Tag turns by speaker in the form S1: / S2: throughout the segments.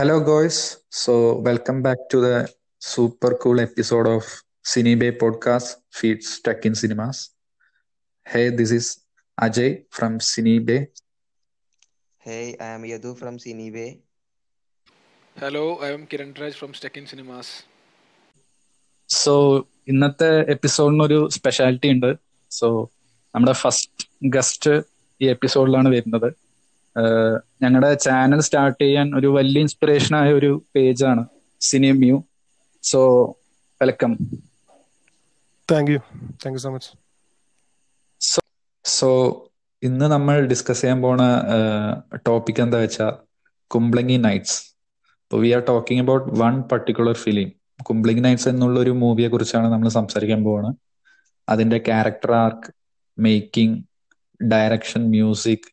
S1: Hello guys so welcome back to the super cool episode of Cinebay podcast feeds tech in cinemas hey this is Ajay from Cinebay
S2: hey I am Yadu from Cinebay
S3: hello I am Kiran Raj from tech in cinemas
S1: so ഇന്നത്തെ എപ്പിസോഡിന് ഒരു speciality ഉണ്ട്. So നമ്മുടെ first guest ഈ എപ്പിസോഡിലാണ് വരുന്നത്. ഞങ്ങളുടെ channel start ചെയ്യാൻ ഒരു വലിയ ഇൻസ്പിറേഷൻ ആയ ഒരു പേജാണ് സിനിമ്യൂ so welcome
S4: thank you thank you so much
S1: so ഇന്ന് നമ്മൾ ഡിസ്കസ് ചെയ്യാൻ പോണ ടോപ്പിക് എന്താ വെച്ചാൽ Kumbalangi nights we are talking about one particular film Kumbalangi nights എന്നുള്ള ഒരു മൂവിയെ കുറിച്ചാണ് നമ്മൾ സംസാരിക്കാൻ പോകുന്നത് അതിന്റെ character arc making direction music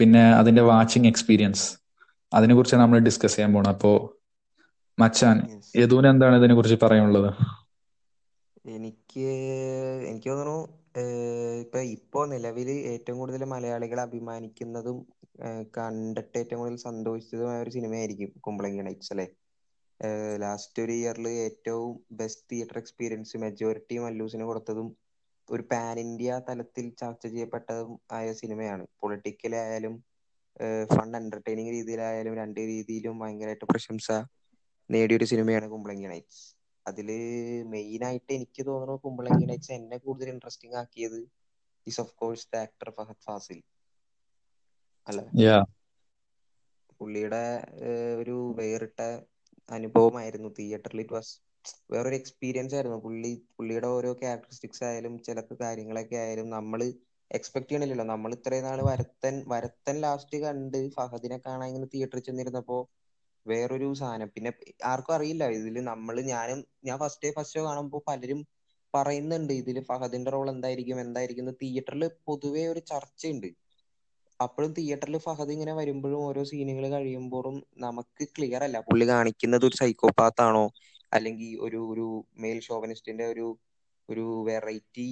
S1: പിന്നെ അതിന്റെ വാച്ചിങ് എക്സ്പീരിയൻസ്. അതിനെ കുറിച്ച് നമ്മൾ ഡിസ്കസ് ചെയ്യാൻ പോണം. അപ്പോ മച്ചാൻ. യദുവിന് എന്താണ് ഇതിനെ കുറിച്ച് പറയാനുള്ളത്?
S2: എനിക്ക് എനിക്ക് തോന്നുന്നു ഇപ്പൊ ഇപ്പോ നിലവിൽ ഏറ്റവും കൂടുതൽ മലയാളികൾ അഭിമാനിക്കുന്നതും കണ്ടിട്ട് ഏറ്റവും കൂടുതൽ സന്തോഷിച്ചതുമായ ഒരു സിനിമയായിരിക്കും കുമ്പളങ്ങി നൈറ്റ്സ് അല്ലെ? ലാസ്റ്റ് ഒരു ഇയറിൽ ഏറ്റവും ബെസ്റ്റ് തിയേറ്റർ എക്സ്പീരിയൻസ് മെജോറിറ്റി മല്ലൂസിന് കൊടുത്തതും ഒരു പാൻ ഇന്ത്യ തലത്തിൽ ചർച്ച ചെയ്യപ്പെട്ടതും ആയ സിനിമയാണ്. പൊളിറ്റിക്കൽ ആയാലും ഫൺ എന്റർടൈനിങ് രീതിയിലായാലും രണ്ട് രീതിയിലും ഭയങ്കരമായിട്ട് പ്രശംസ നേടിയ നേടിയൊരു സിനിമയാണ് കുമ്പളങ്ങി നൈറ്റ്സ് അതിൽ മെയിൻ ആയിട്ട് എനിക്ക് തോന്നുന്നു കുമ്പളങ്ങി നൈറ്റ്സ് എന്നെ കൂടുതൽ ഇൻട്രസ്റ്റിംഗ് ആക്കിയത് is of course the actor Fahadh Faasil അല്ല? പുള്ളിയുടെ ഒരു വേറിട്ട അനുഭവമായിരുന്നു തിയേറ്ററിൽ ഇറ്റ് വാസ് വേറൊരു എക്സ്പീരിയൻസ് ആയിരുന്നു. പുള്ളി പുള്ളിയുടെ ഓരോ ക്യാരക്ടറിസ്റ്റിക്സ് ആയാലും ചില കാര്യങ്ങളൊക്കെ ആയാലും നമ്മൾ എക്സ്പെക്ട് ചെയ്യണില്ലല്ലോ. നമ്മൾ ഇത്രയും നാൾ വരത്തൻ വരത്തൻ ലാസ്റ്റ് കണ്ട് ഫഹദിനെ കാണാൻ ഇങ്ങനെ തിയേറ്ററിൽ ചെന്നിരുന്നപ്പോ വേറൊരു സാധനം. പിന്നെ ആർക്കും അറിയില്ല. ഇതിൽ നമ്മൾ ഞാനും ഞാൻ ഫസ്റ്റ് ഡേ ഫസ്റ്റ് ഷോ കാണുമ്പോൾ പലരും പറയുന്നുണ്ട് ഇതിൽ ഫഹദിന്റെ റോൾ എന്തായിരിക്കും എന്തായിരിക്കും തിയേറ്ററിൽ പൊതുവേ ഒരു ചർച്ചയുണ്ട്. അപ്പോഴും തിയേറ്ററിൽ ഫഹദ് ഇങ്ങനെ വരുമ്പോഴും ഓരോ സീനുകൾ കഴിയുമ്പോഴും നമുക്ക് ക്ലിയർ അല്ല. പുള്ളി കാണിക്കുന്നത് ഒരു സൈക്കോപാത്ത് ആണോ? അല്ലെങ്കിൽ ഒരു ഒരു മെയിൽ ഷോവനിസ്റ്റിന്റെ ഒരു ഒരു വെറൈറ്റി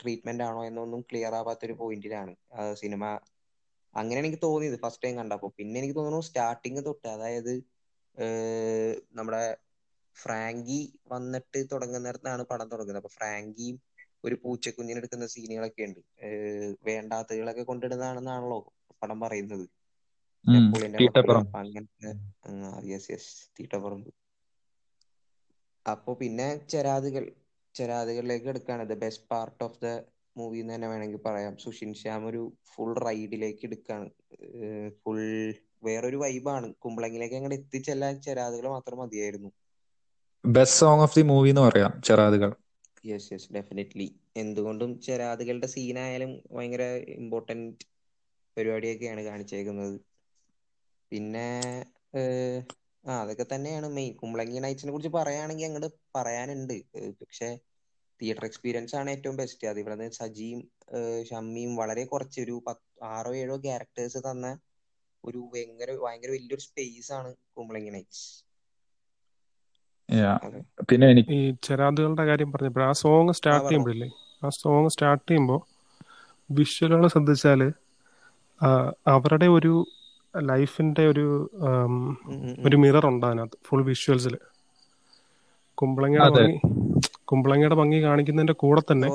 S2: ട്രീറ്റ്മെന്റ് ആണോ എന്നൊന്നും ക്ലിയർ ആവാത്ത ഒരു പോയിന്റിലാണ് സിനിമ അങ്ങനെ എനിക്ക് തോന്നിയത് ഫസ്റ്റ് ടൈം കണ്ടപ്പോ. പിന്നെ എനിക്ക് തോന്നുന്നു സ്റ്റാർട്ടിങ് തൊട്ട് അതായത് നമ്മുടെ ഫ്രാങ്കി വന്നിട്ട് തുടങ്ങുന്നിടത്താണ് പടം തുടങ്ങുന്നത്. അപ്പൊ ഫ്രാങ്കിയും ഒരു പൂച്ചക്കുഞ്ഞിനെ എടുക്കുന്ന സീനുകളൊക്കെ ഉണ്ട്. വേണ്ടാത്തകളൊക്കെ കൊണ്ടിടുന്നതാണെന്നാണല്ലോ പടം പറയുന്നത്. അങ്ങനത്തെ യെസ് യെസ് തീട്ടപ്പുറമ്പ് അപ്പൊ പിന്നെ ചെരാതുകൾ ചെരാതുകളിലേക്ക് എടുക്കാണ്. The best part of the movie എന്ന് തന്നെ വേണമെങ്കിൽ പറയാം. സുഷിൻ ശ്യാം ഒരു ഫുൾ റൈഡിലേക്ക് എടുക്കാണ്. ഫുൾ വേറൊരു വൈബാണ് കുമ്പളങ്ങിലേക്ക് അങ്ങോട്ട് എത്തിച്ചെല്ലാൻ ചെരാതുകൾ മാത്രം മതിയായിരുന്നു.
S1: Best song of the movie എന്ന് പറയാം ചെറാതുകൾ
S2: യെസ് യെസ് ഡെഫിനറ്റ്ലി എന്തുകൊണ്ടും ചെരാതുകളുടെ സീനായാലും ഭയങ്കര ഇമ്പോർട്ടന്റ് പരിപാടിയൊക്കെയാണ് കാണിച്ചേക്കുന്നത്. പിന്നെ ആ അതൊക്കെ തന്നെയാണ് മെയിൻ കുമ്പളങ്ങി നൈറ്റ്സിനെ കുറിച്ച് പറയുകയാണെങ്കിൽ അങ്ങോട്ട് പറയാനുണ്ട്. പക്ഷേ തിയേറ്റർ എക്സ്പീരിയൻസ് ആണ് ഏറ്റവും ബെസ്റ്റ് അതിവിടെ നിന്ന് സജിയും ഷമ്മിയും വളരെ കുറച്ച് ഒരു പത്ത് ആറോ ഏഴോ ക്യാരക്ടേഴ്സ് തന്ന ഒരു ഭയങ്കര ഭയങ്കര വലിയൊരു സ്പേസ് ആണ് കുമ്പളങ്ങി നൈറ്റ്സ് അതെ
S1: പിന്നെ എനിക്ക്
S4: ഈ ചെരാതുകളുടെ കാര്യം പറഞ്ഞപ്പോൾ ആ സോങ് സ്റ്റാർട്ട് ചെയ്യുമ്പോഴില്ലേ ആ സോങ് സ്റ്റാർട്ട് ചെയ്യുമ്പോൾ വിഷ്വലുകൾ ശ്രദ്ധിച്ചാൽ അവരുടെ ഒരു ലൈഫിന്റെ ഒരു ഒരു മിറർ ഉണ്ട് അതിനകത്ത് ഫുൾ വിഷ്വൽസിൽ കുമ്പളങ്ങയുടെ ഭംഗി കുമ്പളങ്ങയുടെ ഭംഗി കാണിക്കുന്നതിന്റെ കൂടെ തന്നെ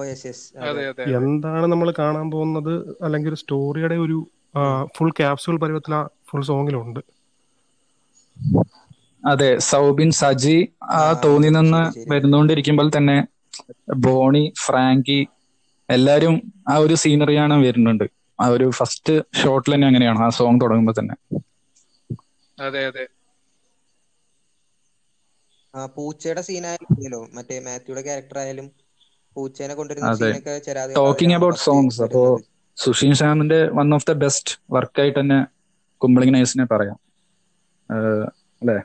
S4: എന്താണ് നമ്മൾ കാണാൻ പോകുന്നത് അല്ലെങ്കിൽ ഒരു സ്റ്റോറിയുടെ ഒരു ഫുൾ ക്യാപ്സ്യൂൾ പരുവത്തിൽ ആ ഫുൾ സോങ്ങിലുണ്ട്
S1: അതെ സൗബിൻ സജി ആ തോന്നി നിന്ന് വരുന്നുകൊണ്ടിരിക്കുമ്പോൾ തന്നെ ബോണി ഫ്രാങ്കി എല്ലാരും ആ ഒരു സീനറിയാണ് വരുന്നുണ്ട്. ആ ഒരു ഫസ്റ്റ് ഷോട്ടിൽ തന്നെ അങ്ങനെയാണ് ആ സോങ് തുടങ്ങുമ്പോൾ തന്നെ.
S3: അതെ അതെ.
S2: ആ പൂച്ചയുടെ സീനായാലും മറ്റേ മാത്യുടെ ക്യാരക്ടർ ആയാലും പൂച്ചേനെ കൊണ്ടുവരുന്ന സീനൊക്കെ
S1: ടോക്കിംഗ് അബൌട്ട് സോങ്സ് അപ്പോ സുഷീൻ ശ്യാമിന്റെ വൺ ഓഫ് ദ ബെസ്റ്റ് വർക്കായിട്ട് തന്നെ കുമ്പളിംഗ് നൈസിനെ പറയാം. അല്ലെ?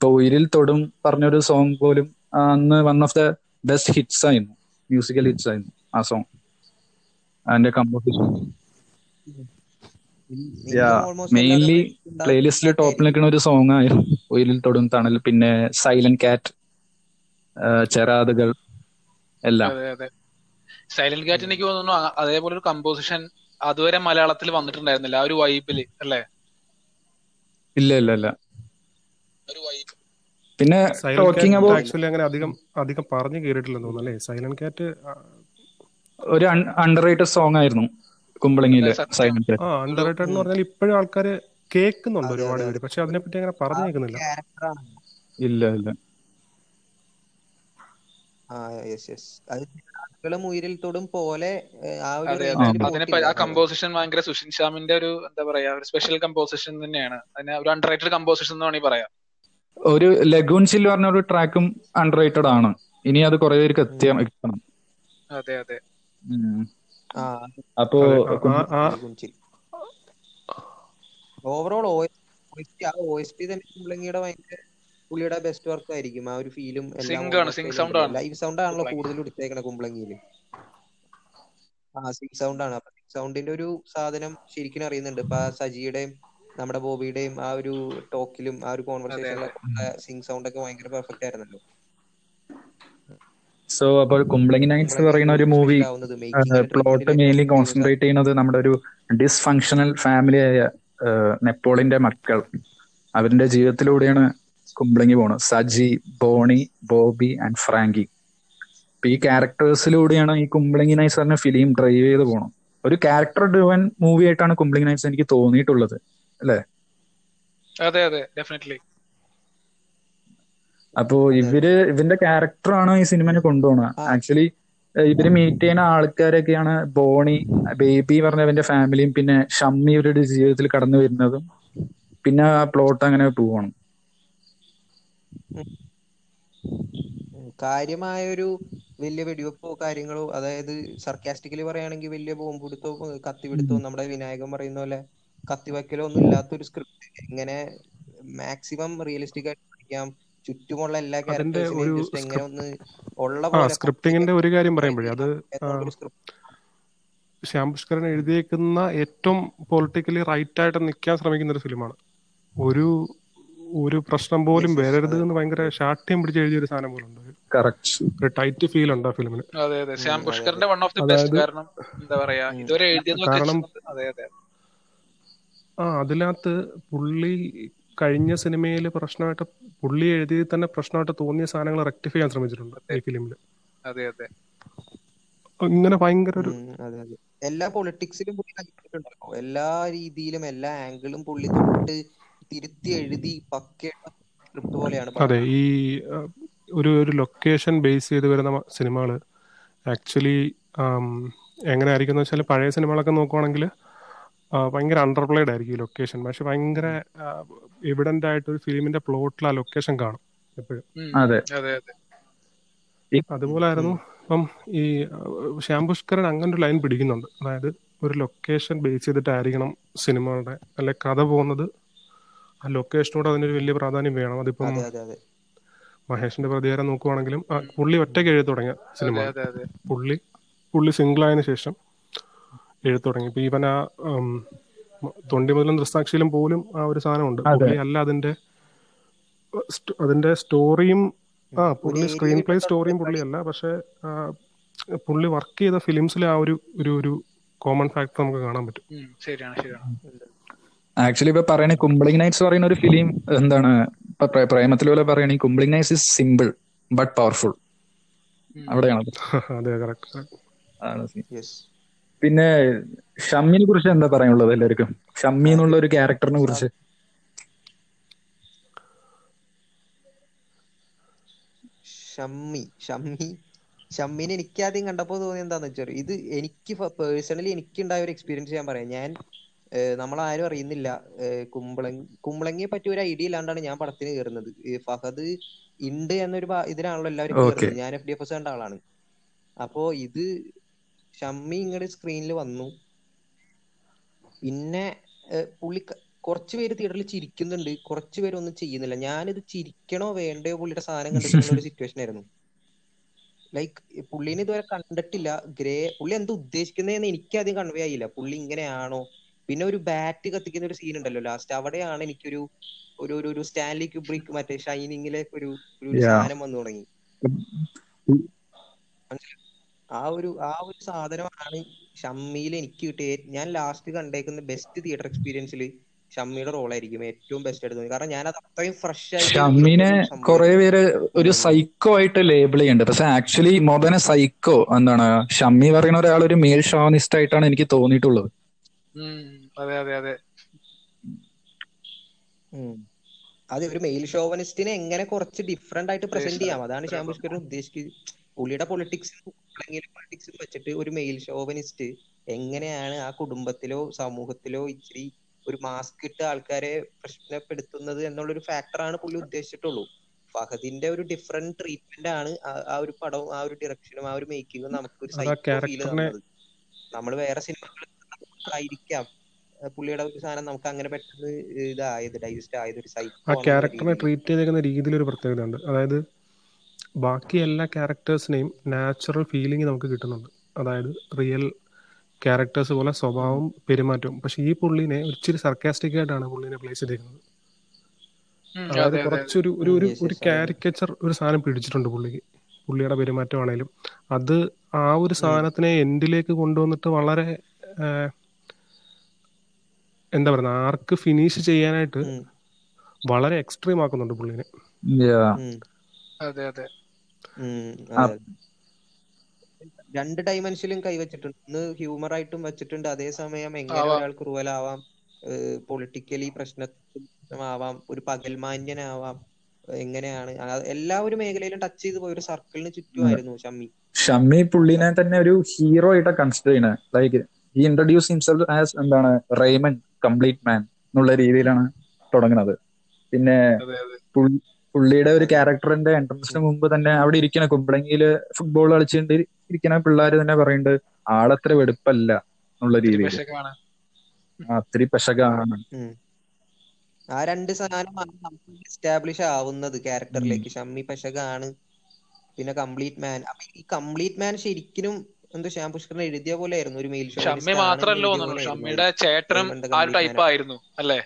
S1: ഇപ്പൊ ഉയിരിൽ തൊടും പറഞ്ഞൊരു സോങ് പോലും അന്ന് one of the best hits ആയിരുന്നു. മ്യൂസിക്കൽ ഹിറ്റ്സ് ആയിരുന്നു ആ സോങ് അതിന്റെ കമ്പോസിഷൻ മെയിൻലി പ്ലേലിസ്റ്റിൽ ടോപ്പിൽ നിൽക്കുന്ന ഒരു സോങ് ആയിരുന്നു. ഉയിരിൽ തൊടും തണൽ പിന്നെ സൈലന്റ് കാറ്റ് ചെറാതുകൾ എല്ലാം.
S3: അതെ അതെ. സൈലന്റ് കാറ്റ് എനിക്ക് തോന്നുന്നു അതേപോലെ ഒരു കമ്പോസിഷൻ അതുവരെ മലയാളത്തിൽ വന്നിട്ടുണ്ടായിരുന്നില്ല. ആ ഒരു വൈബിൽ അല്ലേ?
S1: ഇല്ല ഇല്ല ഇല്ല. പിന്നെ
S4: സൈലന്റ്
S1: ടോക്കിംഗ് അബൌട്ട്
S4: ആക്ച്വലി അങ്ങനെ അധികം അധികം പറഞ്ഞു കേട്ടിട്ടില്ലെന്ന് തോന്നുന്നു അല്ലേ? സൈലന്റ് കാറ്റ്
S1: ഒരു അണ്ടർ റേറ്റഡ് സോങ് ആയിരുന്നു കുമ്പളങ്ങിയിലെ
S3: സൈലന്റ്
S1: സൈലന്റ്
S4: ആ അണ്ടർ റേറ്റഡ് എന്ന് പറഞ്ഞാൽ ഇപ്പോഴും ആൾക്കാർ കേൾക്കുന്നുണ്ട് ഒരുപാട് പേര്. പക്ഷെ അതിനെപ്പറ്റി അങ്ങനെ പറഞ്ഞു കേൾക്കുന്നില്ല.
S1: ഇല്ല ഇല്ല.
S2: ആ യെസ് യെസ് അത് ആളുകളും ഉയരിൽ പോലെ ആ
S3: കമ്പോസിഷൻ ഭയങ്കര സുഷിൻ ശ്യാമിന്റെ ഒരു എന്താ പറയാ ഒരു സ്പെഷ്യൽ കമ്പോസിഷൻ തന്നെയാണ്. അതിനെ ഒരു അണ്ടർ റേറ്റഡ് കമ്പോസിഷൻ എന്ന് വേണമെങ്കിൽ പറയാം.
S1: ഒരു ലഗൂൺ ചിൽ പറഞ്ഞ ഒരു ട്രാക്കും അണ്ടർ റേറ്റഡ് ആണ്. ഇനി അത് കുറെ പേർക്ക് എത്തിയാ എത്തണം
S3: അതെ അതെ.
S2: ആ.
S1: അപ്പോ
S2: ഓവറോൾ പുള്ളിയുടെ ബെസ്റ്റ് വർക്ക് ആയിരിക്കും. ആ ഒരു ഫീലും. ലൈവ് സൗണ്ട് ആണല്ലോ. കൂടുതൽ എടുത്തേക്കണ കുമ്പളങ്ങിയിൽ ആ സിങ്ക് സൗണ്ട് ആണ്. അപ്പൊ സൗണ്ടിന്റെ ഒരു സാധനം ശരിക്കും അറിയുന്നുണ്ട്. ഇപ്പൊ സജിയുടെയും നമ്മുടെ ബോബിയുടെയും ആ ഒരു ടോക്കിലും ആ ഒരു കോൺവെർസേഷനിലൊക്കെ സിംഗ് സൗണ്ട് ഒക്കെ ഭയങ്കര പെർഫെക്റ്റ് ആയിരുന്നല്ലോ.
S1: സോ അപ്പോൾ കുമ്പളങ്ങി നൈറ്റ്സ്
S2: എന്ന്
S1: പറയുന്ന ഒരു മൂവി പ്ലോട്ട് മെയിൻലി കോൺസെൻട്രേറ്റ് ചെയ്യുന്നത് നമ്മുടെ ഒരു ഡിസ്ഫങ്ഷണൽ ഫാമിലി ആയ നെപ്പോളിന്റെ മക്കൾ. അവരുടെ ജീവിതത്തിലൂടെയാണ് കുമ്പളങ്ങി പോണത് Saji Bonny Bobby and Franky. അപ്പൊ ഈ ക്യാരക്ടേഴ്സിലൂടെയാണ് ഈ കുമ്പളങ്ങി നൈറ്റ്സ് പറഞ്ഞ ഫിലിം ഡ്രൈവ് ചെയ്ത് പോകണം ഒരു ക്യാരക്ടർ ഡ്രിവൻ മൂവി ആയിട്ടാണ് കുംബ്ലിംഗ് നൈറ്റ്സ് എനിക്ക് തോന്നിയിട്ടുള്ളത്.
S3: അതെ അതെ. ഡെഫിനറ്റ്ലി
S1: അപ്പോ ഇവർ ഇവന്റെ ക്യാരക്ടറാണ് ഈ സിനിമനെ കൊണ്ടുപോകുന്നത് ആക്ച്വലി ഇവർ മീറ്റ് ചെയ്യുന്ന ആൾക്കാരൊക്കെയാണ് ബോണി ബേബി പറഞ്ഞ ഇവന്റെ ഫാമിലിയും പിന്നെ ഷമ്മി ഇവരുടെ ജീവിതത്തിൽ കടന്നു വരുന്നതും പിന്നെ ആ പ്ലോട്ട് അങ്ങനെ പോവാണ്.
S2: കാര്യമായൊരു വലിയ വെടിവെപ്പോ കാര്യങ്ങളോ അതായത് സർക്കാസ്റ്റിക്കലി പറയുകയാണെങ്കിൽ വലിയ ബോംബെടുത്തോ കത്തിപിടുത്തോ നമ്മുടെ വിനായകൻ പറയുന്ന പോലെ കത്തിവെക്കലോ ഒന്നും ഇല്ലാത്ത ഒരു സ്ക്രിപ്റ്റ് എങ്ങനെ മാക്സിമം റിയലിസ്റ്റിക് ആയിട്ട് പഠിക്കാം. ചുറ്റുമുള്ള എല്ലാ ക്യാരക്ടേഴ്സിനെയും ജസ്റ്റ് എങ്ങനെ ഒന്ന് ഉള്ള പോലെ
S4: സ്ക്രിപ്റ്റിംഗിന്റെ ഒരു കാര്യം പറയുമ്പോഴേ അത് ശ്യാം പുഷ്കരൻ എഴുതിയേക്കുന്ന ഏറ്റവും പൊളിറ്റിക്കലി റൈറ്റ് ആയിട്ട് നിൽക്കാൻ ശ്രമിക്കുന്ന ഒരു ഫിലിമാണ് ഒരു ഒരു പ്രശ്നം പോലും വരരുത്. എന്ന് ഭയങ്കര ശാഠ്യം പിടിച്ച് എഴുതിയ ഒരു സാധനം പോലെ ഉണ്ട്. ഒരു ടൈറ്റ് ഫീൽ ഉണ്ട് ആ ഫിലിമിന്
S3: അതെ അതെ. ശ്യാം പുഷ്കറിന്റെ വൺ ഓഫ് ദി ബെസ്റ്റ് കാരണം എന്താ പറയാ. ഇതുവരെ എഴുതിയത്
S4: കാരണം-
S3: അതെ അതെ.
S4: ആ അതിനകത്ത് പുള്ളി കഴിഞ്ഞ സിനിമയിൽ പ്രശ്നമായിട്ട് പുള്ളി എഴുതി തന്നെ പ്രശ്നമായിട്ട് തോന്നിയ സാധനങ്ങൾ റെക്ടിഫൈ ചെയ്യാൻ ശ്രമിച്ചിട്ടുണ്ട് ഈ ഫിലിമിൽ
S3: അതെ അതെ.
S4: ഇങ്ങനെ ഭയങ്കര ഒരു
S2: അതെ അതെ. എല്ലാ പൊളിറ്റിക്സിലും പുള്ളി കളിച്ചിട്ടുണ്ടല്ലോ എല്ലാ രീതിയിലും എല്ലാ ആംഗിളും പുള്ളി തൊട്ട് തിരുത്തി എഴുതി പക്കയുടെ സ്ക്രിപ്റ്റ് പോലെയാണ്
S4: അതെ ഈ ഒരു ഒരു ലൊക്കേഷൻ ബേസ് ചെയ്ത് വരുന്ന സിനിമകൾ ആക്ച്വലി എങ്ങനെ ആയിരിക്കും എന്ന് വെച്ചാൽ പഴയ സിനിമകളൊക്കെ നോക്കുവാണെങ്കിൽ ഭയങ്കര അണ്ടർപ്ലേഡ് ആയിരിക്കും ഈ ലൊക്കേഷൻ പക്ഷെ ഭയങ്കര എവിഡന്റ് ആയിട്ട് ഒരു ഫിലിമിന്റെ പ്ലോട്ടിൽ ആ ലൊക്കേഷൻ കാണും എപ്പോഴും.
S1: അതെ.
S3: അതെ അതെ.
S4: അതുപോലെ ആയിരുന്നു ഇപ്പം ഈ ശ്യാം പുഷ്കരൻ അങ്ങനെ ഒരു ലൈൻ പിടിക്കുന്നുണ്ട്. അതായത് ഒരു ലൊക്കേഷൻ ബേസ് ചെയ്തിട്ടായിരിക്കണം സിനിമകളുടെ അല്ലെ കഥ പോകുന്നത്. ആ ലൊക്കേഷനോട് അതിനൊരു വലിയ പ്രാധാന്യം വേണം. അതിപ്പം
S2: അതെ അതെ അതെ.
S4: മഹേഷിന്റെ പ്രതികാരം നോക്കുവാണെങ്കിലും പുള്ളി ഒറ്റയ്ക്ക് എഴുതി തുടങ്ങിയ സിനിമ.
S3: അതെ അതെ. അതെ
S4: പുള്ളി പുള്ളി സിംഗിൾ ആയതിനു ശേഷം എഴുതി തുടങ്ങി. ഇപ്പൊ ഈവൻ ആ തൊണ്ടി മുതലും ദൃസാക്ഷിയിലും പോലും ആ ഒരു സാധനം
S1: ഉണ്ട്
S4: പുള്ളി അല്ല അതിന്റെ അതിന്റെ സ്റ്റോറിയും ആ പുള്ളി സ്ക്രീൻ പ്ലേ സ്റ്റോറിയും
S2: പുള്ളി
S4: അല്ല പക്ഷെ പുള്ളി വർക്ക് ചെയ്ത ഫിലിംസിലെ ആ ഒരു ഒരു ഒരു കോമൺ ഫാക്ടർ നമുക്ക് കാണാൻ പറ്റും.
S3: ശരിയാണ് ശരിയാണ്.
S1: ആക്ച്വലി ഇപ്പൊ പറയണ കുംബ്ലിംഗ് നൈറ്റ്സ് പറയുന്ന ഒരു ഫിലിം എന്താണ് പ്രേമത്തിലൂടെ പറയുകയാണെങ്കിൽ Kumbalangi nights is simple but powerful അവിടെയാണ്
S4: അതെ കറക്റ്റ്
S1: ആണ് സീ.
S2: യെസ്
S1: പിന്നെ ഷമ്മിനെ കുറിച്ച് എന്താ പറയാനുള്ളത് എല്ലാവർക്കും? ഷമ്മി എന്നുള്ള ഒരു ക്യാരക്ടറിനെ കുറിച്ച്.
S2: ഷമ്മി ഷമ്മി ഷമ്മിനെ എനിക്ക് ആദ്യം കണ്ടപ്പോൾ തോന്നിയത് എന്താന്ന് വെച്ചാൽ ഇത് എനിക്ക് പേഴ്സണലി എനിക്ക് ഉണ്ടായ ഒരു എക്സ്പീരിയൻസ് ഞാൻ പറയാം. ഞാൻ നമ്മൾ ആരും അറിയുന്നില്ല. കുമ്പളങ്ങി കുമ്പളങ്ങിയെ പറ്റി ഒരു ഐഡിയ ഇല്ലാണ്ടാണ് ഞാൻ പടത്തിന് കയറുന്നത് ഫഹദ് ഉണ്ട് എന്നൊരു ഇതിനാണല്ലോ എല്ലാവരും. കയറുന്നത് ഞാൻ എഫ് ഡി എഫ് എസ് കണ്ട ആളാണ്. അപ്പോ ഇത് ഷമ്മി ഇങ്ങോട്ട് സ്ക്രീനിൽ വന്നു. പിന്നെ പുള്ളി കുറച്ച് പേര് തിയേറ്ററിൽ ചിരിക്കുന്നുണ്ട്. കുറച്ച് പേര് ഒന്നും ചെയ്യുന്നില്ല. ഞാനിത് ചിരിക്കണോ വേണ്ടയോ പുള്ളിയുടെ സാധനം കണ്ടിട്ടുള്ള ഒരു സിറ്റുവേഷൻ ആയിരുന്നു. ലൈക്ക് പുള്ളീനെ ഇതുവരെ കണ്ടിട്ടില്ല. ഗ്രേ പുള്ളി എന്താ ഉദ്ദേശിക്കുന്നതെന്ന് എനിക്ക് ആദ്യം കൺവേ ആയില്ല. പുള്ളി ഇങ്ങനെയാണോ? പിന്നെ ഒരു ബാറ്റ് കത്തിക്കുന്ന ഒരു സീൻ ഉണ്ടല്ലോ. ലാസ്റ്റ് അവിടെയാണ് എനിക്കൊരു ഒരു ഒരു ഒരു സ്റ്റാൻലി ക്യൂബ്രിക്ക് മറ്റേ ഷൈനിങ്ങിലെ ഒരു ഒരു സാധനം വന്നു തുടങ്ങി? ആ ഒരു ആ ഒരു സാധനമാണ് ഷമ്മിയിൽ എനിക്ക് കിട്ടിയ ഞാൻ ലാസ്റ്റ് കണ്ടേക്കുന്ന ബെസ്റ്റ് തിയേറ്റർ എക്സ്പീരിയൻസിൽ ഷമ്മിയുടെ റോളായിരിക്കും ഏറ്റവും ബെസ്റ്റ് ആയിട്ട് തോന്നി. കാരണം ഞാൻ അത് അത്രയും ഫ്രഷ് ആയിട്ട്
S1: ഷമ്മിനെ കുറെ പേര് ഒരു. സൈക്കോ ആയിട്ട് ലേബിൾ ചെയ്യുന്നുണ്ട്. പക്ഷെ actually more than a psycho എന്താണ് ഷമ്മി പറയുന്ന ഒരാൾ ഒരു മേൽ ഷോണിസ്റ്റ് ആയിട്ടാണ് എനിക്ക് തോന്നിയിട്ടുള്ളത്.
S3: ഉം. അതെ അതെ അതെ.
S2: ഉം. അത് ഒരു മെയിൽ ഷോവനിസ്റ്റിനെ എങ്ങനെ കുറച്ച് ഡിഫറെന്റ് ആയിട്ട് പ്രസന്റ് ചെയ്യാം? അതാണ് ശ്യാം പുഷ്കരൻ ഉദ്ദേശിക്കുന്നത് പുള്ളിയുടെ പൊളിറ്റിക്സും പൊളിറ്റിക്സും വെച്ചിട്ട് ഒരു മെയിൽ ഷോവനിസ്റ്റ് എങ്ങനെയാണ് ആ കുടുംബത്തിലോ സമൂഹത്തിലോ ഇച്ചിരി ഒരു മാസ്ക് ഇട്ട് ആൾക്കാരെ പ്രശ്നപ്പെടുത്തുന്നത് എന്നുള്ളൊരു ഫാക്ടറാണ് പുള്ളി ഉദ്ദേശിച്ചിട്ടുള്ളൂ. ഫഹദിന്റെ ഒരു ഡിഫറെന്റ് ട്രീറ്റ്മെന്റ് ആണ് ആ- ആ ഒരു പടവും ആ ഒരു ഡയറക്ഷനും ആ ഒരു മേക്കിങ്ങും നമുക്ക് ഒരു
S4: അത് ആ
S2: ഫീൽ തന്നത്. നമ്മൾ വേറെ സിനിമകൾ ആയിരിക്കാം. ഏഹ് പുള്ളിയുടെ ഒരു സാധനം നമുക്ക് അങ്ങനെ പെട്ടെന്ന് ഇതായത് ഡൈജസ്റ്റ് ആയത് ഒരു
S4: ആ
S2: സൈക്കോ
S4: ക്യാരക്ടറിനെ ട്രീറ്റ് ചെയ്തേക്കുന്ന രീതിയിൽ ഒരു പ്രത്യേകത ഉണ്ട് അതായത് ബാക്കി എല്ലാ ക്യാരക്ടേഴ്സിനെയും നാച്ചുറൽ ഫീലിംഗ് നമുക്ക് കിട്ടുന്നുണ്ട്. അതായത് റിയൽ ക്യാരക്ടേഴ്സ് പോലെ സ്വഭാവം പെരുമാറ്റവും. പക്ഷെ ഈ പുള്ളിനെ ഒരിച്ചിരി സർക്കാസ്റ്റിക് ആയിട്ടാണ് പുള്ളിനെ പ്ലേസ്
S3: ചെയ്തിരിക്കുന്നത്.
S4: അതായത്
S3: അതെ അതെ
S4: കുറച്ചൊരു ഒരു ഒരു ഒരു കാരിക്കേച്ചർ ഒരു സാധനം പിടിച്ചിട്ടുണ്ട് പുള്ളിക്ക്. പുള്ളിയുടെ പെരുമാറ്റമാണേലും അത് ആ ഒരു സാധനത്തിനെ എൻഡിലേക്ക് കൊണ്ടുവന്നിട്ട് വളരെ എന്താ പറയുക ആർക്ക് ഫിനിഷ് ചെയ്യാനായിട്ട് വളരെ എക്സ്ട്രീം ആക്കുന്നുണ്ട് പുള്ളിനെ.
S3: അതെ അതെ.
S2: രണ്ട് ഡൈമെൻഷനിലും കൈവച്ചിട്ടുണ്ട്. ഒന്ന് ഹ്യൂമർ ആയിട്ടും വെച്ചിട്ടുണ്ട്. അതേസമയം എങ്ങനെ
S3: ആവാം.
S2: ഒരാൾ ക്രൂവലാവാം പൊളിറ്റിക്കലി പ്രശ്നമാവാം ഒരു പകൽമാന്യനാവാം എങ്ങനെയാണ്? എല്ലാ ഒരു മേഖലയിലും ടച്ച് ചെയ്ത് പോയ. ഒരു സർക്കിളിന് ചുറ്റുമായിരുന്നു ഷമ്മി.
S1: ഷമ്മി പുള്ളിനെ തന്നെ ഒരു ഹീറോ ആയിട്ട് കൺസിഡർ ചെയ്യണേ ലൈക്ക് ഈ ഇൻട്രൊഡ്യൂസ് ഹിംസെൽഫ് ആസ് എന്താണ് റേമൻ കംപ്ലീറ്റ് മാൻ എന്നുള്ള രീതിയിലാണ് തുടങ്ങുന്നത്. പിന്നെ പുള്ളിയുടെ ഒരു ക്യാരക്ടറിന്റെ എൻട്രൻസിന് മുമ്പ് തന്നെ അവിടെ ഇരിക്കണ കുമ്പളങ്ങിയിൽ ഫുട്ബോൾ കളിച്ചുകൊണ്ട് ഇരിക്കണ പിള്ളേര് തന്നെ പറയുന്നുണ്ട് ആളത്ര വെടുപ്പല്ല എന്നുള്ള രീതിയിൽ
S3: പെശകാണ്.
S1: അത്തിരി പെശകാണ്.
S2: ആ രണ്ട് സാധനമാണ് നമുക്ക് എസ്റ്റാബ്ലിഷ് ആവുന്നത് ക്യാരക്ടറിലേക്ക് ഷമ്മി പെശകാണ് പിന്നെ കംപ്ലീറ്റ് മാൻ അപ്പൊ ഈ കംപ്ലീറ്റ് മാൻ ശരിക്കും എന്തോ ശ്യാം പുഷ്കരൻ എഴുതിയ പോലെ ആയിരുന്നു ഒരു മെയിൽ
S3: ഷമ്മി മാത്രല്ലോ ഷമ്മിയുടെ ചേട്ടനും ആ ഒരു ടൈപ്പ് ആയിരുന്നു അല്ലേ?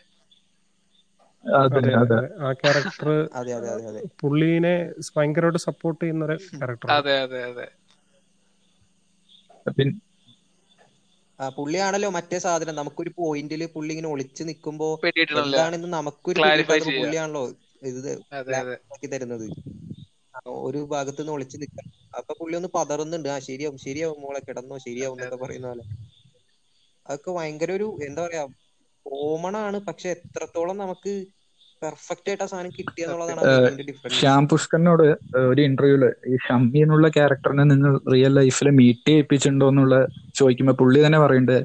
S4: ആ ക്യാരക്ടർ
S2: അതെ അതെ അതെ അതെ.
S4: പുള്ളീനെ ഭയങ്കരമായിട്ട് സപ്പോർട്ട് ചെയ്യുന്ന ഒരു ക്യാരക്ടർ
S3: അതെ അതെ അതെ.
S2: പുള്ളിയാണല്ലോ മറ്റേ സാധനം. നമുക്കൊരു പോയിന്റിൽ പുള്ളി ഇങ്ങനെ ഒളിച്ചു നിൽക്കുമ്പോ എന്താണെന്ന് നമുക്കൊരു പുള്ളിയാണല്ലോ ഇത്
S3: അതെ അതെ.
S2: ആക്കി തരുന്നത്. ഒരു ഭാഗത്ത് നിന്ന് ഒളിച്ചു നിൽക്കാം അപ്പൊ പുള്ളി ഒന്ന് പതറുന്നുണ്ട്. ആ ശരിയാവും ശരിയാവും മോളെ കിടന്നോ ശരിയാവും എന്നൊക്കെ പറയുന്ന പോലെ. അതൊക്കെ ഭയങ്കര ഒരു എന്താ പറയാ കോമൺ ആണ് പക്ഷെ എത്രത്തോളം നമുക്ക് പെർഫെക്റ്റ് ആയിട്ട് ആ സാധനം കിട്ടിയെന്നുള്ളതാണ് ഡിഫറൻസ്
S1: ശ്യാം പുഷ്കറിനോട് ഒരു ഇന്റർവ്യൂൽ ഈ ഷമ്മി എന്നുള്ള ക്യാരക്ടറിനെ നിങ്ങൾ റിയൽ ലൈഫിൽ മീറ്റ് ചെയ്യിപ്പിച്ചിട്ടുണ്ടോ എന്നുള്ള ചോദിക്കുമ്പോ പുള്ളി തന്നെ പറയുന്നുണ്ട്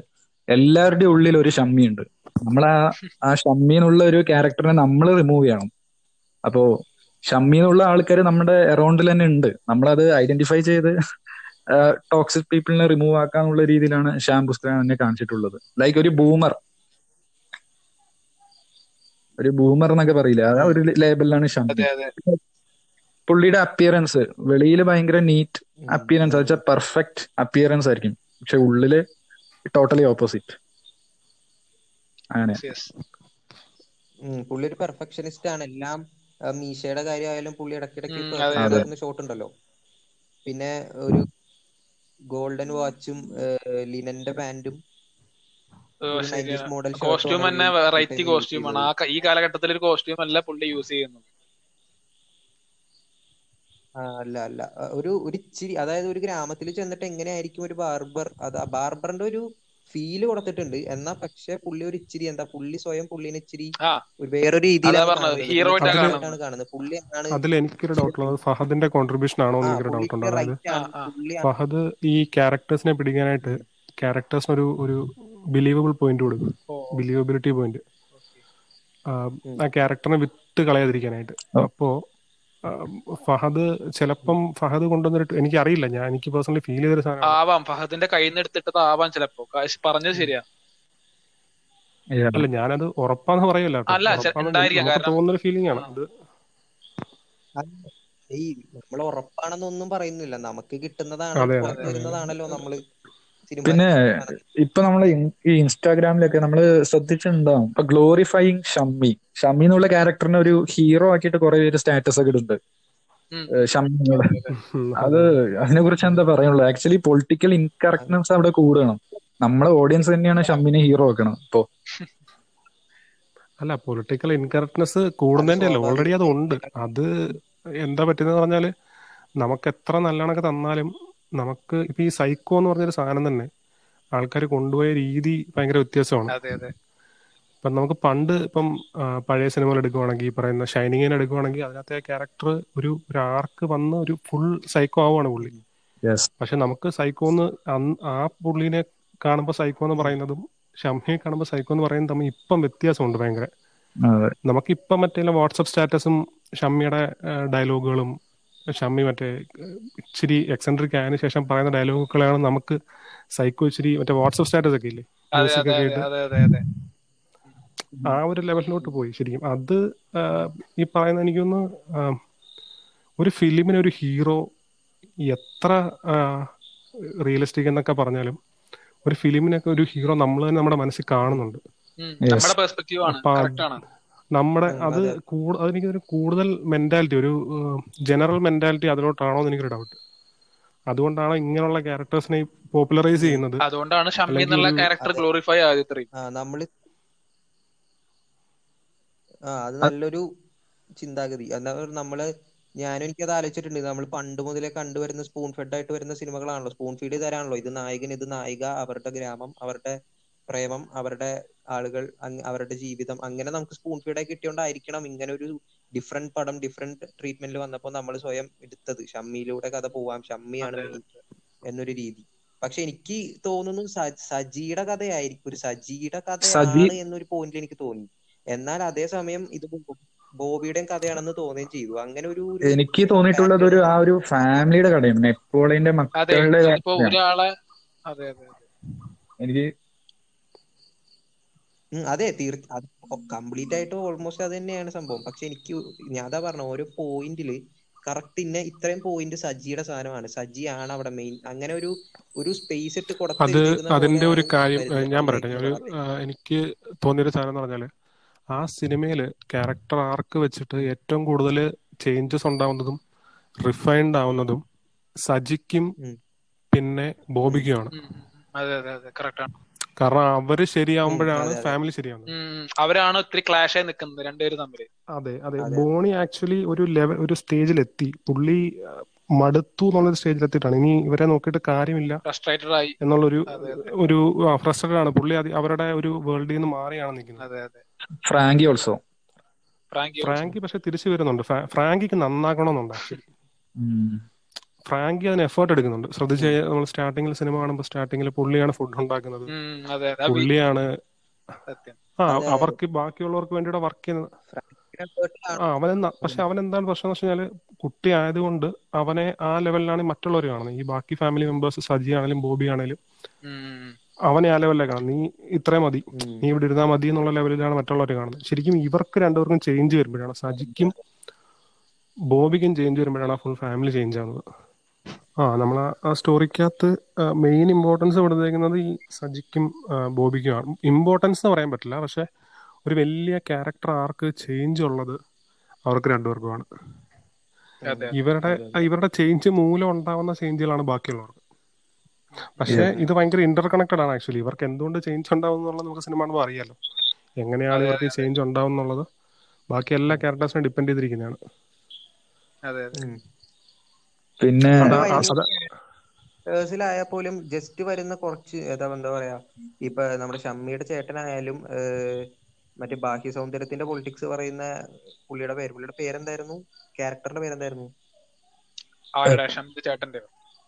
S1: എല്ലാവരുടെയും ഉള്ളിൽ ഒരു ഷമ്മി ഉണ്ട്. നമ്മൾ ആ ആ ഷമ്മി എന്നുള്ള ഒരു ക്യാരക്ടറിനെ നമ്മൾ റിമൂവ് ചെയ്യണം. അപ്പോ ഷമ്മി എന്നുള്ള ആൾക്കാർ നമ്മുടെ അറൗണ്ടിൽ തന്നെ ഉണ്ട്. നമ്മളത് ഐഡന്റിഫൈ ചെയ്ത് ടോക്സിക് പീപ്പിളിനെ റിമൂവ് ആക്കാന്നുള്ള രീതിയിലാണ് ശ്യാം പുസ്തകം എന്നെ കാണിച്ചിട്ടുള്ളത്. ലൈക്ക് ഒരു ബൂമർ ഒരു ബൂമർ എന്നൊക്കെ പറയില്ല? ആ ഒരു ലേബലിലാണ്
S3: അതെ അതെ.
S1: പുള്ളിയുടെ അപ്പിയറൻസ് വെളിയിൽ ഭയങ്കര നീറ്റ് അപ്പിയറൻസ് വെച്ചാൽ പെർഫെക്റ്റ് അപ്പിയറൻസ് ആയിരിക്കും. പക്ഷെ ഉള്ളിൽ ടോട്ടലി ഓപ്പോസിറ്റ് അങ്ങനെ.
S2: പുള്ളി ഒരു പെർഫെക്ഷനിസ്റ്റ് ആണ്. എല്ലാം മീശയുടെ കാര്യമായാലും പുള്ളി ഇടയ്ക്കിടയ്ക്ക്
S3: അതെ,
S1: അതെ.
S2: ഷോട്ട് ഉണ്ടല്ലോ. പിന്നെ ഒരു ഗോൾഡൻ വാച്ചും ലിനന്റെ പാന്റും ഒരു 90s മോഡൽ
S3: കോസ്റ്റ്യൂം തന്നെ വെറൈറ്റി കോസ്റ്റ്യൂം ആണ്. ആ ഈ കാലഘട്ടത്തിൽ ഒരു കോസ്റ്റ്യൂം അല്ല പുള്ളി യൂസ് ചെയ്യുന്നത്.
S2: അല്ല അല്ല. ഒരു ഒരു ഇച്ചിരി അതായത് ഒരു ഗ്രാമത്തിൽ ചെന്നിട്ട് എങ്ങനെയായിരിക്കും ഒരു ബാർബർ അതാ ആ ബാർബറിന്റെ ഒരു ഫീൽ കൊടുത്തിട്ടുണ്ട്. എന്നാ പക്ഷെ പുള്ളി ഒരു ഇച്ചിരി എന്താ പുള്ളി സ്വയം പുള്ളിനെ ഇച്ചിരി ഒരു വേറൊരു രീതിയിലാണ് കാണുന്നത്. പുള്ളി
S4: അതിൽ എനിക്കൊരു ഡൗട്ട് ഉള്ളത്. ഫഹദിന്റെ കോൺട്രിബ്യൂഷൻ ആണോ എനിക്കൊരു ഡൗട്ട് ഉണ്ട്. അതായത് ഫഹദ് ഈ ക്യാരക്ടേഴ്സിനെ പിടിക്കാനായിട്ട് ക്യാരക്ടേഴ്സിന് ഒരു ഒരു ബിലീവബിൾ പോയിന്റ് കൊടുക്കും. ബിലീവബിലിറ്റി പോയിന്റ് ആ ക്യാരക്ടറിനെ വിത്ത് കളയാതിരിക്കാനായിട്ട്. അപ്പോ ഫഹദ് ചിലപ്പം ഫഹദ് കൊണ്ടുവന്നിട്ട് എനിക്കറിയില്ല ഞാൻ എനിക്ക് പേഴ്സണലി ഫീൽ ചെയ്തൊരു സാധനം
S3: ആവാം ഫഹദിന്റെ കയ്യിൽ നിന്ന് എടുത്തിട്ട് ആവാം ചിലപ്പോ. പറഞ്ഞത് ശരിയാ.
S4: അല്ല ഞാനത് ഉറപ്പാന്ന് പറയല്ല തോന്നുന്നൊരു ഫീലിംഗ് ആണ്. അത്
S2: നമ്മൾ ഉറപ്പാണെന്നൊന്നും പറയുന്നില്ല. നമുക്ക് കിട്ടുന്നതാണ് വരുന്നതാണല്ലോ നമ്മൾ.
S1: പിന്നെ ഇപ്പൊ നമ്മൾ ഈ ഇൻസ്റ്റാഗ്രാമിലൊക്കെ നമ്മൾ ശ്രദ്ധിച്ചിട്ടുണ്ടാവും ഇപ്പൊ ഗ്ലോറിഫൈങ് ഷമ്മി. ഷമ്മി എന്നുള്ള ക്യാരക്ടറിനെ ഒരു ഹീറോ ആക്കിയിട്ട് കുറെ പേര് സ്റ്റാറ്റസ് ഒക്കെ ഇടുന്നുണ്ട്.
S3: ഉം.
S1: ഷമ്മി അത് അതിനെ കുറിച്ച് എന്താ പറയാനുള്ളത് ആക്ച്വലി പൊളിറ്റിക്കൽ ഇൻകറക്ട്നെസ് അവിടെ കൂടണം. നമ്മളെ ഓഡിയൻസ് തന്നെയാണ് ഷമ്മിനെ ഹീറോ ആക്കണം ഇപ്പൊ.
S4: അല്ല പൊളിറ്റിക്കൽ ഇൻകറക്ട്നെസ് കൂടുന്നതിന്റെ അല്ല ഓൾറെഡി അത് ഉണ്ട്. അത് എന്താ പറ്റുന്നത് പറഞ്ഞാൽ നമുക്ക് എത്ര നല്ലണക്ക് തന്നാലും നമുക്ക് ഇപ്പൊ ഈ സൈക്കോ എന്ന് പറഞ്ഞൊരു സാധനം തന്നെ ആൾക്കാർ കൊണ്ടുപോയ രീതി ഭയങ്കര വ്യത്യാസമാണ്.
S3: അതെ അതെ.
S4: ഇപ്പം നമുക്ക് പണ്ട് ഇപ്പം പഴയ സിനിമകൾ എടുക്കുവാണെങ്കിൽ ഈ പറയുന്ന ഷൈനിങ്ങിനെ എടുക്കുവാണെങ്കിൽ അതിനകത്തെ ക്യാരക്ടർ ഒരു ഒരു ആർക്ക് വന്ന് ഒരു ഫുൾ സൈക്കോ ആവുകയാണ് പുള്ളി.
S1: യെസ്
S4: പക്ഷെ നമുക്ക് സൈക്കോ എന്ന് ആ പുള്ളിനെ കാണുമ്പോൾ സൈക്കോ എന്ന് പറയുന്നതും ഷംഹിയെ കാണുമ്പോൾ സൈക്കോ എന്ന് പറയുന്നത് തമ്മിൽ ഇപ്പം വ്യത്യാസമുണ്ട് ഭയങ്കര.
S1: നമുക്ക്
S4: നമുക്കിപ്പം മറ്റേ വാട്സപ്പ് സ്റ്റാറ്റസും ഷമ്മിയുടെ ഡയലോഗുകളും ഷമ്മി മറ്റേ ഇച്ചിരി എക്സെൻട്രിക് ആയതിനു ശേഷം പറയുന്ന ഡയലോഗുകളാണ് നമുക്ക് സൈക്കോ ഇച്ചിരി മറ്റേ വാട്സപ്പ് സ്റ്റാറ്റസ് ഒക്കെ ഇല്ലേ? മ്യൂസിക് ഒക്കെ ആ ഒരു ലെവലിലോട്ട് പോയി ശരിക്കും. അത് ഈ പറയുന്ന എനിക്കൊന്ന് ഒരു ഫിലിമിന് ഒരു ഹീറോ എത്ര റിയലിസ്റ്റിക് എന്നൊക്കെ പറഞ്ഞാലും ഒരു ഫിലിമിനൊക്കെ ഒരു ഹീറോ നമ്മൾ തന്നെ നമ്മുടെ മനസ്സിൽ കാണുന്നുണ്ട്. അപ്പൊ നമ്മുടെ അത് അതെനിക്ക് ഒരു കൂടുതൽ മെന്റാലിറ്റി ഒരു ജനറൽ മെന്റാലിറ്റി അതിലോട്ടാണോ എന്ന് എനിക്കൊരു ഡൗട്ട് അതുകൊണ്ടാണ് ഇങ്ങനെയുള്ള ക്യാരക്ടേഴ്സിനെ പോപ്പുലറൈസ് ചെയ്യുന്നത്.
S3: അതുകൊണ്ടാണ് ഷമ്മി എന്നുള്ള ക്യാരക്ടർ. ഗ്ലോറിഫൈ നമ്മൾ
S2: ആ അത് നല്ലൊരു ചിന്താഗതി. എന്താ നമ്മൾ ഞാനും അത് ആലോചിച്ചിട്ടുണ്ട്. നമ്മൾ പണ്ട് മുതലേ കണ്ടുവരുന്ന സ്പൂൺ ഫെഡ് ആയിട്ട് വരുന്ന സിനിമകളാണല്ലോ. Spoon feed തരാണല്ലോ. ഇത് നായകൻ ഇത് നായിക അവരുടെ ഗ്രാമം അവരുടെ പ്രേമം അവരുടെ ആളുകൾ അവരുടെ ജീവിതം അങ്ങനെ നമുക്ക് സ്പൂൺ ഫീഡ് ഫീഡായി കിട്ടിയോണ്ടായിരിക്കണം ഇങ്ങനെ ഒരു ഡിഫറെന്റ് പടം ഡിഫറെന്റ് ട്രീറ്റ്മെന്റിൽ വന്നപ്പോൾ നമ്മൾ സ്വയം എടുത്തത്. ഷമ്മിയിലൂടെ കഥ പോവാം. ഷമ്മിയാണ് എന്നൊരു രീതി. പക്ഷെ എനിക്ക് തോന്നുന്നു സജിയുടെ കഥയായിരിക്കും ഒരു സജിയുടെ
S1: സജി-
S2: കഥയാണ് എന്നൊരു പോയിന്റിൽ എനിക്ക് തോന്നി. എന്നാൽ അതേസമയം ഇത് ബോബിയുടെയും കഥയാണെന്ന് തോന്നുകയും ചെയ്തു. അങ്ങനെ ഒരു
S1: എനിക്ക് തോന്നിയിട്ടുള്ളത് ഒരു ആ ഒരു ഫാമിലിയുടെ കഥയാണ്. നെപ്പോളിയന്റെ മക്കളുടെ എനിക്ക്
S2: ഉം, അതെ തീർ അത് കംപ്ലീറ്റ് ആയിട്ട് ഓൾമോസ്റ്റ് അത് തന്നെയാണ് സംഭവം. പക്ഷെ എനിക്ക് ഞാൻ അതാ പറഞ്ഞ ഓരോ പോയിന്റിൽ കറക്റ്റ് ഇന്ന ഇത്രയും പോയിന്റ് സജിയുടെ സാധനമാണ്. ആണ് അവിടെ മെയിൻ അങ്ങനെ ഒരു ഒരു സ്പേസ് ഇട്ട്
S4: അത് അതിന്റെ ഒരു കാര്യം ഞാൻ പറയട്ടെ. ഞാൻ ഒരു എനിക്ക് തോന്നിയൊരു സാധനം എന്ന് പറഞ്ഞാൽ ആ സിനിമയിൽ ക്യാരക്ടർ ആർക്ക് വെച്ചിട്ട് ഏറ്റവും കൂടുതൽ ചേഞ്ചസ് ഉണ്ടാവുന്നതും റിഫൈൻഡ് ആവുന്നതും സജിക്കും പിന്നെ ബോബിക്കുമാണ്.
S3: അതെ അതെ അതെ. കറക്റ്റ് ആണ്.
S4: കാരണം അവർ ശരിയാവുമ്പോഴാണ്. ഫാമിലി ശരിയാവുന്നത്.
S3: അവരാണ് ഒത്തിരി ക്ലാഷ് ആയി നിൽക്കുന്നത് രണ്ടുപേരും തമ്മിൽ
S4: അതെ അതെ. ബോണി ആക്ച്വലി ഒരു ലെവൽ ഒരു സ്റ്റേജിൽ എത്തി. പുള്ളി മടുത്തു സ്റ്റേജിൽ സ്റ്റേജിലെത്തിയിട്ടാണ് ഇനി ഇവരെ നോക്കിയിട്ട് കാര്യമില്ല
S3: ഫ്രസ്ട്രേറ്റഡ് ആയി.
S4: എന്നുള്ളൊരു. ഒരു ഫ്രസ്ട്രേറ്റഡ് ആണ് പുള്ളി അത് അവരുടെ ഒരു വേൾഡിൽ നിന്ന് മാറിയാണ് നിൽക്കുന്നത്.
S3: അതെ അതെ.
S1: ഫ്രാങ്കി ഓൾസോ
S3: ഫ്രാങ്കി
S4: ഫ്രാങ്കി പക്ഷെ തിരിച്ചു വരുന്നുണ്ട്. ഫ്രാ- ഫ്രാങ്കിക്ക് നന്നാക്കണമെന്നുണ്ട് ആക്ച്വലി ഫ്രാങ്കി അതിന് എഫേർട്ട് എടുക്കുന്നുണ്ട്. ശ്രദ്ധിച്ച് നമ്മൾ സ്റ്റാർട്ടിങ്ങിൽ സിനിമ കാണുമ്പോൾ സ്റ്റാർട്ടിങ്ങിൽ പുള്ളിയാണ് ഫുഡ് ഉണ്ടാക്കുന്നത്.
S3: അതെ അതെ. ആ
S4: പുള്ളിയാണ്
S3: സത്യം.
S4: ആ. അവർക്ക് ബാക്കിയുള്ളവർക്ക് വേണ്ടിയുടെ വർക്ക് ചെയ്യുന്നത്. ആ അവനെന്താ പക്ഷെ അവൻ എന്താണ് പ്രശ്നം എന്ന് വെച്ച് കഴിഞ്ഞാൽ കുട്ടി ആയതുകൊണ്ട് അവനെ ആ ലെവലിലാണ് മറ്റുള്ളവർ കാണുന്നത്. ഈ ബാക്കി ഫാമിലി മെമ്പേഴ്സ് സജി ആണെങ്കിലും ബോബി ആണെങ്കിലും അവനെ ആ ലെവലിലെ കാണുന്നത്. നീ ഇത്രേ മതി. നീ ഇവിടെ ഇരുന്നാ മതി എന്നുള്ള ലെവലിലാണ് മറ്റുള്ളവർ കാണുന്നത്. ശരിക്കും ഇവർക്ക് രണ്ടുപേർക്കും ചേഞ്ച് വരുമ്പോഴാണ്. സജിക്കും ബോബിക്കും ചേഞ്ച് വരുമ്പോഴാണ് ആ ഫുൾ ഫാമിലി ചേഞ്ച് ആവുന്നത്. ആ നമ്മൾ ആ സ്റ്റോറിക്കകത്ത് മെയിൻ ഇമ്പോർട്ടൻസ് കൊടുത്തേക്കുന്നത് ഈ സജിക്കും ബോബിക്കും ബോബിക്കുമാണ് ഇമ്പോർട്ടൻസ് എന്ന് പറയാൻ പറ്റില്ല പക്ഷെ ഒരു വലിയ ക്യാരക്ടർ ആർക്ക് ചേഞ്ച് ഉള്ളത് അവർക്ക് രണ്ടുപേർക്കുമാണ്. ഇവരുടെ ഇവരുടെ ചേഞ്ച് മൂലം ഉണ്ടാവുന്ന ചേഞ്ചുകളാണ് ബാക്കിയുള്ളവർക്ക് പക്ഷെ ഇത് ഭയങ്കര ഇന്റർ കണക്റ്റഡ് ആണ് ആക്ച്വലി ഇവർക്ക് എന്തുകൊണ്ട് ചേഞ്ച് ഉണ്ടാവും എന്നുള്ളത് നമുക്ക് സിനിമ കാണുമ്പോൾ അറിയാലോ. എങ്ങനെയാണ് ഇവർക്ക് ചേഞ്ച് ഉണ്ടാവും എന്നുള്ളത്. ബാക്കി എല്ലാ ക്യാരക്ടേഴ്സിനും ഡിപ്പെൻഡ് ചെയ്തിരിക്കുന്നതാണ്.
S3: അതെ.
S1: പിന്നെ
S2: ഭയങ്കര പോലും ജസ്റ്റ് വരുന്ന കുറച്ച് ഏതാ എന്താ പറയാ ഇപ്പൊ നമ്മുടെ ഷമ്മിയുടെ ചേട്ടനായാലും മറ്റേ ബാഹ്യ സൗന്ദര്യത്തിന്റെ പൊളിറ്റിക്സ് പറയുന്ന പുള്ളിയുടെ പേര് പുള്ളിയുടെ പേരെന്തായിരുന്നു? ക്യാരക്ടറിന്റെ പേരെന്തായിരുന്നു?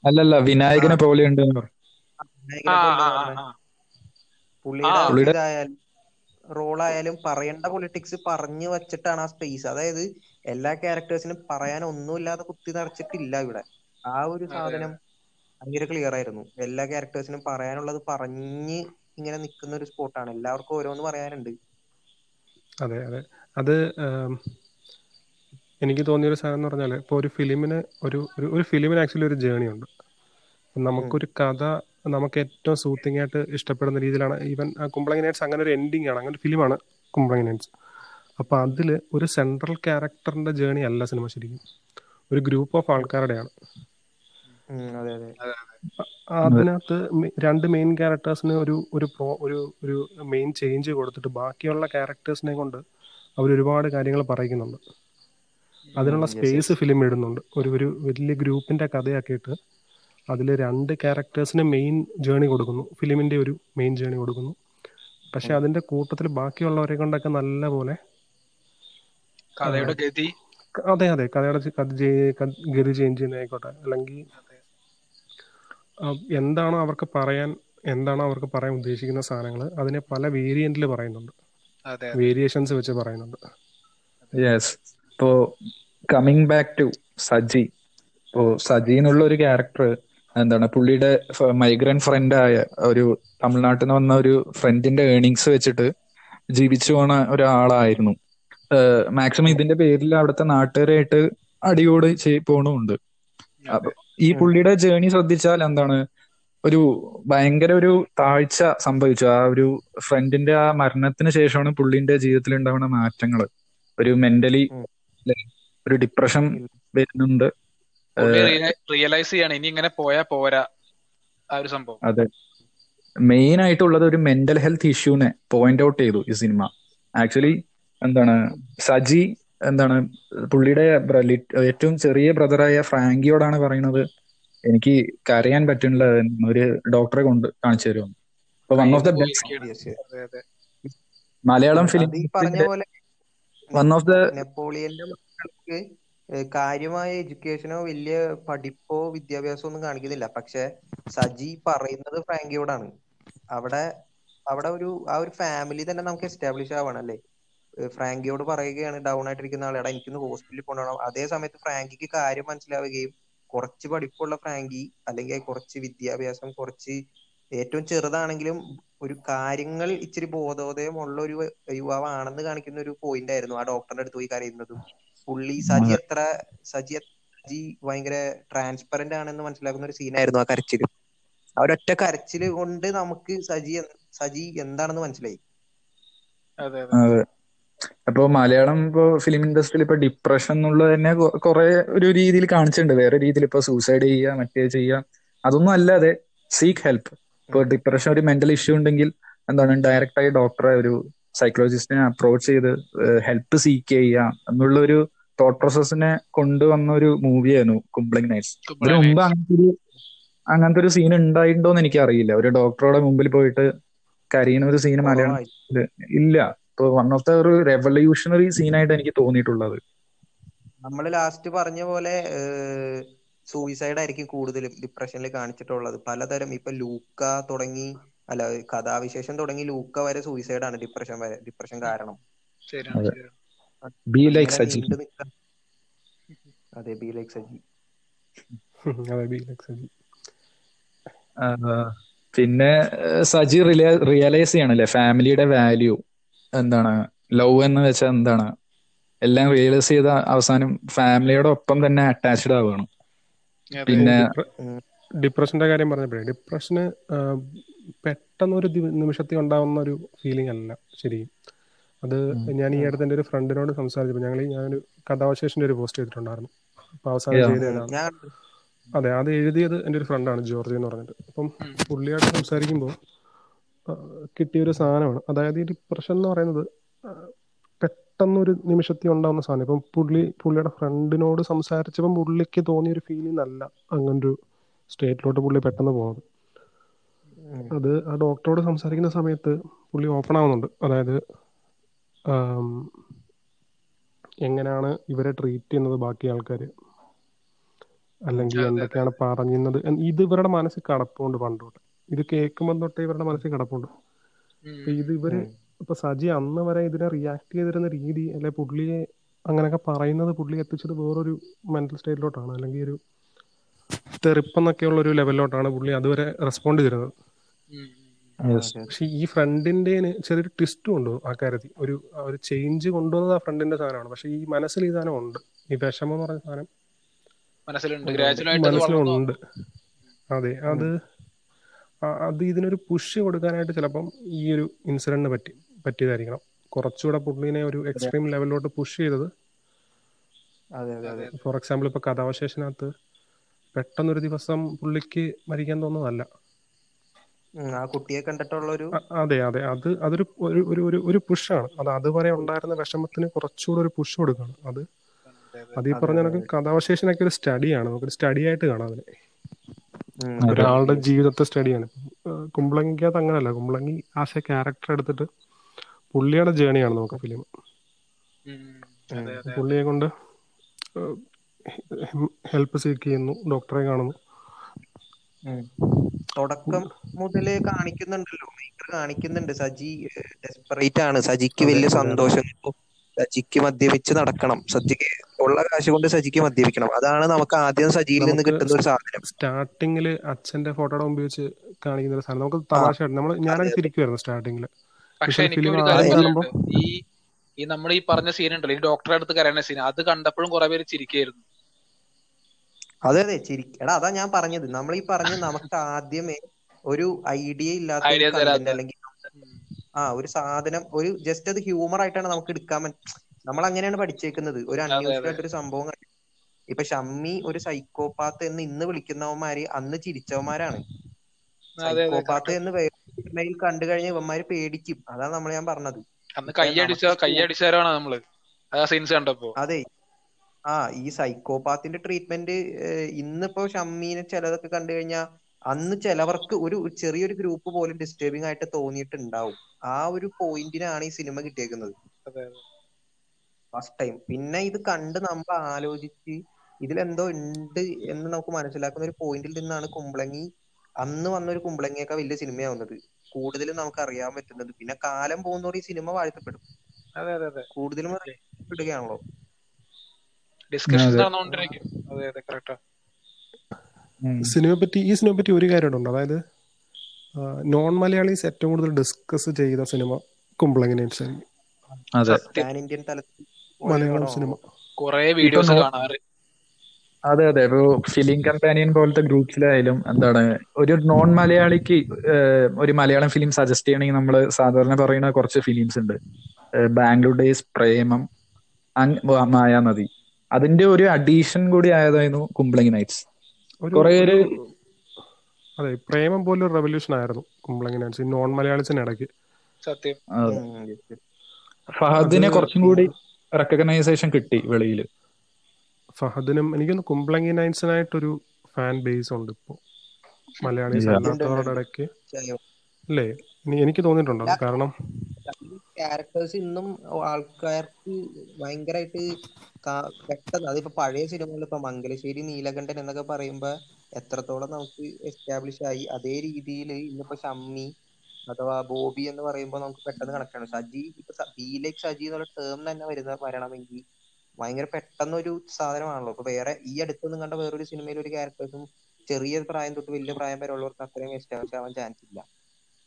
S1: അല്ലല്ല വിനായകനെ പോലെ ഉണ്ട്
S2: പുള്ളിയുടെ റോളായാലും പറയേണ്ട പൊളിറ്റിക്സ് പറഞ്ഞു വച്ചിട്ടാണ് ആ സ്പേസ് അതായത് എല്ലാ ക്യാരക്ടേഴ്സിനും പറയാൻ ഒന്നുമില്ലാതെ കുത്തി നിറച്ചിട്ടില്ല ഇവിടെ. ആ ഒരു സാധനം ഭയങ്കര ക്ലിയർ ആയിരുന്നു. എല്ലാ ക്യാരക്ടേഴ്സിനും പറയാനുള്ളത് പറഞ്ഞ് ഇങ്ങനെ നിൽക്കുന്ന ഒരു സ്പോട്ടാണ് എല്ലാവർക്കും ഓരോന്ന് പറയാനുണ്ട്.
S4: അതെ അതെ. അത് എനിക്ക് തോന്നിയ ഒരു സാധനം എന്ന് പറഞ്ഞാൽ ഇപ്പോൾ ഒരു ഫിലിമിന് ഒരു ഒരു ഒരു ഫിലിമിന് ആക്ച്വലി ഒരു ജേണി ഉണ്ട്. നമുക്കൊരു കഥ നമുക്ക് ഏറ്റവും സൂത്തിങ് ആയിട്ട് ഇഷ്ടപ്പെടുന്ന രീതിയിലാണ്. ഈവൻ കുമ്പളങ്ങി നൈറ്റ്സ് അങ്ങനെ ഒരു എൻഡിങ് ആണ്. അങ്ങനെ ഒരു ഫിലിമാണ് കുമ്പളങ്ങി നൈറ്റ്സ് അപ്പോൾ അതിൽ ഒരു സെൻട്രൽ ക്യാരക്ടറിന്റെ ജേണി അല്ല സിനിമ ശരിക്കും. ഒരു ഗ്രൂപ്പ് ഓഫ് ആൾക്കാരുടെയാണ്.
S2: അതെ അതെ.
S4: അതിനകത്ത് രണ്ട് മെയിൻ ക്യാരക്ടേഴ്സിന് ഒരു ഒരു പ്രോ ഒരു ഒരു മെയിൻ ചേഞ്ച് കൊടുത്തിട്ട് ബാക്കിയുള്ള ക്യാരക്ടേഴ്സിനെ കൊണ്ട് അവർ ഒരുപാട് കാര്യങ്ങൾ പറയുന്നുണ്ട്. അതിനുള്ള സ്പേസ് ഫിലിം ഇടുന്നുണ്ട്. ഒരു ഒരു വലിയ ഗ്രൂപ്പിന്റെ കഥയാക്കിയിട്ട് അതിൽ രണ്ട് ക്യാരക്ടേഴ്സിന് മെയിൻ ജേണി കൊടുക്കുന്നു. ഫിലിമിന്റെ ഒരു മെയിൻ ജേണി കൊടുക്കുന്നു. പക്ഷെ അതിന്റെ കൂട്ടത്തിൽ ബാക്കിയുള്ളവരെ കൊണ്ടൊക്കെ നല്ല പോലെ
S3: കഥയുടെ ഗതി?
S4: അതെ അതെ. കഥയുടെ ഗതി ചേഞ്ച് ചെയ്യുന്നതായിക്കോട്ടെ. അല്ലെങ്കിൽ എന്താണ് അവർക്ക് പറയാൻ എന്താണ് അവർക്ക് പറയാൻ ഉദ്ദേശിക്കുന്ന സാധനങ്ങൾ? അതിനെ പല വേരിയന്റിൽ പറയുന്നുണ്ട്.
S3: അതെ
S4: വേരിയേഷൻസ് വെച്ച് പറയുന്നുണ്ട്.
S1: യെസ് ഇപ്പോ കമ്മിങ് ബാക്ക് ടു സജി. ഇപ്പോ സജി എന്നുള്ള ഒരു ക്യാരക്ടർ എന്താണ്? പുള്ളിയുടെ മൈഗ്രന്റ് ഫ്രണ്ട് ആയ ഒരു തമിഴ്നാട്ടിൽ നിന്ന് വന്ന ഒരു ഫ്രണ്ടിന്റെ ഏണിങ്സ് വെച്ചിട്ട് ജീവിച്ചു പോണ ഒരാളായിരുന്നു. മാക്സിമം ഇതിന്റെ പേരിൽ അവിടുത്തെ നാട്ടുകാരായിട്ട് അടിയോട് ചെയ്- പോണുമുണ്ട്. അപ്പൊ ഈ പുള്ളിയുടെ ജേണി ശ്രദ്ധിച്ചാൽ എന്താണ്? ഒരു ഭയങ്കര ഒരു താഴ്ച സംഭവിച്ചു. ആ ഒരു ഫ്രണ്ടിന്റെ ആ മരണത്തിന് ശേഷമാണ് പുള്ളിന്റെ ജീവിതത്തിൽ ഉണ്ടാവുന്ന മാറ്റങ്ങൾ ഒരു മെന്റലി ഒരു ഡിപ്രഷൻ വരുന്നുണ്ട്.
S3: റിയലൈസ് ചെയ്യാണ്. ഇനി ഇങ്ങനെ പോയാ പോരാ ആ ഒരു സംഭവം.
S1: അതെ. മെയിൻ ആയിട്ടുള്ളത് ഒരു മെന്റൽ ഹെൽത്ത് ഇഷ്യൂനെ പോയിന്റ് ഔട്ട് ചെയ്തു ഈ സിനിമ ആക്ച്വലി എന്താണ് സജി എന്താണ് പുള്ളിയുടെ ഏറ്റവും ചെറിയ ബ്രദറായ ഫ്രാങ്കിയോടാണ് പറയുന്നത് എനിക്ക് കരയാൻ പറ്റുന്നില്ല ഒരു ഡോക്ടറെ കൊണ്ട് കാണിച്ചു തരുമെന്ന് അപ്പൊ one of the best Malayalam
S2: അത് പറഞ്ഞ
S1: ഫിലിം
S2: പോലെ
S1: വൺ ഓഫ് ദ
S2: നെപ്പോളിയന്റെ മക്കൾക്ക് കാര്യമായ എഡ്യൂക്കേഷനോ വലിയ പഠിപ്പോ വിദ്യാഭ്യാസമോ ഒന്നും കാണിക്കുന്നില്ല. പക്ഷെ സജി പറയുന്നത് ഫ്രാങ്കിയോടാണ്. അവിടെ അവിടെ ഒരു ആ ഒരു ഫാമിലി തന്നെ നമുക്ക് എസ്റ്റാബ്ലിഷ് ആവണം അല്ലേ ഫ്രാങ്കിയോട് പറയുകയാണ് ഡൗൺ ആയിട്ടിരിക്കുന്ന ആളെടാ എനിക്കൊന്ന് ഹോസ്പിറ്റലിൽ കൊണ്ടുപോകണം. അതേ സമയത്ത് ഫ്രാങ്കിക്ക് കാര്യം മനസ്സിലാവുകയും കുറച്ച് പഠിപ്പുള്ള ഫ്രാങ്കി അല്ലെങ്കിൽ കുറച്ച് വിദ്യാഭ്യാസം കുറച്ച് ഏറ്റവും ചെറുതാണെങ്കിലും ഒരു കാര്യങ്ങൾ ഇച്ചിരി ബോധോദയമുള്ള ഒരു യുവാവാണെന്ന് കാണിക്കുന്ന ഒരു പോയിന്റ് ആയിരുന്നു ആ ഡോക്ടറിന്റെ അടുത്ത് പോയി കരയുന്നതും. പുള്ളി സജി എത്ര സജി സജി ഭയങ്കര ട്രാൻസ്പെറന്റ് ആണെന്ന് മനസ്സിലാക്കുന്ന ഒരു സീനായിരുന്നു ആ കരച്ചിൽ ആ ഒരൊറ്റ കരച്ചിൽ കൊണ്ട് നമുക്ക് സജി സജി എന്താണെന്ന് മനസ്സിലായി.
S3: അതെ അതെ.
S1: അതെ. അപ്പൊ മലയാളം ഇപ്പോ ഫിലിം ഇൻഡസ്ട്രിയിൽ ഇപ്പൊ ഡിപ്രഷൻ എന്നുള്ളത് തന്നെ കുറെ ഒരു രീതിയിൽ കാണിച്ചിട്ടുണ്ട്. വേറെ രീതിയിൽ ഇപ്പൊ സൂസൈഡ് ചെയ്യുക മറ്റേ ചെയ്യുക. അതൊന്നും അല്ലാതെ സീക്ക് ഹെൽപ്പ് ഇപ്പൊ ഡിപ്രഷൻ ഒരു മെന്റൽ ഇഷ്യൂ ഉണ്ടെങ്കിൽ എന്താണ് ഡയറക്റ്റ് ആയി ഡോക്ടറെ ഒരു സൈക്കോളജിസ്റ്റിനെ അപ്രോച്ച് ചെയ്ത് ഹെൽപ്പ് സീക്ക് ചെയ്യുക എന്നുള്ള ഒരു തോട്ട് പ്രോസസ്സിനെ കൊണ്ടുവന്ന ഒരു മൂവിയായിരുന്നു കുംബ്ലിംഗ് നൈറ്റ്സ് ഇതിനു മുമ്പ് അങ്ങനത്തെ ഒരു അങ്ങനത്തെ ഒരു സീൻ ഉണ്ടായിട്ടുണ്ടോ എന്ന് എനിക്ക് അറിയില്ല ഒരു ഡോക്ടറുടെ മുമ്പിൽ പോയിട്ട് കരയുന്ന ഒരു സീൻ മലയാളം ഇല്ല. ഇപ്പൊ വൺ ഓഫ് ദ ഒരു റെവല്യൂഷണറി സീനായിട്ട് എനിക്ക് തോന്നിയിട്ടുള്ളത്.
S2: നമ്മൾ ലാസ്റ്റ് പറഞ്ഞ പോലെ സൂയിസൈഡ് ആയിരിക്കും കൂടുതലും ഡിപ്രഷനിൽ കാണിച്ചിട്ടുള്ളത്. പലതരം ഇപ്പൊ ലൂക്ക തുടങ്ങി അല്ല കഥാവിശേഷം തുടങ്ങി ലൂക്ക വരെ സൂയിസൈഡ് ആണ് ഡിപ്രഷൻ വരെ ഡിപ്രഷൻ കാരണം.
S3: ശരിയാണ്
S1: ബി
S2: ലൈക്
S1: സജി.
S2: അതെ ബി ലൈക് സജി.
S4: അതെ ബി ലൈക് സജി.
S1: പിന്നെ സജി റിയലൈസ് ചെയ്യണല്ലേ? ഫാമിലിയുടെ വാല്യൂ എന്താണ് ലവ് എന്ന് വെച്ചാൽ എന്താണ് എല്ലാം റിയലൈസ് ചെയ്ത അവസാനം ഫാമിലിയുടെ ഒപ്പം തന്നെ അറ്റാച്ച്ഡ് ആവുകയാണ്. പിന്നെ
S4: ഡിപ്രഷന്റെ കാര്യം പറഞ്ഞപ്പോഴേ ഡിപ്രഷന് പെട്ടെന്ന് ഒരു നിമിഷത്തിൽ ഉണ്ടാവുന്ന ഒരു ഫീലിംഗ് അല്ല ശരിക്കും. അത് ഞാൻ ഈ അടുത്ത് എന്റെ ഒരു ഫ്രണ്ടിനോട് സംസാരിച്ചപ്പോൾ ഞങ്ങൾ ഞാനൊരു കഥാവശേഷന്റെ ഒരു പോസ്റ്റ് ചെയ്തിട്ടുണ്ടായിരുന്നു. അപ്പൊ അവസാനം ചെയ്തതാണ് അതെ അത് എഴുതിയത് എന്റെ ഒരു ഫ്രണ്ടാണ് ജോർജ് എന്ന് പറഞ്ഞിട്ട്. അപ്പം. പുള്ളിയായിട്ട് സംസാരിക്കുമ്പോൾ കിട്ടിയൊരു സാധനമാണ്. അതായത് ഈ ഡിപ്രഷൻ എന്ന് പറയുന്നത് പെട്ടെന്ന് പെട്ടെന്നൊരു നിമിഷത്തിൽ ഉണ്ടാവുന്ന സാധനം. ഇപ്പം പുള്ളി പുള്ളിയുടെ ഫ്രണ്ടിനോട് സംസാരിച്ചപ്പം പുള്ളിക്ക് തോന്നിയ ഒരു ഫീലിംഗ് അല്ല അങ്ങനൊരു സ്റ്റേറ്റിലോട്ട് പുള്ളി പെട്ടെന്ന് പോകുന്നത് അത് ആ ഡോക്ടറോട് സംസാരിക്കുന്ന സമയത്ത് പുള്ളി ഓപ്പൺ ആവുന്നുണ്ട്. അതായത് എങ്ങനെയാണ് ഇവരെ ട്രീറ്റ് ചെയ്യുന്നത് ബാക്കി ആൾക്കാർ അല്ലെങ്കിൽ. എന്തൊക്കെയാണ് പറയുന്നത് ഇത് ഇവരുടെ മനസ്സിൽ കടപ്പുണ്ട് പണ്ട് തൊട്ട് ഇത് കേൾക്കുമ്പോൾ തൊട്ടേ ഇവരുടെ മനസ്സിൽ കിടപ്പുണ്ട്. ഇത്
S2: ഇവർ.
S4: ഇപ്പൊ സജി അന്ന് വരെ ഇതിനെ റിയാക്ട് ചെയ്തിരുന്ന രീതി അല്ലെ പുള്ളിയെ അങ്ങനെയൊക്കെ പറയുന്നത് പുള്ളി എത്തിച്ചത് വേറൊരു മെന്റൽ സ്റ്റേറ്റിലോട്ടാണ് അല്ലെങ്കിൽ ഒരു തെറിപ്പെന്നൊക്കെയുള്ള ഒരു ലെവലിലോട്ടാണ് പുള്ളി അതുവരെ റെസ്പോണ്ട് ചെയ്തിരുന്നത്. പക്ഷെ ഈ ഫ്രണ്ടിന്റെ ചെറിയൊരു ട്വിസ്റ്റ് ഉണ്ട് ആ കാര്യത്തിൽ ഒരു ഒരു ചേഞ്ച് കൊണ്ടുവന്നത് ആ ഫ്രണ്ടിന്റെ സാധനമാണ്. പക്ഷെ ഈ മനസ്സിൽ ഈ സാധനം ഉണ്ട്. ഈ വിഷമം എന്ന് പറഞ്ഞ സാധനം
S3: മനസ്സിലുണ്ട്. അതെ
S4: അതെ. അത് ഇതിനൊരു പുഷ് കൊടുക്കാനായിട്ട് ചിലപ്പം ഈ ഒരു ഇൻസിഡന്റിന് പറ്റി പറ്റിയതായിരിക്കണം. കുറച്ചുകൂടെ പുള്ളിനെ ഒരു എക്സ്ട്രീം ലെവലിലോട്ട് പുഷ് ചെയ്തത്. ഫോർ എക്സാമ്പിൾ ഇപ്പൊ കഥാവശേഷനകത്ത് പെട്ടെന്നൊരു ദിവസം പുള്ളിക്ക് മരിക്കാൻ തോന്നുന്നതല്ല.
S2: ആ കുട്ടിയെ കണ്ടിട്ടുള്ള ഒരു
S4: അതെ അതെ. അത് അതൊരു ഒരു ഒരു പുഷാണ് അത് അതുവരെ ഉണ്ടായിരുന്ന വിഷമത്തിന് കുറച്ചുകൂടെ ഒരു പുഷ് കൊടുക്കുകയാണ് അത്
S3: അതെ
S4: ഈ പറഞ്ഞ കണക്ക് കഥാവശേഷനൊക്കെ ഒരു സ്റ്റഡിയാണ് നമുക്കൊരു സ്റ്റഡി ആയിട്ട് കാണാം അതിനെ. ഒരാളുടെ. ജീവിതത്തെ സ്റ്റഡിയാണ് കുമ്പളങ്ങിക്കകത്ത് അങ്ങനല്ല. കുമ്പളങ്ങി ആസ് എ ക്യാരക്ടർ എടുത്തിട്ട് പുള്ളിയുടെ ജേണിയാണ് നമുക്ക് ഫിലിം പുള്ളിയെ കൊണ്ട് ഹെൽപ്പ് സീക്ക് ചെയ്യുന്നു ഡോക്ടറെ കാണുന്നു.
S2: തുടക്കം മുതലേ കാണിക്കുന്നുണ്ടല്ലോ. മേക്കർ കാണിക്കുന്നുണ്ട്. സജി ഡെസ്പറേറ്റ് ആണ്. സജിക്ക് വലിയ സന്തോഷം. സജിക്ക് മദ്യപിച്ച് നടക്കണം. സജിക്ക് ഉള്ള കാശ് കൊണ്ട് സജിക്ക് മദ്യപിക്കണം. അതാണ് നമുക്ക് ആദ്യം സജിയിൽ നിന്ന് കിട്ടുന്ന ഒരു സാധനം.
S4: സ്റ്റാർട്ടിങ്ങിൽ അച്ഛന്റെ ഫോട്ടോ മുമ്പ് വെച്ച് കാണിക്കുന്ന ഒരു സാധനം. നമുക്ക് തമാശയായിട്ട് നമ്മൾ
S2: ഞാനത്
S4: സ്റ്റാർട്ടിങ്ങിൽ
S2: അതെ.
S4: സ്റ്റാർട്ടിങ്ങിൽ
S3: പക്ഷെ എനിക്ക് ഈ ഈ നമ്മൾ ഈ പറഞ്ഞ സീൻ ഉണ്ടല്ലോ ഈ ഡോക്ടറെ അടുത്ത് കരയുന്ന സീൻ അത് കണ്ടപ്പോഴും കുറെ പേര് ചിരിക്കായിരുന്നു.
S2: അതെ അതെ. ചിരിക്കടാ അതാ ഞാൻ പറഞ്ഞത്. നമ്മൾ ഈ പറഞ്ഞ നമുക്ക് ആദ്യമേ ഒരു ഐഡിയ ഇല്ലാത്ത അല്ലെങ്കിൽ. ആ ഒരു സാധനം ഒരു ജസ്റ്റ് അത് ഹ്യൂമർ ആയിട്ടാണ് നമുക്ക് എടുക്കാൻ നമ്മൾ അങ്ങനെയാണ് പഠിച്ചേക്കുന്നത്. ഒരു
S3: അതെ
S2: ഒരു സംഭവം ഇപ്പൊ ഷമ്മി ഒരു സൈക്കോപാത്ത് എന്ന് ഇന്ന് വിളിക്കുന്നവന്മാര് അന്ന് ചിരിച്ചവന്മാരാണ്. സൈക്കോപാത്ത് എന്ന് വേറെ കണ്ടു കഴിഞ്ഞ ഇവന്മാര് പേടിക്കും. അതാണ് നമ്മൾ ഞാൻ പറഞ്ഞത്.
S3: അന്ന് കൈയടിച്ച കൈയടിച്ചാരാണ് നമ്മൾ. സീൻസ് കണ്ടപ്പോ.
S2: അതെ. ആ ഈ സൈക്കോപാത്തിന്റെ ട്രീറ്റ്മെന്റ് ഇന്നിപ്പോ ഷമ്മീനെ ചിലതൊക്കെ കണ്ടു കഴിഞ്ഞാൽ അന്ന് ചിലവർക്ക് ഒരു ചെറിയൊരു ഗ്രൂപ്പ് പോലും ഡിസ്റ്റർബിംഗ് ആയിട്ട് തോന്നിയിട്ടുണ്ടാവും. ആ ഒരു പോയിന്റിനാണ് ഈ സിനിമ കിട്ടിയേക്കുന്നത്. ഫസ്റ്റ് ടൈം പിന്നെ ഇത് കണ്ട് നമ്മൾ ആലോചിച്ച് ഇതിലെന്തോ ഉണ്ട് എന്ന് നമുക്ക് മനസ്സിലാക്കുന്ന ഒരു പോയിന്റിൽ നിന്നാണ് കുമ്പളങ്ങി അന്ന് വന്ന ഒരു കുമ്പളങ്ങിയൊക്കെ വലിയ സിനിമയാവുന്നത് കൂടുതലും നമുക്ക് അറിയാൻ പറ്റുന്നത്. പിന്നെ കാലം പോകുന്നതോടെ ഈ സിനിമ വാഴ്ത്തപ്പെടും.
S3: അതെ അതെ അതെ.
S2: കൂടുതലും ഇടുകയാണല്ലോ
S3: ഡിസ്കഷൻസ്
S1: അതെ.
S3: നടന്നുകൊണ്ടിരിക്കും. അതെ അതെ കറക്റ്റാ
S1: ഉം.
S4: സിനിമയെ പറ്റി ഈ സിനിമയെ പറ്റി ഒരു കാര്യമുണ്ട്. അതായത് നോൺ മലയാളീസ് ഏറ്റവും കൂടുതൽ ഡിസ്കസ് ചെയ്ത സിനിമ കുമ്പളങ്ങനെ നൈറ്റ്സ്
S1: അതെ.
S3: സത്യം
S2: ഇന്ത്യൻ തലത്തിൽ
S4: മലയാളം സിനിമ.
S3: കൊറേ വീഡിയോസ് കാണാറ്.
S1: അതെ അതെ. ഇപ്പൊ ഫിലിം കമ്പാനിയൻ പോലത്തെ ഗ്രൂപ്പ്സിലായാലും എന്താണ് ഒരു നോൺ മലയാളിക്ക് ഒരു മലയാളം ഫിലിം സജസ്റ്റ് ചെയ്യണമെങ്കിൽ നമ്മൾ സാധാരണ പറയുന്ന കുറച്ച് ഫിലിംസ് ഉണ്ട്. ബാംഗ്ലൂർ ഡേയ്സ് പ്രേമം മായാ നദി മായാനദി അതിന്റെ ഒരു അഡീഷൻ കൂടി ആയതായിരുന്നു കുമ്പളങ്ങി നൈറ്റ്സ്
S4: അതെ പ്രേമം പോലെ ഒരു റെവല്യൂഷൻ ആയിരുന്നു കുമ്പളങ്ങനാൻസ് നോൺ മലയാളിച്ചിന് ഇടയ്ക്ക്.
S3: സത്യം.
S1: ഫഹദിനെ കുറച്ചും കൂടി റെക്കഗ്നൈസേഷൻ കിട്ടി വെളിയിൽ
S4: ഫഹദിനും എനിക്കൊന്ന് കുമ്പളങ്ങി നൈൻസിനായിട്ടൊരു ഫാൻ ബേസ് ഉണ്ട് ഇപ്പോ. മലയാളീസ് അല്ലാത്തവരുടെ ഇടയ്ക്ക്. അല്ലേ? എനിക്ക് തോന്നിയിട്ടുണ്ടോ? കാരണം
S2: ക്യാരക്ടേഴ്സ് ഇന്നും ആൾക്കാർക്ക് ഭയങ്കരമായിട്ട് പെട്ടെന്ന് അതിപ്പോ പഴയ സിനിമകൾ ഇപ്പൊ മംഗലശ്ശേരി നീലകണ്ഠൻ എന്നൊക്കെ പറയുമ്പോ എത്രത്തോളം നമുക്ക് എസ്റ്റാബ്ലിഷ് ആയി. അതേ രീതിയിൽ ഇന്നിപ്പോ ഷമ്മി അഥവാ ബോബി എന്ന് പറയുമ്പോൾ നമുക്ക് പെട്ടെന്ന് കണക്ട് ആണ്. സജി ഇപ്പൊ ബീലേക്ക് സജി എന്നുള്ള ടേം തന്നെ വരുന്ന വരണമെങ്കിൽ ഭയങ്കര പെട്ടെന്ന് ഒരു സാധനമാണല്ലോ. ഇപ്പൊ വേറെ ഈ അടുത്തൊന്നും കണ്ട വേറൊരു സിനിമയിൽ ഒരു ക്യാരക്ടേഴ്സും ചെറിയ പ്രായം തൊട്ട് വലിയ പ്രായം വരെ ഉള്ളവർക്ക് അത്രയും എസ്റ്റാബ്ലിഷ് ആവാൻ ചാൻസ് ഇല്ല.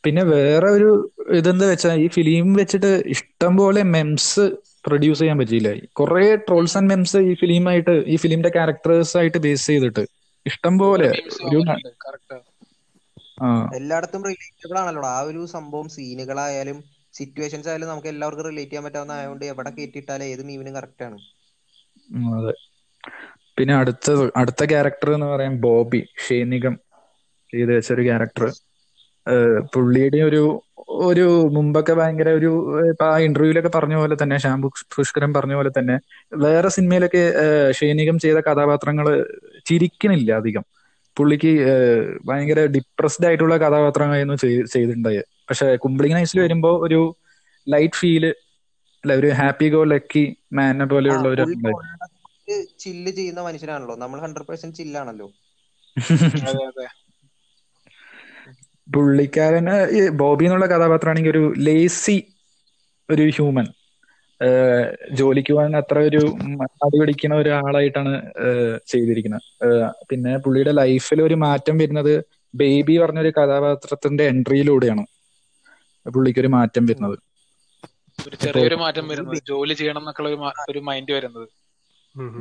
S1: പിന്നെ വേറെ ഒരു ഇതെന്താ വെച്ചാൽ ഈ ഫിലിം വെച്ചിട്ട് ഇഷ്ടം പോലെ മെംസ് പ്രൊഡ്യൂസ് ചെയ്യാൻ പറ്റിയില്ല. കുറെ ട്രോൾസ് ആൻഡ് മെംസ് ഈ ഫിലിമായിട്ട് ഈ ഫിലിമിന്റെ ക്യാരക്ടേഴ്സ് ആയിട്ട് ബേസ് ചെയ്തിട്ട്. ഇഷ്ടം പോലെ. ഒരു
S2: എല്ലായിടത്തും റിലേറ്റബിൾ ആണല്ലോ ആ ഒരു സംഭവം സീനുകളായാലും സിറ്റുവേഷൻസ് ആയാലും നമുക്ക് എല്ലാവർക്കും റിലേറ്റ് ചെയ്യാൻ പറ്റാവുന്ന ആയതുകൊണ്ട് എവിടെ കേട്ടിട്ടാലും ഏത് മീമിനും കറക്റ്റ് ആണ്.
S1: അതെ. പിന്നെ അടുത്ത അടുത്ത ക്യാരക്ടർ എന്ന് പറയാൻ ബോബി ഷേനികം ചെയ്ത് വെച്ച ഒരു ക്യാരക്ടർ പുള്ളിയുടെ ഒരു ഒരു മുമ്പൊക്കെ ഭയങ്കര ഒരു ഇപ്പൊ ആ ഇന്റർവ്യൂലൊക്കെ പറഞ്ഞ പോലെ തന്നെ ശ്യാം പുഷ്കരൻ പറഞ്ഞ പോലെ തന്നെ വേറെ സിനിമയിലൊക്കെ ഷേനികം ചെയ്ത കഥാപാത്രങ്ങൾ ചിരിക്കണില്ല അധികം. പുള്ളിക്ക് ഭയങ്കര ഡിപ്രസ്ഡ് ആയിട്ടുള്ള കഥാപാത്രങ്ങളായിരുന്നു ചെയ്- ചെയ്തിട്ടുണ്ടായത് പക്ഷെ കുംബ്ലിംഗ് നൈസിൽ വരുമ്പോ ഒരു ലൈറ്റ് ഫീൽ അല്ല ഒരു ഹാപ്പി ഗോ ലക്കി മാനെ പോലെയുള്ള ഒരു
S2: ചില്ല് ചെയ്യുന്ന മനുഷ്യനാണല്ലോ. നമ്മൾ ഹൺഡ്രഡ് പെർസെന്റ് ചില്ലാണല്ലോ
S3: അതെ അതെ.
S1: പുള്ളിക്കാരന് ഈ ബോബി എന്നുള്ള കഥാപാത്രമാണെങ്കിൽ ഒരു ലേസി ഒരു ഹ്യൂമൻ ജോലിക്ക് പോകാൻ അത്ര ഒരു മടി പിടിക്കുന്ന ഒരാളായിട്ടാണ് ചെയ്തിരിക്കുന്നത്. പിന്നെ പുള്ളിയുടെ ലൈഫിൽ ഒരു മാറ്റം വരുന്നത് ബേബി പറഞ്ഞൊരു കഥാപാത്രത്തിന്റെ എൻട്രിയിലൂടെയാണ് പുള്ളിക്ക് ഒരു മാറ്റം വരുന്നത്.
S3: ഒരു ചെറിയൊരു മാറ്റം വരുന്നത്. ജോലി ചെയ്യണം എന്നൊക്കെയുള്ള ഒരു മൈൻഡ് വരുന്നത്.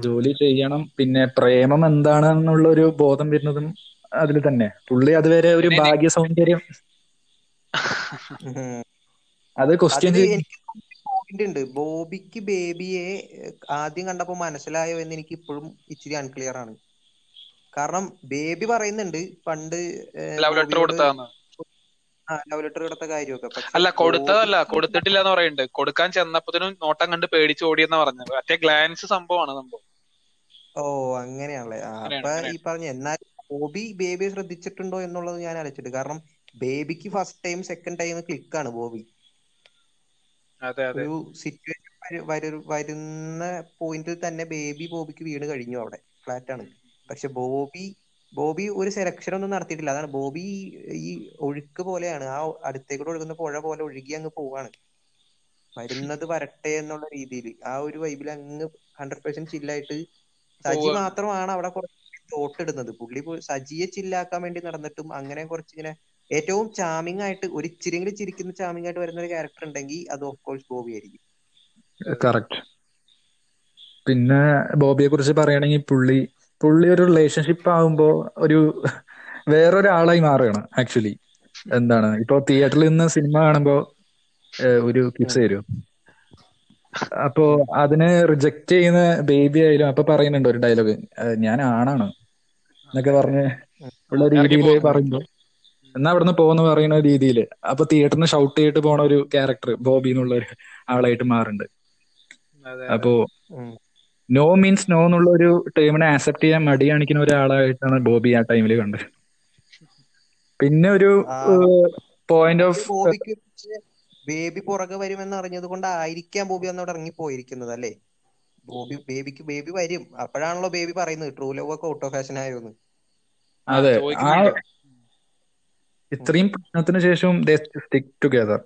S1: ജോലി ചെയ്യണം പിന്നെ പ്രേമം എന്താണെന്നുള്ള ഒരു ബോധം വരുന്നതും അതിൽ തന്നെ. പുള്ളി അതുവരെ ഒരു ഭാഗ്യ സൗന്ദര്യം അത് ക്വസ്റ്റ്യൻ
S2: ഉണ്ട്. ബോബിക്ക് ബേബിയെ ആദ്യം കണ്ടപ്പോ മനസ്സിലായോ എന്ന് എനിക്ക് ഇപ്പോഴും ഇച്ചിരി അൺക്ലിയർ ആണ്. കാരണം ബേബി പറയുന്നുണ്ട് പണ്ട്
S3: ലവ് ലെറ്റർ
S2: ആ ലവ് ലെറ്റർ കൊടുത്ത കാര്യമൊക്കെ.
S3: അല്ല കൊടുത്തതല്ല. കൊടുത്തിട്ടില്ല എന്ന് പറയുന്നുണ്ട്. കൊടുക്കാൻ ചെന്നപ്പോ നോട്ടം കണ്ട് പേടിച്ച് ഓടിയെന്ന് പറഞ്ഞത്. മറ്റേ ഗ്ലാൻസ് സംഭവമാണ് സംഭവം.
S2: ഓ അങ്ങനെയാണല്ലേ? അപ്പൊ ഈ പറഞ്ഞ എന്നാൽ ബോബി ബേബിയെ ശ്രദ്ധിച്ചിട്ടുണ്ടോ എന്നുള്ളത് ഞാൻ അലച്ചിട്ട് കാരണം ബേബിക്ക് ഫസ്റ്റ് ടൈം സെക്കൻഡ് ടൈം ക്ലിക്കാണ് ബോബി.
S3: അതെ അതെ.
S2: ഒരു സിറ്റുവേഷൻ വരുന്ന പോയിന്റിൽ തന്നെ ബേബി ബോബിക്ക് വീണ് കഴിഞ്ഞു അവിടെ. ഫ്ലാറ്റ് ആണ്. പക്ഷെ ബോബി ബോബി ഒരു സെലക്ഷൻ ഒന്നും നടത്തിയിട്ടില്ല. അതാണ് ബോബി ഈ ഒഴുക്ക് പോലെയാണ്. ആ അടുത്തേക്കൂടെ ഒഴുകുന്ന പുഴ പോലെ ഒഴുകി അങ്ങ് പോവാണ്. വരുന്നത് വരട്ടെ എന്നുള്ള രീതിയിൽ ആ ഒരു വൈബിൽ അങ്ങ് ഹൺഡ്രഡ് പെർസെന്റ് ചില്ലായിട്ട് സജി മാത്രമാണ് അവിടെ കുറച്ച് തോട്ടിടുന്നത്. പുള്ളി സജിയെ ചില്ലാക്കാൻ വേണ്ടി നടന്നിട്ടും അങ്ങനെ കുറച്ചിങ്ങനെ ഏറ്റവും ചാമിങ് ആയിട്ട് ഒരു ഇച്ചിരിയെങ്കിലും ചിരിക്കുന്ന ചാമിങ് ആയിട്ട് വരുന്ന ഒരു ക്യാരക്ടർ ഉണ്ടെങ്കിൽ അത് ഓഫ് കോഴ്സ് ബോബി ആയിരിക്കും.
S1: കറക്റ്റ് പിന്നെ ബോബിയെ കുറിച്ച് പറയുകയാണെങ്കിൽ പുള്ളി പുള്ളി ഒരു റിലേഷൻഷിപ്പ് ആകുമ്പോ ഒരു വേറൊരാളായി മാറുകയാണ് ആക്ച്വലി എന്താണ്? ഇപ്പൊ തിയേറ്ററിൽ നിന്ന് സിനിമ കാണുമ്പോ ഒരു കിസ് തരും അപ്പോ അതിന് റിജക്ട് ചെയ്യുന്ന ബേബി ആയാലും അപ്പൊ പറയുന്നുണ്ട് ഒരു ഡയലോഗ് ഞാൻ ആണാണ് എന്നൊക്കെ പറഞ്ഞ് ഉള്ള രീതിയിൽ പറയുമ്പോ. എന്നാ അവിടുന്ന് പോകുന്ന പറയുന്ന രീതിയിൽ അപ്പൊ തിയേറ്ററിന് ഷൗട്ട് ചെയ്തിട്ട് പോണ ഒരു ക്യാരക്ടർ ബോബി എന്നുള്ള ഒരു ആളായിട്ട് മാറുന്നുണ്ട്. അപ്പോ നോ മീൻസ് നോ എന്നുള്ള ഒരു ടേമിനെ ആക്സെപ്റ്റ് ചെയ്യാൻ മടി കാണിക്കുന്ന ഒരാളായിട്ടാണ് ബോബി ആ ടൈമിൽ കണ്ടത്. പിന്നെ ഒരു പോയിന്റ് ഓഫ്
S2: ബേബി പുറകെ വരുമെന്ന് അറിഞ്ഞത് കൊണ്ടായിരിക്കാം ബോബി അന്നോട് ഇറങ്ങി പോയിരിക്കുന്നത് അല്ലേ? ബോബി ബേബിക്ക് ബേബി വരും. അപ്പോഴാണല്ലോ ബേബി പറയുന്നത് ട്രൂ ലവ് ഒക്കെ ഔട്ട് ഓഫ് ഫാഷൻ ആയോന്ന്.
S1: അതെ. ഇത്രയും പ്രശ്നത്തിന് ശേഷം സ്റ്റിക് ടുഗദർ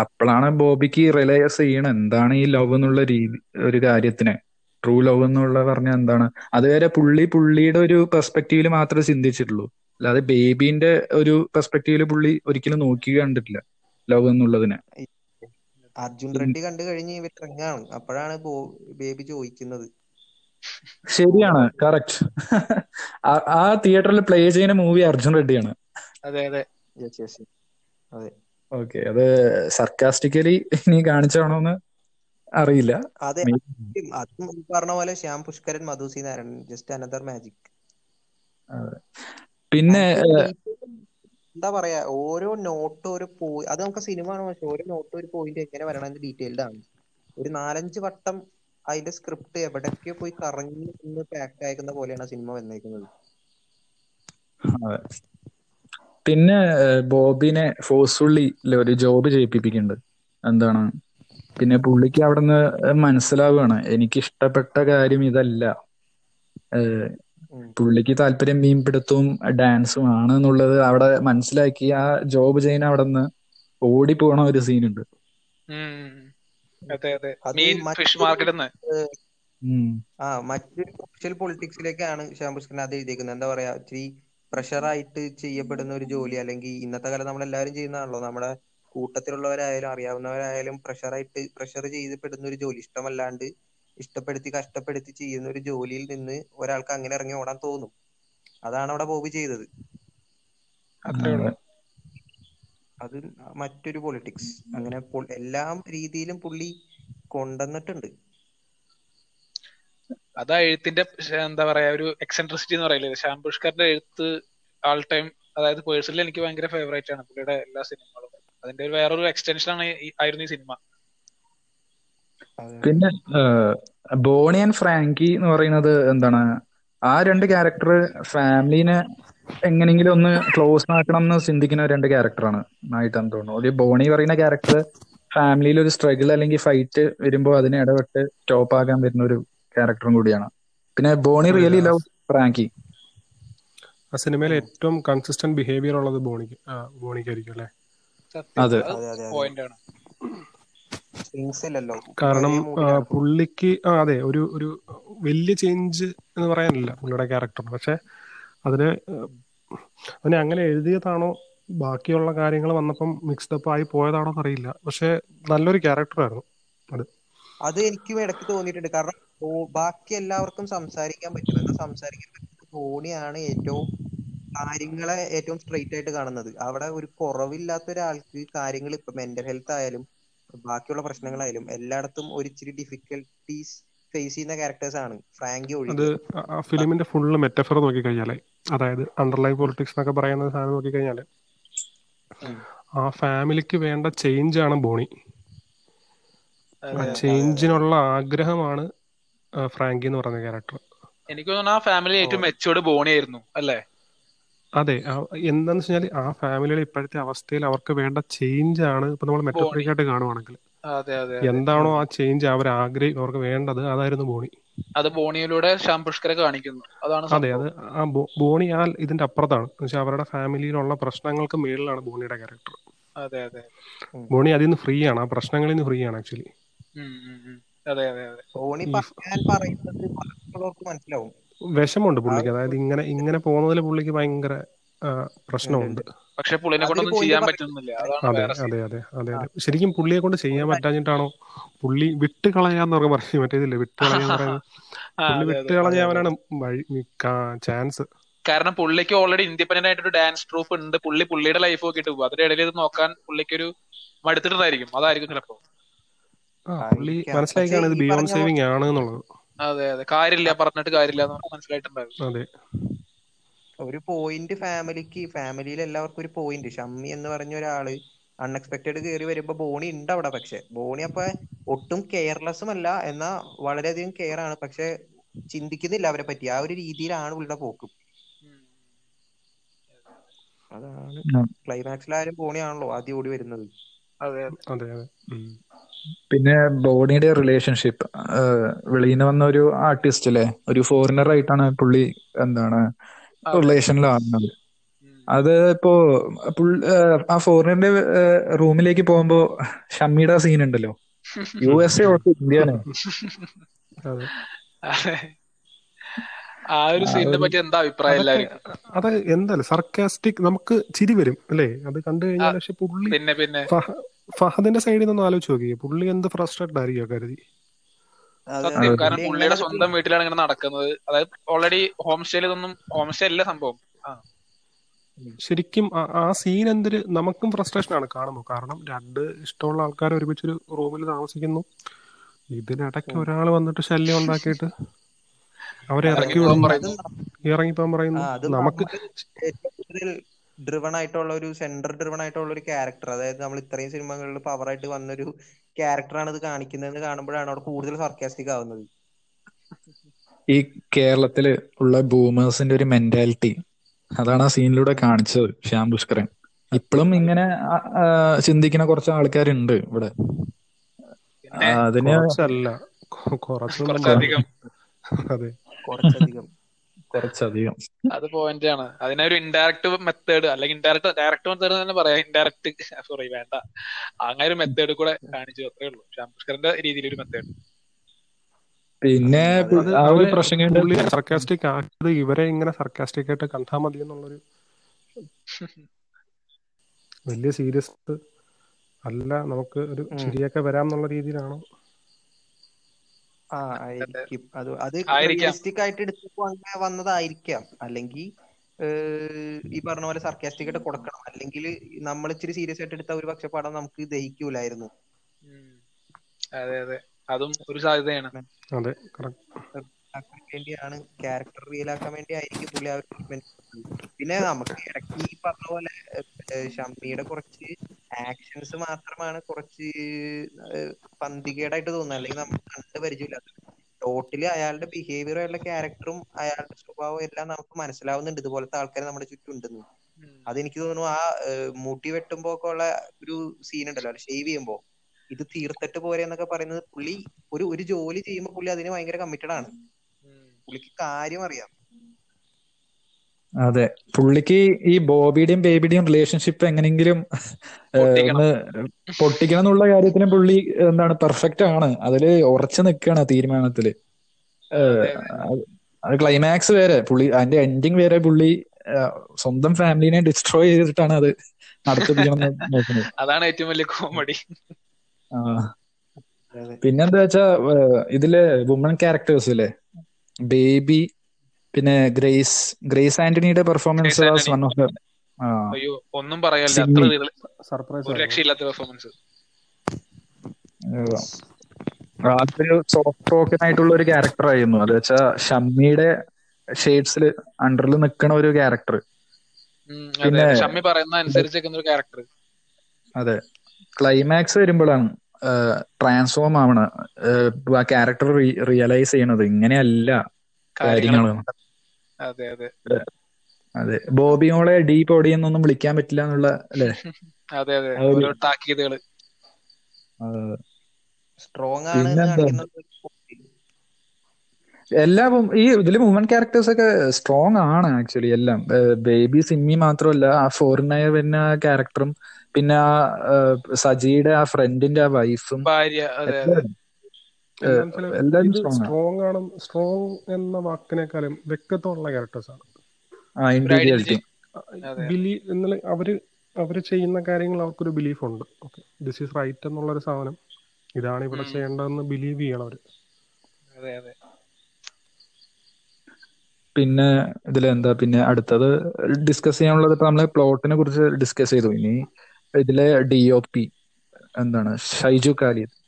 S1: അപ്പോഴാണ് ബോബിക്ക് റിയലൈസ് ചെയ്യണം എന്താണ് ഈ ലവ് എന്നുള്ള രീതി ഒരു കാര്യത്തിന്. ട്രൂ ലവ് എന്നുള്ള പറഞ്ഞ എന്താണ്? അതുവരെ പുള്ളി പുള്ളിയുടെ ഒരു പെർസ്പെക്റ്റീവിൽ മാത്രമേ ചിന്തിച്ചിട്ടുള്ളൂ. അല്ലാതെ ബേബിന്റെ ഒരു പെർസ്പെക്റ്റീവിൽ പുള്ളി ഒരിക്കലും നോക്കി കണ്ടിട്ടില്ല ലവ് എന്നുള്ളതിനെ.
S2: അർജുൻ റെഡ്ഡി കണ്ടു കഴിഞ്ഞ് ഇവർ ഇറങ്ങാണ് അപ്പോഴാണ് ബേബി ചോദിക്കുന്നത്.
S1: ശരിയാണ്. കറക്റ്റ്. ആ തിയേറ്ററിൽ പ്ലേ ചെയ്യുന്ന മൂവി അർജുൻ റെഡ്ഡിയാണ്.
S3: അതെ അതെ.
S2: യെസ് യെസ് അതെ.
S1: ഓക്കെ അത് സർക്കാസ്റ്റിക്കലി ഇനി കാണിച്ചാണോന്ന് അറിയില്ല.
S2: അതെ. അതും പറഞ്ഞ പോലെ Shyam Pushkaran Madhu C Narayanan just another magic
S1: അതെ. പിന്നെ
S2: എന്താ പറയാ ഓരോ നോട്ട് ഒരു പോയി അത് നമുക്ക് സിനിമ ആണ് പക്ഷെ ഓരോ നോട്ട് ഒരു പോയിന്റ് എങ്ങനെ വരണം ഡീറ്റെയിൽഡ് ആണ്. ഒരു നാലഞ്ച് വട്ടം അതിന്റെ സ്ക്രിപ്റ്റ് എവിടൊക്കെ പോയി കറങ്ങി നിന്ന് പാക്ക് അയക്കുന്ന പോലെയാണ് സിനിമ വന്നേക്കുന്നത്.
S1: പിന്നെ ബോബിനെ ഫോഴ്സ്ഫുള്ളി ഒരു ജോബ് ചെയ്യിപ്പിക്കുന്നുണ്ട് എന്താണ്? പിന്നെ പുള്ളിക്ക് അവിടുന്ന് മനസ്സിലാവുകയാണ് എനിക്ക് ഇഷ്ടപ്പെട്ട കാര്യം ഇതല്ല. പുള്ളിക്ക് താല്പര്യം മീൻപിടുത്തവും ഡാൻസും ആണ് എന്നുള്ളത് അവിടെ മനസ്സിലാക്കി ആ ജോബ് ചെയ്യുന്ന അവിടെ നിന്ന് ഓടി പോണ ഒരു സീനുണ്ട്.
S2: ആ മറ്റൊരു സോഷ്യൽ പൊളിറ്റിക്സിലേക്കാണ് ശ്യാം പുഷ്കരൻ അത് എഴുതിയിരിക്കുന്നത് എന്താ പറയാ ഇച്ചിരി പ്രഷറായിട്ട് ചെയ്യപ്പെടുന്ന ഒരു ജോലി അല്ലെങ്കിൽ ഇന്നത്തെ കാലം നമ്മളെല്ലാവരും ചെയ്യുന്നതാണല്ലോ. നമ്മുടെ കൂട്ടത്തിലുള്ളവരായാലും അറിയാവുന്നവരായാലും പ്രഷറായിട്ട് പ്രഷർ ചെയ്യപ്പെടുന്ന ഒരു ജോലി. ഇഷ്ടമല്ലാണ്ട് ഇഷ്ടപ്പെടുത്തി കഷ്ടപ്പെടുത്തി ചെയ്യുന്ന ഒരു ജോലിയിൽ നിന്ന് ഒരാൾക്ക് അങ്ങനെ ഇറങ്ങി ഓടാൻ തോന്നും. അതാണ് അവിടെ ബോബി ചെയ്തത്.
S1: അത്
S2: മറ്റൊരു പൊളിറ്റിക്സ് അങ്ങനെ എല്ലാ രീതിയിലും പുള്ളി കൊണ്ടുവന്നിട്ടുണ്ട്.
S3: അതാ എഴുത്തിന്റെ എന്താ പറയാ ഒരു എക്സെൻട്രിസിറ്റി എന്ന് പറയില്ലേ? ശ്യാം പുഷ്കറിന്റെ എഴുത്ത് ആൾ ടൈം അതായത് പേഴ്സണലി എനിക്ക് ഭയങ്കര ഫേവറേറ്റ് ആണ് പുള്ളിയുടെ എല്ലാ സിനിമകളും. അതിന്റെ ഒരു വേറൊരു എക്സ്റ്റൻഷൻ ആണ് ആയിരുന്നു ഈ സിനിമ.
S1: പിന്നെ ബോണി ആൻഡ് ഫ്രാങ്കി എന്ന് പറയുന്നത് എന്താണ്? ആ രണ്ട് ക്യാരക്ടർ ഫാമിലിനെ എങ്ങനെങ്കിലും ഒന്ന് ക്ലോസ് ആക്കണം എന്ന് ചിന്തിക്കുന്ന രണ്ട് ക്യാരക്ടറാണ് ആയിട്ടാണ് തോന്നുന്നു ഒരു ബോണി പറയുന്ന ക്യാരക്ടർ ഫാമിലിയിൽ ഒരു സ്ട്രഗിൾ അല്ലെങ്കിൽ ഫൈറ്റ് വരുമ്പോൾ അതിനെ ഇടപെട്ട് സ്റ്റോപ്പ് ആകാൻ വരുന്ന ഒരു ക്യാരക്ടറും കൂടിയാണ്. പിന്നെ ബോണി റിയലി ലവ് ഫ്രാങ്കി.
S4: ആ സിനിമയിൽ ഏറ്റവും കൺസിസ്റ്റന്റ് ബിഹേവിയർ ഉള്ളത് ബോണിക്ക് ബോണിക്കായിരിക്കും അല്ലേ?
S3: സത്യം.
S1: അതെ.
S3: പോയിന്റ് ആണ്.
S4: കാരണം പുള്ളിക്ക് ആ അതെ ഒരു ഒരു വലിയ ചേഞ്ച് എന്ന് പറയാനില്ല പുള്ളിയുടെ ക്യാരക്ടർ പക്ഷെ അതിന് അവനെ അതിനെ അങ്ങനെ എഴുതിയതാണോ? ബാക്കിയുള്ള കാര്യങ്ങൾ വന്നപ്പം മിക്സ്ഡ് അപ്പ് ആയി പോയതാണോ എന്നറിയില്ല. പക്ഷെ നല്ലൊരു ക്യാരക്ടറായിരുന്നു അത്.
S2: അത് എനിക്കും ഇടയ്ക്ക് തോന്നിയിട്ടുണ്ട്. കാരണം ബാക്കി എല്ലാവർക്കും സംസാരിക്കാൻ പറ്റുന്നത് സംസാരിക്കാൻ പറ്റുന്ന ധോണിയാണ് ഏറ്റവും കാര്യങ്ങളെ ഏറ്റവും സ്ട്രെയിറ്റ് ആയിട്ട് കാണുന്നത്. അവിടെ ഒരു കുറവില്ലാത്ത ഒരാൾക്ക് കാര്യങ്ങൾ ഇപ്പൊ മെന്റൽ ഹെൽത്ത് ആയാലും ബാക്കിയുള്ള പ്രശ്നങ്ങളായാലും എല്ലായിടത്തും ഒരു ഇച്ചിരി ഡിഫിക്കൽട്ടീസ് ഫേസ് ചെയ്യുന്ന ക്യാരക്ടേഴ്സ് ആണ്. ഫ്രാങ്കി
S4: അത്
S2: ഒഴികെ
S4: ആ- ആ ഫിലിമിന്റെ ഫുള്ള് മെറ്റഫർ നോക്കി കഴിഞ്ഞാലേ അതായത് അണ്ടർലൈൻ പൊളിറ്റിക്സ് എന്നൊക്കെ പറയുന്ന സാധനം നോക്കി
S2: കഴിഞ്ഞാൽ
S4: ആ ഫാമിലിക്ക് വേണ്ട ചേഞ്ച് ആണ് ബോണി. ആ ചേഞ്ചിനുള്ള ആഗ്രഹമാണ് ഫ്രാങ്കി എന്ന് പറയുന്ന ക്യാരക്ടർ
S3: എനിക്ക് തോന്നുന്നു ആ ഫാമിലി ഏറ്റവും
S2: മെച്ചോട്
S3: മെച്ചോർഡ് ബോണി ആയിരുന്നു അല്ലേ?
S4: അതെ എന്താന്ന് വെച്ചാൽ ആ ഫാമിലിയുടെ ഇപ്പോഴത്തെ അവസ്ഥയിൽ അവർക്ക് വേണ്ട ചേഞ്ച് ആണ് ഇപ്പൊ നമ്മൾ മെറ്റോറിക്കായിട്ട് കാണുവാണെങ്കിൽ
S3: അതെ അതെ അതെ.
S4: എന്താണോ ആ ചേഞ്ച് അവർ ആഗ്രഹി അവർക്ക് വേണ്ടത് അതായിരുന്നു ബോണി.
S3: അത് ബോണിയിലൂടെ ശ്യാം പുഷ്കരെ കാണിക്കുന്നു. അതാണ്
S4: അതെ അത് ആ ബോണി ആ ഇതിന്റെ അപ്പുറത്താണ്. എന്ന് അവരുടെ ഫാമിലിയിലുള്ള പ്രശ്നങ്ങൾക്ക് മേളിലാണ് ബോണിയുടെ ക്യാരക്ടർ.
S3: അതെ അതെ
S4: ബോണി അതിൽ നിന്ന് ഫ്രീ ആണ്. ആ പ്രശ്നങ്ങളിൽ നിന്ന് ഫ്രീ ആണ് ആക്ച്വലി.
S3: അതെ അതെ അതെ.
S4: ബോണി
S2: പറയാൻ പറയുന്നത് മനസ്സിലാവും.
S4: വിഷമുണ്ട് പുള്ളിക്ക്. അതായത് ഇങ്ങനെ ഇങ്ങനെ പോകുന്നതിൽ പുള്ളിക്ക് ഭയങ്കര പ്രശ്നമുണ്ട്.
S3: പക്ഷെ പുള്ളിനെ കൊണ്ടൊന്നും ചെയ്യാൻ പറ്റുന്നില്ല.
S4: അതെ അതെ അതെ അതെ അതെ. ശരിക്കും പുള്ളിയെ കൊണ്ട് ചെയ്യാൻ പറ്റാഞ്ഞിട്ടാണോ പുള്ളി വിട്ട് കളയാന്ന് പറഞ്ഞ പറഞ്ഞു മറ്റേതില്ലേ വിട്ട് കളയാന്ന് പറയുന്നത് പുള്ളി വിട്ട് കളഞ്ഞവനാണ് വഴി ചാൻസ്.
S3: കാരണം പുള്ളിക്ക് ഓൾറെഡി ഇൻഡിപെൻഡന്റ് ആയിട്ട് ഒരു ഡാൻസ് ട്രൂപ്പ് ഉണ്ട്. പുള്ളി പുള്ളിയുടെ ലൈഫ് നോക്കിയിട്ട് പോകും. അതിന്റെ ഇടയിൽ ഇത് നോക്കാൻ പുള്ളിക്ക് ഒരു മടുത്തിട്ടുണ്ടായിരിക്കും. അതായിരിക്കും ചിലപ്പോ.
S4: പുള്ളി മനസ്സിലാക്കിയാണ് ഇത്
S2: ബിയോൺ
S4: ബിയോണ്ട് സേവിങ് ആണ് എന്നുള്ളത്.
S3: അതെ അതെ. കാര്യമില്ല പറഞ്ഞിട്ട് കാര്യമില്ല എന്ന് മനസ്സിലായിട്ടുണ്ടായിരുന്നു.
S4: അതെ.
S2: ഒരു പോയിന്റ് ഫാമിലിക്ക് ഫാമിലിയിൽ എല്ലാവർക്കും ഒരു പോയിന്റ് ഷമ്മി എന്ന് പറഞ്ഞ ഒരാൾ അൺഎക്സ്പെക്ടഡ് കയറി വരുമ്പോ ബോണി ഉണ്ട് അവിടെ പക്ഷെ. ബോണി അപ്പൊ ഒട്ടും കെയർലെസ്സും അല്ല എന്നാ വളരെയധികം കെയർ ആണ്. പക്ഷെ ചിന്തിക്കുന്നില്ല അവരെ പറ്റി. ആ ഒരു രീതിയിലാണ് പുള്ളിയുടെ പോക്ക്. അതാണ് ക്ലൈമാക്സിലായാലും ബോണി ആണല്ലോ ആദ്യം ഓടി വരുന്നത്.
S3: അതെ അതെ.
S1: പിന്നെ ബോണിയുടെ റിലേഷൻഷിപ്പ് വെളിയിൽ നിന്ന് വന്ന ഒരു ആർട്ടിസ്റ്റ് അല്ലേ ഒരു ഫോറിനർ ആയിട്ടാണ് പുള്ളി എന്താണ് റിലേഷനിലാകുന്നത് അത് ഇപ്പോ ആ ഫോറിനറിന്റെ റൂമിലേക്ക് പോകുമ്പോ ഷമ്മിയുടെ സീൻ ഉണ്ടല്ലോ? യു എസ് എ ഇന്ത്യയാണ്.
S3: ആ ഒരു സീനിനെ പറ്റി എന്താ അഭിപ്രായം എല്ലാവർക്കും
S4: അത് എന്തായാലും സർക്കാസ്റ്റിക് നമുക്ക് ചിരി വരും അല്ലേ? അത് കണ്ടു കഴിഞ്ഞാൽ പക്ഷെ പുള്ളി
S3: പിന്നെ പിന്നെ.
S4: ഫഹദിന്റെ സൈഡിൽ നിന്ന് ആലോചിച്ച് നോക്കി. പുള്ളി എന്ത് ഫ്രസ്ട്രേറ്റഡ് ആയിരിക്കും കരുതി.
S3: സത്യം കാരണം
S2: പുള്ളി
S3: പുള്ളിയുടെ സ്വന്തം വീട്ടിലാണ് ഇങ്ങനെ നടക്കുന്നത്. അതായത് ഓൾറെഡി ഹോം സ്റ്റേയിൽ ഇതൊന്നും ഹോം സ്റ്റേ അല്ല സംഭവം. ആ.
S4: ശരിക്കും ആ- സീൻ എന്തൊരു നമുക്കും ഫ്രസ്ട്രേഷൻ ആണ് കാണുമ്പോൾ. കാരണം രണ്ട് ഇഷ്ടമുള്ള ആൾക്കാർ ഒരുമിച്ചൊരു റൂമിൽ താമസിക്കുന്നു. ഇതിനിടയ്ക്ക്. ഒരാൾ വന്നിട്ട് ശല്യം ഉണ്ടാക്കിയിട്ട് അവരെ ഇറക്കി
S2: ഇറങ്ങിപ്പോ
S3: പറയുന്നു.
S4: നമുക്ക്
S2: ഡ്രിവൺ ആയിട്ടുള്ള ഒരു സെന്റർ ഡ്രിവൺ ആയിട്ടുള്ള ഒരു ക്യാരക്ടർ അതായത് നമ്മൾ ഇത്രയും സിനിമകളിൽ പവർ ആയിട്ട് വന്നൊരു ക്യാരക്ടറാണ് ഇത് കാണിക്കുന്നതെന്ന് കാണുമ്പോഴാണ് അവിടെ കൂടുതൽ സർക്കാസ്റ്റിക് ആവുന്നത്.
S1: ഈ കേരളത്തിൽ ഉള്ള ബൂമേഴ്സിന്റെ ഒരു മെന്റാലിറ്റി അതാണ് ആ സീനിലൂടെ കാണിച്ചത് ശ്യാം പുഷ്കരൻ ഇപ്പോഴും ഇങ്ങനെ ചിന്തിക്കുന്ന കുറച്ച് ആൾക്കാരുണ്ട് ഇവിടെ. അതിനെ
S4: അതെ.
S2: കുറച്ചധികം.
S1: കുറച്ചധികം.
S3: അത് പോയിന്റ് ആണ്. അതിനൊരു ഇൻഡയറക്ട് മെത്തേഡ് അല്ലെങ്കിൽ ഇൻഡയറക്ട് ഡയറക്ട് മെത്തേഡ് തന്നെ പറയാം. ഇൻഡയറക്ട് സോറി വേണ്ട. അങ്ങനെ ഒരു മെത്തേഡ് കൂടെ കാണിച്ചു. അത്രേ ഉള്ളൂ. ശാംസ്കറിന്റെ രീതിയിൽ ഒരു മെത്തേഡ്
S1: പിന്നെ ആ ഒരു പ്രശ്നം കൊണ്ട്
S4: സർക്കാസ്റ്റിക് ആക്കിയത് ഇവരെ ഇങ്ങനെ സർക്കാസ്റ്റിക് ആയിട്ട് കണ്ടാൽ മതി എന്നുള്ളൊരു വലിയ സീരിയസ് അല്ല. നമുക്ക് ഒരു ശരിയൊക്കെ വരാം എന്നുള്ള രീതിയിലാണോ?
S2: ആ ആയിരിക്കും. അത് അത് റിയലിസ്റ്റിക് ആയിട്ട് എടുത്തപ്പോ അങ്ങനെ വന്നതായിരിക്കാം. അല്ലെങ്കിൽ ഈ പറഞ്ഞ പോലെ സർക്കാസ്റ്റിക് ആയിട്ട് കൊടുക്കണം. അല്ലെങ്കിൽ നമ്മൾ ഇച്ചിരി സീരിയസ് ആയിട്ട് എടുത്ത ഒരു പക്ഷെ പടം നമുക്ക് ദഹിക്കൂലായിരുന്നു.
S3: അതെ അതെ. അതും ഒരു സാധ്യതയാണ്.
S4: അതെ.
S2: വേണ്ടിയാണ് ക്യാരക്ടർ റിയൽ ആക്കാൻ വേണ്ടി ആയിരിക്കും പുള്ളി ആ ഒരു പിന്നെ നമുക്ക് ഇടയ്ക്ക് ഈ പറഞ്ഞ പോലെ ഷമ്മിയുടെ കുറച്ച് ആക്ഷൻസ് മാത്രമാണ് കുറച്ച് പന്തികേടായിട്ട് തോന്നുന്നത്. അല്ലെങ്കിൽ നമ്മൾ കണ്ട് പരിചയമില്ലാത്ത ടോട്ടലി അയാളുടെ ബിഹേവിയർ അയാളുടെ ക്യാരക്ടറും അയാളുടെ സ്വഭാവവും എല്ലാം നമുക്ക് മനസ്സിലാവുന്നുണ്ട്. ഇതുപോലത്തെ ആൾക്കാർ നമ്മുടെ ചുറ്റും ഉണ്ടെന്ന്. അതെനിക്ക് തോന്നുന്നു ആ മുടി വെട്ടുമ്പോ ഒക്കെ ഉള്ള ഒരു സീൻ ഉണ്ടല്ലോ. ഷേവ് ചെയ്യുമ്പോ. ഇത് തീർത്തിട്ട് പോരെ എന്നൊക്കെ പറയുന്നത് പുള്ളി ഒരു ഒരു ജോലി ചെയ്യുമ്പോൾ പുള്ളി അതിന് ഭയങ്കര കമ്മിറ്റഡ് ആണ്. പുള്ളിക്ക് കാര്യം അറിയാം.
S1: അതെ. പുള്ളിക്ക് ഈ ബോബിയുടെയും ബേബിയുടെയും റിലേഷൻഷിപ്പ്
S3: എങ്ങനെങ്കിലും
S1: ഒന്ന് പൊട്ടിക്കണം എന്നുള്ള കാര്യത്തിലും പുള്ളി എന്താണ് പെർഫെക്റ്റ് ആണ്. അതിൽ ഉറച്ചു നിൽക്കുകയാണ് തീരുമാനത്തിൽ.
S3: അതെ.
S1: ക്ലൈമാക്സ് വരെ പുള്ളി അതിന്റെ എൻഡിങ് വരെ പുള്ളി സ്വന്തം ഫാമിലിനെ ഡിസ്ട്രോയ് ചെയ്തിട്ടാണ് അത് നടത്തിപ്പിക്കണം നോക്കുന്നത്.
S3: അതാണ് ഏറ്റവും വലിയ കോമഡി
S1: പിന്നെന്താ വെച്ചാ ഇതിൽ വുമൺ ക്യാരക്ടേഴ്സ് ഇല്ലേ? ബേബി പിന്നെ ഗ്രേസ് ഗ്രേസ് ആന്റണിയുടെ performance was one of the
S3: അയ്യോ ഒന്നും പറയാനില്ല അത്ര
S4: സർപ്രൈസ്
S3: ഒരു രക്ഷയില്ലാത്ത പെർഫോമൻസ്
S1: അതൊരു സോഫ്റ്റ് ടോക്കൺ ആയിട്ടുള്ള ഒരു ക്യാരക്ടർ ആയിരുന്നു. അത് വെച്ചാ ഷമ്മിയുടെ ഷെയ്ഡ്സിൽ അണ്ടറിൽ നിൽക്കണ ഒരു ക്യാരക്ടർ
S3: അതെ
S1: പിന്നെ
S3: അതെ ഷമ്മി പറയുന്ന അനുസരിച്ച് ഒരു ക്യാരക്ടർ
S1: അതെ. ക്ലൈമാക്സ് വരുമ്പോഴാണ് ട്രാൻസ്ഫോം ആവണ. ആ ക്യാരക്ടർ റിയലൈസ് ചെയ്യണത്. ഇങ്ങനെയല്ല.
S3: കാര്യങ്ങൾ. അതെ അതെ.
S1: ബോബി ബോബിയോളെ ഡീപ് ബോഡി എന്നൊന്നും വിളിക്കാൻ പറ്റില്ല എന്നുള്ള അല്ലേ?
S3: അതെ അതെ. ഓരോ
S1: താക്കീതുകൾ
S2: സ്ട്രോങ് ആണ്
S1: എല്ലാം ഈ ഇതിൽ വുമൻ ക്യാരക്ടേഴ്സ് ഒക്കെ സ്ട്രോങ് ആണ് ആക്ച്വലി എല്ലാം. ബേബി സിമ്മി മാത്രമല്ല ആ ഫോറിനായ പിന്നെ ആ ക്യാരക്ടറും പിന്നെ ആ സജിയുടെ ആ ഫ്രണ്ടിന്റെ ആ വൈഫും സ്ട്രോങ് ആണ്
S4: സ്ട്രോങ് എന്ന വാക്കിനേക്കാളും വ്യക്തിത്വമുള്ള ക്യാരക്ടേഴ്സ് ആണ്. ബിലീവ് എന്നുള്ള അവർ അവർ ചെയ്യുന്ന കാര്യങ്ങൾ അവർക്കൊരു ബിലീഫ് ഉണ്ട്. ഓക്കെ. ദിസ് ഈസ് റൈറ്റ് എന്നുള്ള ഒരു സാധനം. ഇതാണ് ഇവിടെ. ചെയ്യേണ്ടതെന്ന് ബിലീവ് ചെയ്യണം അവർ.
S3: അതെ അതെ.
S1: പിന്നെ ഇതിലെന്താ? പിന്നെ അടുത്തത് ഡിസ്കസ് ചെയ്യാനുള്ളത് ഇപ്പൊ നമ്മൾ പ്ലോട്ടിനെ കുറിച്ച് ഡിസ്കസ് ചെയ്തു. ഇനി ഇതിലെ ഡി ഒ പി എന്താണ്? ഷൈജു കാലിദ്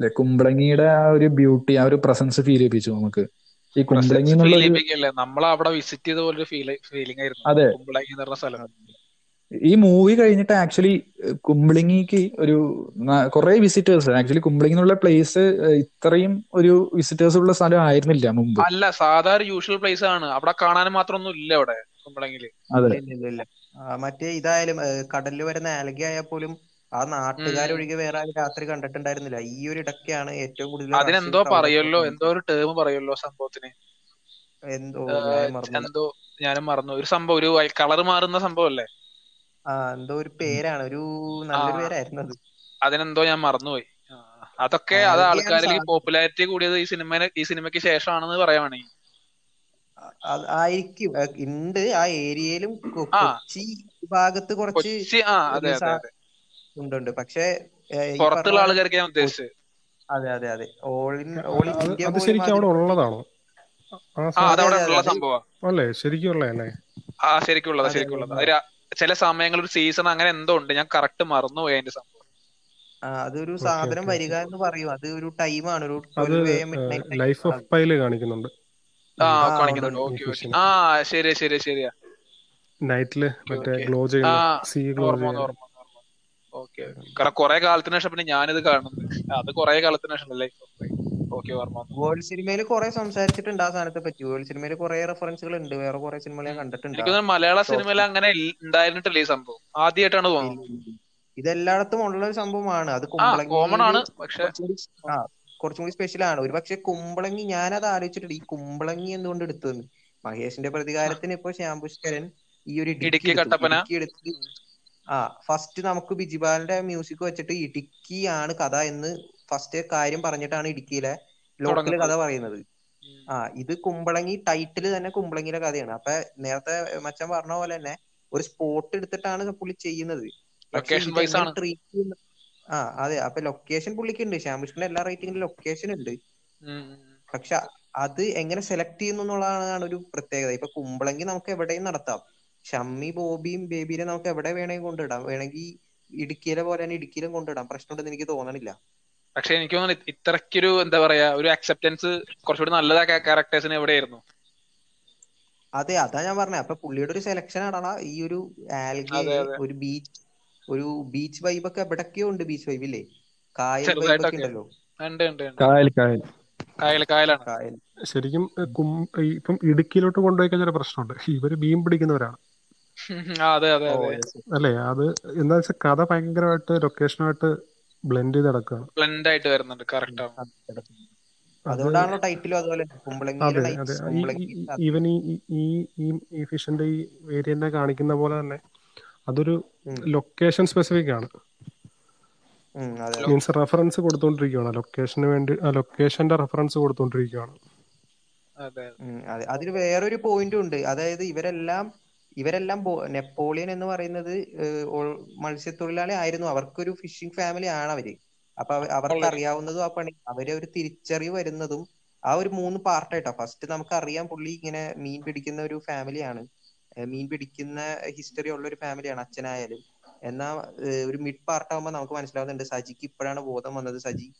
S1: അല്ലെ? കുമ്പളങ്ങിയുടെ ആ ഒരു ബ്യൂട്ടി ആ ഒരു പ്രസൻസ് ഫീൽ ചെയ്യിപ്പിച്ചു നമുക്ക്. ഈ കുമ്പളങ്ങി
S3: നമ്മൾ അവിടെ വിസിറ്റ് ചെയ്ത പോലെ ഫീലിംഗ് ആയിരുന്നു.
S1: അതെ.
S3: കുമ്പളങ്ങി എന്ന് പറഞ്ഞ സ്ഥലം.
S1: ഈ മൂവി കഴിഞ്ഞിട്ട് ആക്ച്വലി കുമ്പളങ്ങിക്ക് ഒരു കുറെ വിസിറ്റേഴ്സ് ആക്ച്വലി കുമ്പളങ്ങി എന്നുള്ള പ്ലേസ് ഇത്രയും ഒരു വിസിറ്റേഴ്സ് ഉള്ള സ്ഥലം ആയിരുന്നില്ല മുമ്പ്.
S3: അല്ല സാധാരണ യൂഷ്വൽ പ്ലേസ് ആണ്. അവിടെ കാണാൻ മാത്രം ഒന്നും ഇല്ല അവിടെ
S2: കുമ്പളങ്ങിൽ. മറ്റേ ഇതായാലും കടലിൽ വരുന്ന ആൽഗ ആയാൽ പോലും ആ നാട്ടുകാരൊഴികെ വേറെ ആരും രാത്രി കണ്ടിട്ടുണ്ടായിരുന്നില്ല. ഈ ഒരു ഇടയ്ക്കാണ് ഏറ്റവും കൂടുതൽ
S3: അതിനെന്തോ പറയല്ലോ എന്തോ ഒരു ടേം പറയല്ലോ സംഭവത്തിന്.
S2: എന്തോ
S3: എന്തോ ഞാനും മറന്നു. ഒരു സംഭവം ഒരു കളർ മാറുന്ന സംഭവം അല്ലേ
S2: ആ എന്തോ ഒരു പേരാണ്. ഒരു നല്ലൊരു പേരായിരുന്നു അത്.
S3: അതിനെന്തോ ഞാൻ മറന്നുപോയി. അതൊക്കെ അത് ആൾക്കാരിൽ പോപ്പുലാരിറ്റി കൂടിയത് ഈ സിനിമ ഈ സിനിമയ്ക്ക് ശേഷമാണെന്ന് പറയുവാണെങ്കിൽ
S2: അത് ആയിരിക്കും. ഉണ്ട് ആ ഏരിയയിലും. കൊച്ചി ഭാഗത്ത് കുറച്ച് ഉണ്ട് ഉണ്ട് പക്ഷേ
S3: പുറത്തുള്ള ആൾക്കാർക്ക് ഞാൻ ഉദ്ദേശിച്ചത്.
S2: അതെ അതെ അതെ. ഓൾ ഇൻ ഓൾ ഇന്ത്യ
S4: അത് ശരിക്കും അവിടെ ഉള്ളതാണോ? അല്ലേ ശരിക്കും ഉള്ളതല്ലേ?
S3: ആ ശരിക്കുള്ളത്
S2: അതെ അതെ.
S3: ശരിക്കുള്ളത്
S2: ഉള്ളതാ.
S3: ചില സമയങ്ങളിൽ ഒരു സീസൺ അങ്ങനെ എന്തോ ഉണ്ട് ഞാൻ കറക്റ്റ് മറന്നുപോയി അതിന്റെ സംഭവം.
S2: ആ, അതൊരു സാധനം വരിക എന്ന് പറയും. അത് ഒരു ടൈമാണ് ഒരു
S4: ലൈഫ് ഓഫ് പൈൽ കാണിക്കുന്നുണ്ട്.
S3: ആ കാണിക്കുന്നുണ്ട്. ആ ശരിയാ ശരിയാ ശരിയാ. നൈറ്റിൽ
S4: മറ്റേ ഗ്ലോ ചെയ്യുന്ന സീ ഗ്ലോ
S3: ഓർമ്മ വന്നു
S4: ചെയ്യാൻ
S3: ഓർമ്മ വന്നു ഓർമ്മ ഓക്കെ കാരണം കുറെ കാലത്തിന് ശേഷം പിന്നെ ഞാനിത് കാണുന്നത് അത് കുറെ കാലത്തിന് ശേഷം അല്ലേ ഓക്കെ ഓർമ്മ
S2: വേൾഡ് സിനിമയിൽ കുറെ സംസാരിച്ചിട്ടുണ്ട് ആ സാധനത്തെ പറ്റി വേൾഡ് സിനിമയിൽ കുറെ റെഫറൻസുകൾ ഉണ്ട് വേറെ കുറെ സിനിമകൾ ഞാൻ കണ്ടിട്ടുണ്ട്.
S3: എനിക്ക് മലയാള സിനിമയിൽ അങ്ങനെ ഉണ്ടായിരുന്നിട്ടില്ല ഈ സംഭവം. ആദ്യമായിട്ടാണ് തോന്നുന്നത്.
S2: ഇതെല്ലായിടത്തും ഉള്ള ഒരു സംഭവമാണ്. അത്
S3: കോമൺ ആണ് പക്ഷെ
S2: കുറച്ചും കൂടി സ്പെഷ്യൽ ആണ്. ഒരു പക്ഷെ കുമ്പളങ്ങി ഞാനത് ആലോചിച്ചിട്ടുണ്ട്. ഈ കുമ്പളങ്ങി എന്തുകൊണ്ട് എടുത്തു മഹേഷിന്റെ പ്രതികാരത്തിന് ഇപ്പൊ ശ്യാം പുഷ്കരൻ ഈ ഒരു ഇടുക്കി
S3: ഇടുക്കി കട്ടപ്പന.
S2: എടുത്ത് ആ ഫസ്റ്റ് നമുക്ക് ബിജിപാലിന്റെ മ്യൂസിക് വെച്ചിട്ട് ഇടുക്കിയാണ് കഥ എന്ന് ഫസ്റ്റ് കാര്യം പറഞ്ഞിട്ടാണ് ഇടുക്കിയിലെ ലോക്കൽ കഥ പറയുന്നത്. ആ ഇത് കുമ്പളങ്ങി ടൈറ്റിൽ തന്നെ കുമ്പളങ്ങിയുടെ കഥയാണ്. അപ്പൊ നേരത്തെ മച്ചാൻ പറഞ്ഞ പോലെ തന്നെ ഒരു സ്പോട്ട് എടുത്തിട്ടാണ് പുള്ളി ചെയ്യുന്നത്. ആ അതെ. അപ്പൊ ലൊക്കേഷൻ പുള്ളിക്ക് ഉണ്ട് ശ്യാംകൃഷ്ണന്റെ എല്ലാ റൈറ്റിംഗിലും ലൊക്കേഷൻ ഉണ്ട്. പക്ഷെ അത് എങ്ങനെ സെലക്ട് ചെയ്യുന്നു എന്നുള്ളതാണ് ഒരു പ്രത്യേകത. ഇപ്പൊ കുമ്പളങ്ങി നമുക്ക് എവിടെയും നടത്താം. ഷമ്മി ബോബിയും ബേബിനെ നമുക്ക് എവിടെ വേണമെങ്കിൽ കൊണ്ടിടാം വേണമെങ്കിൽ ഇടുക്കിയിലെ പോലെ തന്നെ ഇടുക്കിയിലും കൊണ്ടിടാം പ്രശ്നമുണ്ടെന്ന് എനിക്ക് തോന്നണില്ല.
S3: പക്ഷെ എനിക്ക് തോന്നുന്നു ഇത്രക്കൊരു എന്താ പറയാ ഒരു അക്സെപ്റ്റൻസ് കുറച്ചുകൂടി നല്ലതാ ക്യാരക്ടേഴ്സിന് എവിടെയായിരുന്നു?
S2: അതെ അതാ ഞാൻ പറഞ്ഞത് അപ്പൊ പുള്ളിയുടെ ഒരു സെലക്ഷൻ ആണോ ഈ ഒരു ആൽഗെ ഒരു ബീച്ച് ഒരു ബീച്ച് വൈബ് ഒക്കെ എവിടൊക്കെയോ ഉണ്ട് ബീച്ച് വൈബ് ഇല്ലേ? കായൽ വൈബ് ഒക്കെ ഉണ്ടല്ലോ.
S1: കായൽ കായൽ.
S4: ശരിക്കും ഇപ്പം ഇടുക്കിയിലോട്ട് കൊണ്ടുപോയി കഴിഞ്ഞാൽ പ്രശ്നമുണ്ട്. ഇവർ മീൻ പിടിക്കുന്നവരാണ്. അല്ലേ അത് എന്താ വെച്ചാൽ കഥ ഭയങ്കരമായിട്ട് ലൊക്കേഷനുമായിട്ട് ബ്ലെൻഡ് ചെയ്ത് നടക്കുകയാണ്
S3: ബ്ലെൻഡ് ആയിട്ട് വരുന്നുണ്ട് കറക്റ്റ്
S2: അതുകൊണ്ടാണല്ലോ ടൈറ്റിലും അതുപോലെ
S4: ഈവൻ ഈ ഈ- ഈ ഫിഷിന്റെ ഈ വേരിയന്റിനെ കാണിക്കുന്ന പോലെ തന്നെ അതൊരു ലൊക്കേഷൻ സ്പെസിഫിക് ആണ്. മീൻസ് റെഫറൻസ് കൊടുത്തോണ്ടിരിക്കുകയാണ് ലൊക്കേഷന് വേണ്ടി ആ ലൊക്കേഷന്റെ റെഫറൻസ് കൊടുത്തോണ്ടിരിക്കുകയാണ്
S2: അതിന് വേറൊരു പോയിന്റും ഉണ്ട്. അതായത് ഇവരെല്ലാം ഇവരെല്ലാം നെപ്പോളിയൻ എന്ന് പറയുന്നത് മത്സ്യത്തൊഴിലാളി ആയിരുന്നു. അവർക്കൊരു ഫിഷിംഗ് ഫാമിലി ആണ് അവർ. അപ്പൊ അവ- അവർക്ക് അറിയാവുന്നതും ആ പണി അവരെ ഒരു തിരിച്ചറിവ് വരുന്നതും ആ ഒരു മൂന്ന് പാർട്ടായിട്ടാ ഫസ്റ്റ് നമുക്ക് അറിയാം പുള്ളി ഇങ്ങനെ മീൻ പിടിക്കുന്ന ഒരു ഫാമിലിയാണ് മീൻ പിടിക്കുന്ന ഹിസ്റ്ററി ഉള്ള ഒരു ഫാമിലിയാണ് അച്ഛനായാലും. എന്നാ ഒരു മിഡ് പാർട്ട് ആകുമ്പോൾ നമുക്ക് മനസ്സിലാവുന്നുണ്ട് സജിക്ക് ഇപ്പോഴാണ് ബോധം വന്നത്. സജി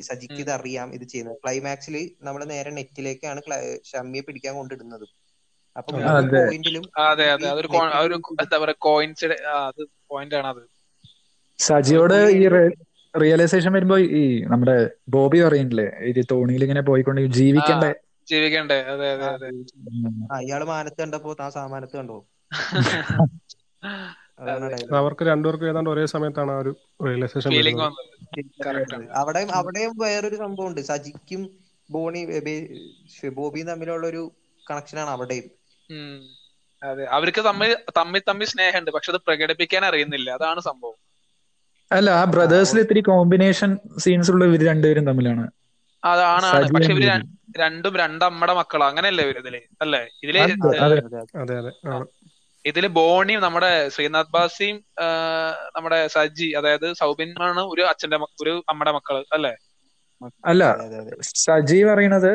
S2: സജിക്ക് ഇത് അറിയാം ഇത് ചെയ്യുന്നത്. ക്ലൈമാക്സിൽ നമ്മൾ നേരെ നെറ്റിലേക്കാണ് ക്ലൈ- ഷമ്മിയെ പിടിക്കാൻ കൊണ്ടിടുന്നത് അപ്പൊ. പോയിന്റിലും
S3: അതെ അതെ. അതൊരു എന്താ പറയാ കോയിൻസിഡ് അത് പോയിന്റ് ആണ് അത്
S1: സജിയോട് ഈ റിയലൈസേഷൻ വരുമ്പോ ഈ നമ്മുടെ ബോബി പറയുന്നില്ലേ ഈ തോണിയിൽ ഇങ്ങനെ പോയിക്കൊണ്ട് ജീവിക്കണ്ടേ?
S3: ജീവിക്കണ്ടേ. അതെ അതെ അതെ.
S2: ആ ഇയാൾ മാനത്ത് കണ്ടപ്പോ താൻ സാമാനത്ത് കണ്ടോ?
S4: അവർക്ക് രണ്ടുപേർക്കും ഏതാണ്ട് ഒരേ സമയത്താണ് ആ ഒരു റിയലൈസേഷൻ
S3: ഫീലിംഗ് വന്നത്. Correct
S2: അവിടെയും വേറൊരു സംഭവം ഉണ്ട് സജിക്കും ബോണി ബോബിയും തമ്മിലുള്ള ഒരു കണക്ഷനാണ് അവിടെയും.
S3: അതെ. അവർക്ക് തമ്മിൽ തമ്മിൽ തമ്മിൽ സ്നേഹമുണ്ട്. പക്ഷെ അത് പ്രകടിപ്പിക്കാൻ അറിയുന്നില്ല. അതാണ് സംഭവം.
S1: അല്ല ആ ബ്രദേഴ്സിൽ ഇത്തിരി കോമ്പിനേഷൻ സീൻസ് ഉള്ള ഇവർ രണ്ടുപേരും തമ്മിലാണ്.
S3: അതാണ് ആണ്. പക്ഷെ ഇവർ രണ്ടും രണ്ടമ്മടെ മക്കളാ. അങ്ങനെയല്ലേ ഇവർ ഇതിൽ? അല്ലേ? ഇതിൽ
S1: അതെ, അതെ.
S4: അതെ. അതെ
S3: ഇതിൽ ബോണിയും നമ്മുടെ ശ്രീനാഥ് ബാസിയും നമ്മുടെ സജി അതായത് സൗബിൻ ആണ് ഒരു അച്ഛന്റെ ഒരു അമ്മയുടെ മക്കൾ. അല്ലേ?
S1: അല്ല സജി പറയണത്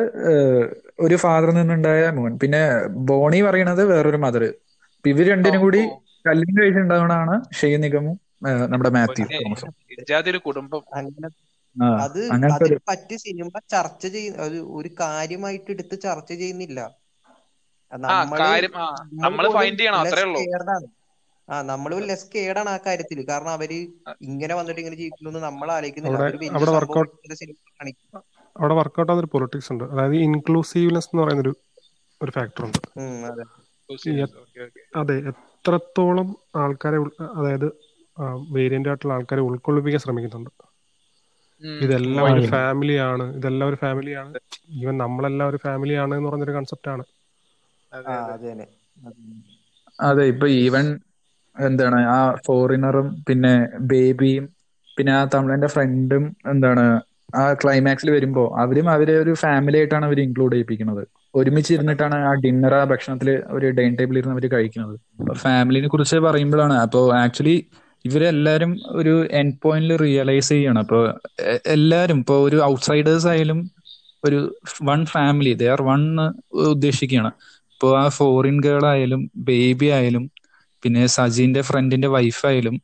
S1: ഒരു ഫാദറിൽ നിന്നുണ്ടായ മോൻ. പിന്നെ ബോണി പറയണത് വേറൊരു മദർ ഇവർ രണ്ടിനും കൂടി കല്ലിന് കഴിച്ചിട്ടുണ്ടാവണാണ് ഷെയ് നിഗമും നമ്മുടെ മാത്യു.
S3: ഒരു കുടുംബം.
S2: അങ്ങനെ അത് അതിന് പറ്റിയ സിനിമ ചർച്ച ചെയ്യുന്ന ഒരു ഒരു കാര്യമായിട്ട് എടുത്ത് ചർച്ച ചെയ്യുന്നില്ല.
S3: നമ്മൾ
S2: നമ്മൾ
S3: ഫൈൻഡ് ചെയ്യണം അത്രേ ഉള്ളൂ.
S2: ആ നമ്മൾ ലെസ് കേടാണ് ആ കാര്യത്തിൽ കാരണം അവർ ഇങ്ങനെ വന്നിട്ട് ഇങ്ങനെ ജീവിക്കുന്നു നമ്മൾ ആലോചിക്കുന്നില്ല.
S4: അവിടെ- വർക്കൗട്ട് ആവുന്ന ഒരു പൊളിറ്റിക്സ് ഉണ്ട്. അതായത് ഇൻക്ലൂസീവ്നെസ് എന്ന് പറയുന്ന ഒരു ഒരു ഫാക്ടർ ഉണ്ട്
S2: അതെ.
S3: Okay okay.
S4: അതെ എത്രത്തോളം ആൾക്കാരെ അതായത് വേരിയന്റ് ആയിട്ടുള്ള ആൾക്കാരെ ഉൾക്കൊള്ളിപ്പിക്കാൻ ശ്രമിക്കുന്നുണ്ട്. ഇതെല്ലാം ഒരു
S1: ഫാമിലി
S4: ഫാമിലിയാണ് ഇതെല്ലാം ഒരു ഫാമിലിയാണ് ഈവൻ നമ്മളെല്ലാം ഒരു ഫാമിലിയാണ് എന്ന് പറഞ്ഞൊരു കൺസെപ്റ്റ് ആണ്.
S3: അതെ
S1: ഇപ്പൊ ഈവൻ എന്താണ് ആ ഫോറിനറും പിന്നെ ബേബിയും പിന്നെ ആ തമിഴന്റെ ഫ്രണ്ടും എന്താണ് ആ ക്ലൈമാക്സിൽ വരുമ്പോ അവരും അവരെ ഒരു ഫാമിലി ആയിട്ടാണ് അവർ ഇൻക്ലൂഡ് ചെയ്യിപ്പിക്കുന്നത്. ഒരുമിച്ച് ഇരുന്നിട്ടാണ് ആ ഡിന്നർ ആ ഭക്ഷണത്തിൽ ഒരു ഡൈനിങ് ടേബിളിൽ ഇരുന്ന് അവർ കഴിക്കുന്നത്. ഫാമിലിനെ കുറിച്ച് പറയുമ്പോഴാണ്. അപ്പോ ആക്ച്വലി ഇവരെല്ലാരും ഒരു എൻഡ് പോയിന്റിൽ റിയലൈസ് ചെയ്യണം. അപ്പൊ എല്ലാരും ഇപ്പൊ ഒരു ഔട്ട്സൈഡേഴ്സ് ആയാലും ഒരു one family they are one ഉദ്ദേശിക്കുകയാണ്. ഇപ്പൊ ആ ഫോറിൻ ഗേൾ ആയാലും ബേബി ആയാലും പിന്നെ സജിന്റെ ഫ്രണ്ടിന്റെ വൈഫായാലും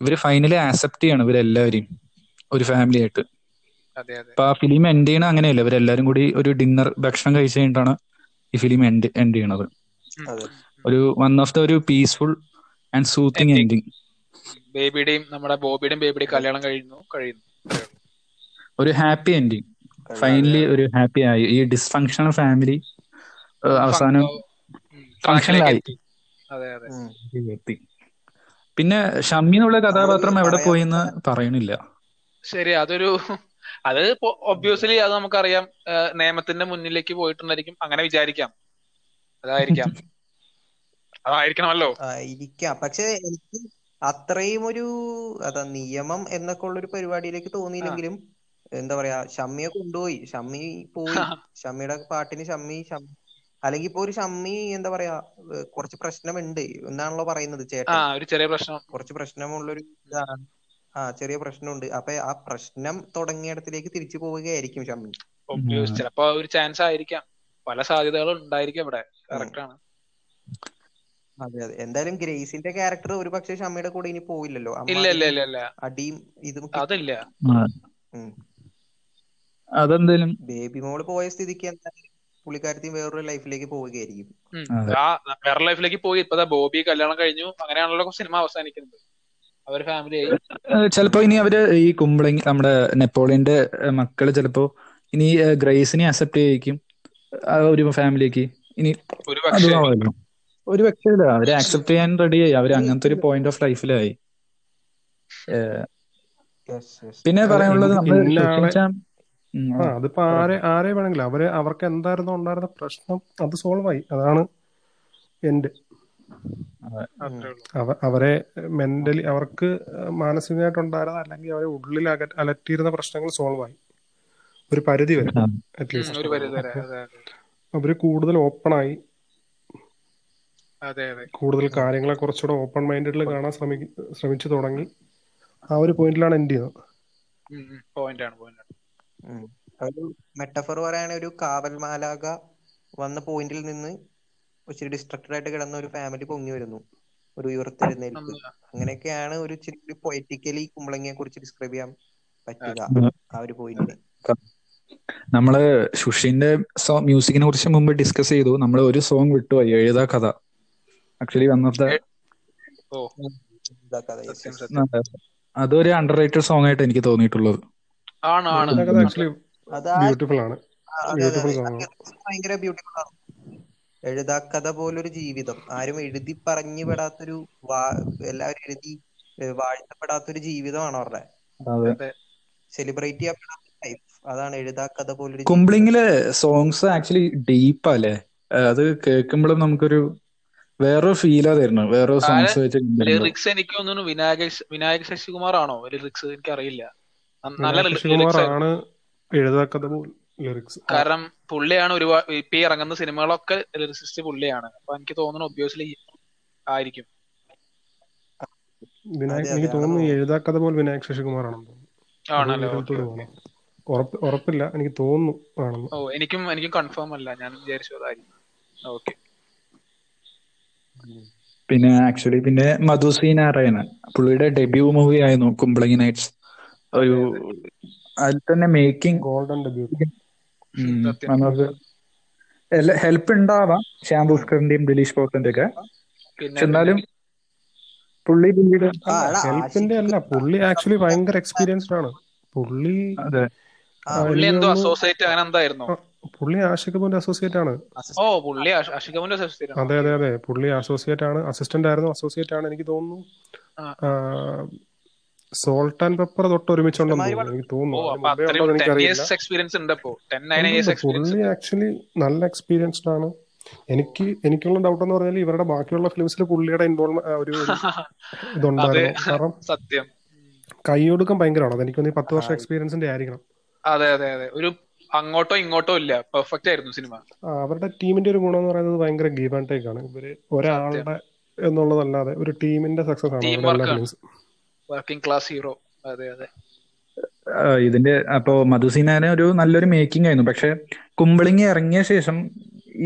S1: ഇവർ ഫൈനലി ആക്സെപ്റ്റ് ചെയ്യണം ഇവരെല്ലാവരെയും. ഒരു ഫാമിലി ആയിട്ട്. അപ്പൊ ആ ഫിലിം എൻഡ് ചെയ്യണ അങ്ങനെയല്ല. ഇവരെല്ലാരും കൂടി ഒരു ഡിന്നർ ഭക്ഷണം കഴിച്ചു കഴിഞ്ഞിട്ടാണ് ഈ ഫിലിം എൻഡ് എൻഡ് ചെയ്യണത്. ഒരു വൺ ഓഫ് ദ ഒരു peaceful and soothing
S3: Ending.
S1: Ending
S3: ബേബിയുടെയും നമ്മുടെ ബോബിയുടെയും ബേബിയുടെയും കല്യാണം കഴിയുന്നു കഴിയുന്നു.
S1: ഒരു ഹാപ്പി എൻഡിങ് ഫൈനലി ഒരു ഹാപ്പി ആയി. ഈ ഡിസ്ഫങ്ഷണൽ ഫാമിലി അവസാനം
S3: ഫങ്ഷനിലായി. അതെ അതെ.
S1: എത്തി. പിന്നെ ഷമ്മിന്നുള്ള കഥാപാത്രം എവിടെ പോയെന്ന് പറയണില്ല.
S3: ശരി അതൊരു അത് ഒബ്വിയസ്ലി അത് നമുക്കറിയാം. നിയമത്തിന്റെ മുന്നിലേക്ക് പോയിട്ടുണ്ടായിരിക്കും. അങ്ങനെ വിചാരിക്കാം. അതായിരിക്കാം. അതായിരിക്കണമല്ലോ.
S2: ആയിരിക്കാം പക്ഷെ എനിക്ക് അത്രയും ഒരു അതാ നിയമം എന്നൊക്കെ ഉള്ള ഒരു പരിപാടിയിലേക്ക് തോന്നിയില്ലെങ്കിലും എന്താ പറയാ ഷമ്മിയെ കൊണ്ടുപോയി. ഷമ്മി പോയി. ഷമ്മിയുടെ പാട്ടിന് ഷമ്മി ഷം- അല്ലെങ്കിൽ ഇപ്പൊ ഒരു ഷമ്മി എന്താ പറയാ കുറച്ച് പ്രശ്നമുണ്ട്. എന്നാണല്ലോ പറയുന്നത്
S3: ആ
S2: ചേട്ടൻ
S3: ഒരു ചെറിയ പ്രശ്നം.
S2: കുറച്ച് പ്രശ്നമുള്ളൊരു ഇതാണ് ആ ചെറിയ പ്രശ്നമുണ്ട്. അപ്പൊ ആ പ്രശ്നം തുടങ്ങിയിടത്തിലേക്ക് തിരിച്ചു പോവുകയായിരിക്കും ഷമ്മി.
S3: ചിലപ്പോ ഒരു ചാൻസ് ആയിരിക്കാം. പല സാധ്യതകളും ഉണ്ടായിരിക്കും ഇവിടെ. ആണ്.
S2: അതെ അതെ. എന്തായാലും ഗ്രേസിന്റെ ക്യാരക്ടർ ഒരു പക്ഷെ ഷമ്മിയുടെ കൂടെ ഇനി പോയില്ലല്ലോ
S3: ഇല്ല ഇല്ല ഇല്ല ഇല്ല.
S2: അടിയും ഇതും
S3: അതില്ല.
S1: അതെന്തായാലും
S2: ബേബി മോൾ പോയ സ്ഥിതിക്ക് എന്തായാലും പുള്ളിക്കാരത്തി വേറൊരു ലൈഫിലേക്ക് പോവുകയായിരിക്കും.
S3: ആ വേറെ ലൈഫിലേക്ക് പോയി. ഇപ്പൊ ബോബി കല്യാണം കഴിഞ്ഞു. അങ്ങനെയാണല്ലോ സിനിമ അവസാനിക്കുന്നത്. അവർ ഫാമിലി
S1: ചിലപ്പോ ഇനി അവർ ഈ കുമ്പളങ്ങി നമ്മുടെ നെപ്പോളിയന്റെ മക്കൾ ചിലപ്പോ ഇനി ഗ്രേസിനെ അക്സെപ്റ്റ് ചെയ്യിക്കും. ഒരു ഫാമിലിക്ക് ഇനി
S3: ഒരു പക്ഷേ.
S1: ഇല്ല ഒരു വ്യക്തിയില്ല അവർ ആക്സെപ്റ്റ് ചെയ്യാൻ റെഡി ആയി. അവർ അങ്ങനത്തെ ഒരു പോയിന്റ് ഓഫ് ലൈഫിലായി പിന്നെ പറയാനുള്ളത്
S4: ഇന്ന- അതിപ്പോ ആരെ ആരെ വേണമെങ്കിലും. അവർ അവർക്ക് എന്തായിരുന്നു ഉണ്ടായിരുന്ന പ്രശ്നം അത് സോൾവ് ആയി. അതാണ് അവ അവരെ മെന്റലി അവർക്ക് മാനസികമായിട്ടുണ്ടായിരുന്ന അല്ലെങ്കിൽ അവരെ ഉള്ളിൽ അക അലട്ടിയിരുന്ന പ്രശ്നങ്ങൾ സോൾവ് ആയി. ഒരു പരിധി വരെ അറ്റ്ലീസ്റ്റ്
S3: ഒരു പരിധി വരെ. അതെ അതെ.
S4: അവർ കൂടുതൽ ഓപ്പൺ ആയി.
S3: അതെ അതെ.
S4: കൂടുതൽ കാര്യങ്ങളെ കുറച്ചുകൂടെ ഓപ്പൺ മൈൻഡഡിൽ കാണാൻ ശ്രമിക്ക ശ്രമിച്ചു തുടങ്ങി. ആ ഒരു പോയിന്റിലാണ് എൻഡ് ചെയ്യുന്നത്
S2: ഒരു മെറ്റഫർ പറയുകയാണെങ്കിൽ ഒരു കാവൽ മാലാക വന്ന പോയിന്റിൽ നിന്ന് ഇച്ചിരി ഡിസ്ട്രക്റ്റഡ് ആയിട്ട് കിടന്ന ഒരു ഫാമിലി പൊങ്ങി വരുന്നു. ഒരു ഉയർത്തെഴുന്നേൽപ്പ്. അങ്ങനെയൊക്കെയാണ് ഒരു ഇച്ചിരി പൊയറ്റിക്കലി കുമ്പളങ്ങിയെ കുറിച്ച് ഡിസ്ക്രൈബ് ചെയ്യാൻ പറ്റുക ആ. ഒരു പോയിന്റിൽ
S1: നമ്മൾ സുഷിന്റെ സോ മ്യൂസിക്കിനെ കുറിച്ച് മുമ്പ് ഡിസ്കസ് ചെയ്തു. നമ്മൾ ഒരു സോങ് വിട്ടു. എഴുതാ കഥ. ആക്ച്വലി വൺ ഓഫ് ദ അതൊരു അണ്ടർ റേറ്റഡ് സോങ് ആയിട്ട് എനിക്ക് തോന്നിയിട്ടുള്ളത്.
S3: ആണ് ആണ്.
S4: ഇതൊക്കെ ആക്ച്വലി
S2: അത്
S4: ബ്യൂട്ടിഫുൾ ആണ്.
S2: ഭയങ്കര ബ്യൂട്ടിഫുൾ ആണ്. എഴുതാക്കഥ പോലൊരു ജീവിതം. ആരും എഴുതി പറഞ്ഞു പെടാത്തൊരു എല്ലാവരും എഴുതി വാഴ്ത്തപ്പെടാത്തൊരു ജീവിതമാണ് അവരുടെ. സെലിബ്രേറ്റ് ചെയ്യപ്പെടാത്ത ലൈഫ് അതാണ് എഴുതാക്കഥ പോലൊരു
S1: കുംബ്ലിങ്ങിലെ സോങ്സ് ആക്ച്വലി ഡീപ്പ് അല്ലേ അത് കേൾക്കുമ്പോഴും നമുക്കൊരു വേറെ ഫീലാ തരണം വേറെ സോങ്സ് വെച്ച്
S3: ലിറിക്സ് എനിക്ക് തോന്നുന്നു വിനായക വിനായക ശശികുമാർ ആണോ? ലിറിക്സ് എനിക്ക് അറിയില്ല. നല്ല ലിറിക്സ്
S4: എഴുതാക്കഥ
S3: കാരണം പുള്ളിയാണ് ഒരുപാട് ഇപ്പൊ ഇറങ്ങുന്ന സിനിമകളൊക്കെ ലിറിസിസ്റ്റ് പുള്ളിയാണ്. അപ്പൊ എനിക്ക് തോന്നുന്നു ഒബ്വിയസ്ലി ആയിരിക്കും.
S4: എനിക്ക് തോന്നുന്നു എഴുതാക്കഥ പോലെ വിനായക് ശശികുമാർ ആണെന്ന് തോന്നുന്നു ഉറപ്പില്ല എനിക്ക് തോന്നുന്നു ആണെന്ന്.
S3: ഓ എനിക്കും എനിക്കും കൺഫേം അല്ല. ഞാൻ വിചാരിച്ചു അതായിരിക്കും. ഓക്കെ.
S1: പിന്നെ ആക്ച്വലി പിന്നെ മധുസി നാരായണൻ. പുള്ളിയുടെ ഡെബ്യൂ മൂവി ആയിരുന്നു കുംബ്ലങ്ങി നൈറ്റ്സ് ഒരു അതിൽ തന്നെ മേക്കിംഗ്
S4: ഗോൾഡൻ
S1: ഹെൽപ്പ് ഉണ്ടാവാം ശ്യാം പുഷ്കറിന്റെയും ദിലീഷ് പോത്തന്റെ ഒക്കെ. എന്നാലും പുള്ളി പുള്ളിയുടെ
S4: ഹെൽപ്പിന്റെ അല്ല പുള്ളി ആക്ച്വലി ഭയങ്കര എക്സ്പീരിയൻസ്ഡ് ആണ്. പുള്ളി
S1: അതെ.
S2: ആ,
S4: ആ,
S3: പുള്ളി എന്തോ അസോസിയേറ്റ് അങ്ങനെ എന്തായിരുന്നു?
S4: പുള്ളി ആഷിക് അസോസിയേറ്റ് ആണ്.
S3: ഓ പുള്ളി അസോസിയേറ്റ്
S4: അതെ അതെ അതെ. പുള്ളി അസോസിയേറ്റ് ആണ്. അസിസ്റ്റന്റ് ആയിരുന്നു അസോസിയേറ്റ് ആണ് എനിക്ക് തോന്നുന്നു. സോൾട്ട് ആൻഡ് പെപ്പർ തൊട്ട് ഒരുമിച്ചുണ്ടെന്ന് തോന്നുന്നു. എനിക്ക് തോന്നുന്നു. ആക്ച്വലി നല്ല എക്സ്പീരിയൻസ്ഡ് ആണ്. എനിക്ക് എനിക്കുള്ള ഡൗട്ട് എന്ന് പറഞ്ഞാൽ ഇവരുടെ ബാക്കിയുള്ള ഫിലിംസിൽ പുള്ളിയുടെ ഇൻവോൾവ് ഒരു ഇതുണ്ടായിരുന്നു. കാരണം
S3: സത്യം.
S4: കൈയൊടുക്കം ഭയങ്കരമാണ്. അതെനിക്ക് തോന്നി പത്ത് വർഷം എക്സ്പീരിയൻസിന്റെ ആയിരിക്കണം.
S3: അതെ അതെ അതെ. ഒരു അങ്ങോട്ടോ ഇങ്ങോട്ടോ ഇല്ല. പെർഫെക്റ്റ് ആയിരുന്നു സിനിമ
S4: അവരുടെ ടീമിന്റെ ഒരു ഗുണം എന്ന് പറയുന്നത് ഭയങ്കര ഗീവ് ആൻഡ് ടേക്ക് ആണ്. ഇവർ ഒരാളുടെ എന്നുള്ളതല്ലാതെ ഒരു ടീമിന്റെ സക്സസ് ആണ്
S3: വർക്കിംഗ് ക്ലാസ് ഹീറോ അതെ അതെ.
S1: ഇതിന്റെ അപ്പോ മധുസീനാന ഒരു നല്ലൊരു മേക്കിംഗ് ആയിരുന്നു. പക്ഷെ കുമ്പളിങ്ങി ഇറങ്ങിയ ശേഷം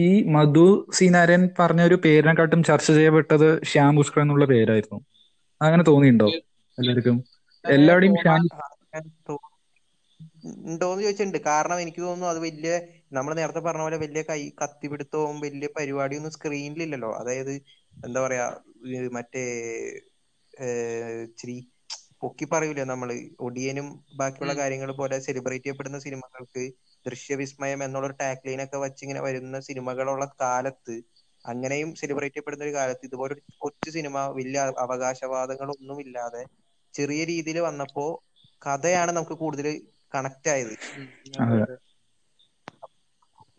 S1: ഈ മധു സീനാരൻ പറഞ്ഞ ഒരു പേരിനെ കാട്ടും ചർച്ച ചെയ്യപ്പെട്ടത് ശ്യാം പുഷ്കർ എന്നുള്ള പേരായിരുന്നു. അങ്ങനെ തോന്നിയിട്ടുണ്ടോ എല്ലാവർക്കും? എല്ലാവരുടെയും ശ്യാം
S2: ഉണ്ടോന്ന് ചോദിച്ചിട്ടുണ്ട്. കാരണം എനിക്ക് തോന്നുന്നു അത് വലിയ നമ്മൾ നേരത്തെ പറഞ്ഞ പോലെ വലിയ കൈ കത്തിപിടുത്തവും വലിയ പരിപാടിയൊന്നും സ്ക്രീനിലില്ലല്ലോ അതായത് എന്താ പറയാ മറ്റേ ഇച്ചിരി പൊക്കി പറയൂലേ നമ്മൾ ഒടിയനും ബാക്കിയുള്ള. കാര്യങ്ങൾ പോലെ സെലിബ്രേറ്റ് ചെയ്യപ്പെടുന്ന സിനിമകൾക്ക് ദൃശ്യവിസ്മയം എന്നുള്ള ടാഗ് ലൈൻ ഒക്കെ വെച്ച് ഇങ്ങനെ വരുന്ന സിനിമകളുള്ള കാലത്ത് അങ്ങനെയും സെലിബ്രേറ്റ് ചെയ്യപ്പെടുന്ന ഒരു കാലത്ത് ഇതുപോലെ ഒരു കൊച്ചു സിനിമ വലിയ അവകാശവാദങ്ങളൊന്നും ഇല്ലാതെ ചെറിയ രീതിയിൽ വന്നപ്പോ കഥയാണ് നമുക്ക് കൂടുതൽ കണക്ട് ആയത്.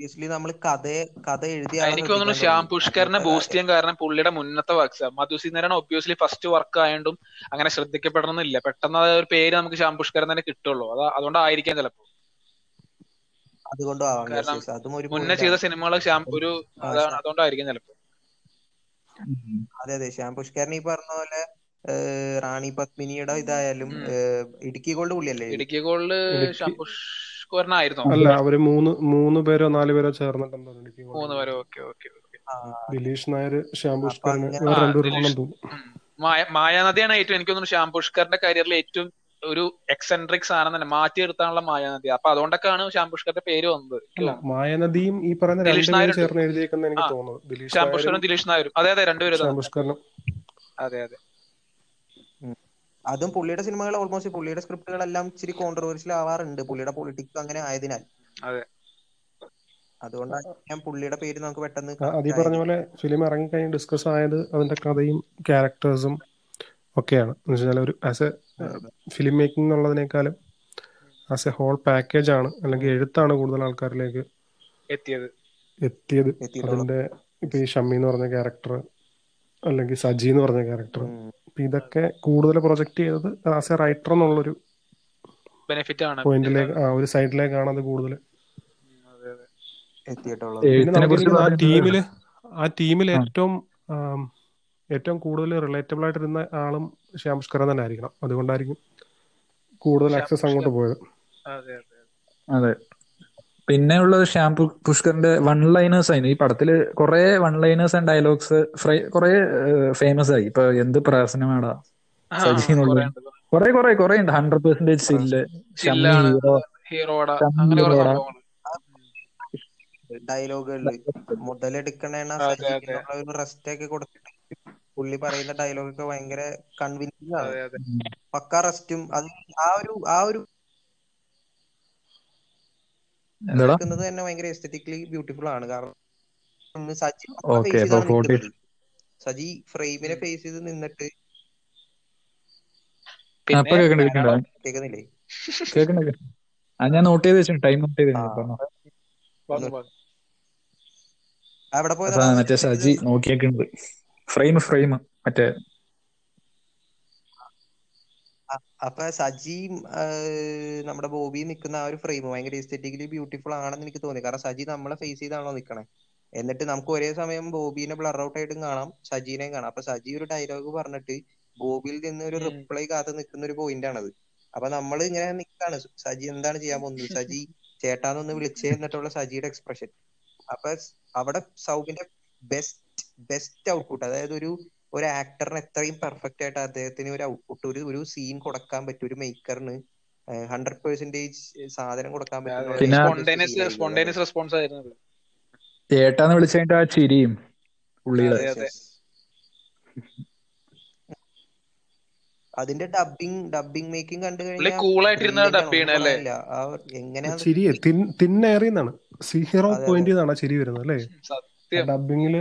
S2: ഒബ്വിയസ്ലി നമ്മൾ കഥ കഥ എഴുതിയ
S3: എനിക്ക് തോന്നുന്നു ശ്യാം. പുഷ്കറിനെ ബൂസ്റ്റ് ചെയ്യാൻ കാരണം പുള്ളിയുടെ മുന്നത്തെ വർക്ക്സ് മധുസീനരൻ ഒബ്വിയസ്ലി ഫസ്റ്റ് വർക്ക് ആയതുകൊണ്ടും അങ്ങനെ ശ്രദ്ധിക്കപ്പെടണമെന്നില്ല. പെട്ടെന്ന് ഒരു പേര് നമുക്ക് ശ്യാം പുഷ്കരൻ തന്നെ കിട്ടുള്ളൂ. അത് അതുകൊണ്ടായിരിക്കാം ചിലപ്പോ മുന്നേ ചെയ്ത സിനിമകൾ ശ്യാം ഒരു അതുകൊണ്ടായിരിക്കും ചിലപ്പോ
S2: അതെ അതെ. ശ്യാം പുഷ്കരൻ ഈ പറഞ്ഞ പോലെ റാണി പത്മിനിയുടെ ഇതായാലും ഇടുക്കി ഗോൾഡ് പുള്ളിയല്ലേ?
S3: ഇടുക്കി ഗോൾഡ്
S4: ശ്യാം
S3: ശ്യാം പുഷ്കരനായിരുന്നോ
S4: അല്ല അവർ മൂന്ന് മൂന്ന് പേരോ നാല് പേരോ ചേർന്നിട്ടുണ്ടോ എനിക്ക്
S3: മൂന്ന് പേരോ? Okay okay okay.
S4: Dileesh Nair Shyam പുഷ്കറിന്
S3: മായാനദിയാണ് ഏറ്റവും എനിക്ക് തോന്നുന്നു ശ്യാം പുഷ്കറിന്റെ കരിയറിൽ ഏറ്റവും ഒരു എക്സെൻട്രിക് സാധനം തന്നെ മാറ്റി നിർത്താനുള്ള മായാനദി. അപ്പൊ അതുകൊണ്ടൊക്കെയാണ് ശ്യാം പുഷ്കറിന്റെ പേര് വന്നത്.
S4: മായാനദിയും ഈ പറയുന്ന
S3: ദിലീഷ്
S4: രണ്ടുപേരും ചേർന്ന് എഴുതിയേക്കുന്ന എനിക്ക് തോന്നുന്നു. ദിലീഷ്
S3: ശ്യാം
S4: നായരും
S3: പുഷ്കറും ദിലീഷ് നായരും. അതെ അതെ രണ്ടുപേരും അതെ അതെ.
S2: അതും പുള്ളിയുടെ സിനിമകൾ ഓൾമോസ്റ്റ് പുള്ളിയുടെ സ്ക്രിപ്റ്റുകളെല്ലാം ഇച്ചിരി കോൺട്രവേഴ്ഷ്യൽ ആവാറുണ്ട്. പുള്ളിയുടെ പൊളിറ്റിക്സ് അങ്ങനെ ആയതിനാൽ.
S3: അതെ.
S2: അതുകൊണ്ടാണ് ഞാൻ പുള്ളിയുടെ പേര് നമുക്ക് പെട്ടെന്ന്
S4: അത് പറഞ്ഞ. പോലെ ഫിലിം ഇറങ്ങിക്കഴിഞ്ഞ് ഡിസ്കസ് ആയത് അതിന്റെ കഥയും ക്യാരക്ടേഴ്സും ഒക്കെയാണ്. എന്ന് വെച്ചാൽ ഒരു ആസ് എ ഫിലിം മേക്കിംഗ് എന്നുള്ളതിനേക്കാളും ആസ് എ ഹോൾ പാക്കേജ് ആണ് അല്ലെങ്കിൽ എഴുത്താണ് കൂടുതൽ ആൾക്കാരിലേക്ക്
S3: എത്തിയത്.
S4: എത്തിയത്. അതിന്റെ ഇപ്പൊ ഈ ഷമ്മി എന്ന് പറഞ്ഞ ക്യാരക്ടർ അല്ലെങ്കിൽ സജി എന്ന് പറഞ്ഞ ക്യാരക്ടർ ഇതൊക്കെ കൂടുതൽ പ്രൊജക്ട് ചെയ്തത് ആസ് എ റൈറ്റർ എന്നുള്ളൊരു
S3: ബെനിഫിറ്റ് ആണ്.
S4: പോയിന്റിലേക്ക് ആ ഒരു സൈഡിലേക്കാണ് അത് കൂടുതൽ. ആ ടീമിൽ ആ ടീമിൽ ഏറ്റവും ഏറ്റവും കൂടുതൽ റിലേറ്റബിൾ ആയിട്ടിരുന്ന ആളും ശ്യാം പുഷ്കരൻ തന്നെ ആയിരിക്കണം അതുകൊണ്ടായിരിക്കും കൂടുതൽ ആക്സസ് അങ്ങോട്ട് പോയത്.
S3: അതെ അതെ.
S1: അതെ. പിന്നെ ഉള്ളത് ശ്യാം പുഷ്കറിന്റെ വൺ ലൈനേഴ്സ് ആയിരുന്നു. ഈ പടത്തിൽ കുറെ വൺ ലൈനേഴ്സ് ആൻഡ് ഡയലോഗ്സ് കുറെ ഫേമസ് ആയി. ഇപ്പൊ എന്ത് പ്രാസനമാടാ
S3: ആ,
S1: സജി എന്നുള്ള
S3: കുറേ.
S1: കുറെ കുറെ ഉണ്ട്. ഹൺഡ്രഡ് പെർസെന്റേജ് സില്ല് ഷമ്മി ഹീറോ
S3: ഹീറോട അങ്ങനെ കുറെ
S1: ഹീറോട.
S3: സംഭവങ്ങൾ
S2: ഡയലോഗുകളിൽ മുതലെടുക്കണേണ ഒരു റെസ്റ്റ് ഒക്കെ കൊടുത്തിട്ട് പുള്ളി പറയുന്ന ഡയലോഗ് ഒക്കെ ഭയങ്കര കൺവിൻസിംഗ് ആണ്. പക്ക റെസ്റ്റും അത് ആ ഒരു ആ ഒരു നിൽക്കുന്നത് തന്നെ ഭയങ്കര എസ്തെറ്റിക്കലി ബ്യൂട്ടിഫുൾ ആണ്. കാരണം സജി നമ്മളെ ഫേസ് ചെയ്താണ് സജി ഫ്രെയിമിനെ ഫേസ് ചെയ്ത് നിന്നിട്ട് കേൾക്കുന്നില്ലേ?
S1: ഞാൻ നോട്ട് ചെയ്ത് ടൈം നോട്ട് ചെയ്ത്
S2: അവിടെ
S1: അപ്പൊ മറ്റേ സജി നോക്കിയേക്കുണ്ട് ഫ്രെയിം ഫ്രെയിം. മറ്റേ
S2: അപ്പൊ സജിയും നമ്മുടെ ബോബിയും നിൽക്കുന്ന ആ ഒരു ഫ്രെയിം ഭയങ്കര എസ്തെറ്റിക്കലി ബ്യൂട്ടിഫുൾ ആണെന്ന് എനിക്ക് തോന്നി. കാരണം സജി നമ്മളെ ഫേസ് ചെയ്താണല്ലോ നിൽക്കണേ എന്നിട്ട് നമുക്ക് ഒരേ സമയം ബോബീനെ ബ്ലർ ഔട്ട് ആയിട്ടും കാണാം സജീനെയും കാണാം. അപ്പൊ സജി ഒരു ഡയലോഗ് പറഞ്ഞിട്ട് ബോബിയിൽ നിന്ന് ഒരു റിപ്ലൈ കാത്ത് നിൽക്കുന്ന ഒരു പോയിന്റ് ആണത്. അപ്പൊ നമ്മൾ ഇങ്ങനെ നിൽക്കാണ് സജി എന്താണ് ചെയ്യാൻ പോകുന്നത്? സജി ചേട്ടാന്നൊന്ന് വിളിച്ചേ എന്നിട്ടുള്ള സജിയുടെ എക്സ്പ്രഷൻ അപ്പൊ അവിടെ സൗബിന്റെ ബെസ്റ്റ് ബെസ്റ്റ് ഔട്ട്പുട്ട് അതായത് ഒരു ഒരു ആക്ടറിന് എത്രയും പെർഫെക്റ്റ് ആയിട്ട് അദ്ദേഹത്തിന് ഒരു ഔട്ട്പുട്ട് ഒരു ഒരു സീൻ കൊടുക്കാൻ പറ്റും ഒരു മേക്കറിന് ഹൺഡ്രഡ് പെർസെന്റേജ് സാധനം കൊടുക്കാൻ പറ്റും
S3: സ്പോണ്ടേനിയസ് സ്പോണ്ടേനിയസ് റെസ്പോൺസ് ആയിരുന്നു.
S1: ചേട്ടാന്ന് ആ ചിരിയും.
S2: അതിന്റെ ഡബിങ് ഡബിങ് മേക്കിംഗ് കണ്ടു കഴിഞ്ഞാൽ
S4: തിന്നേറിയെന്നാണ് സീറോ പോയിന്റ് ചിരി വരുന്നത് അല്ലേ?
S3: സത്യം.
S4: ഡബിങ്ങിൽ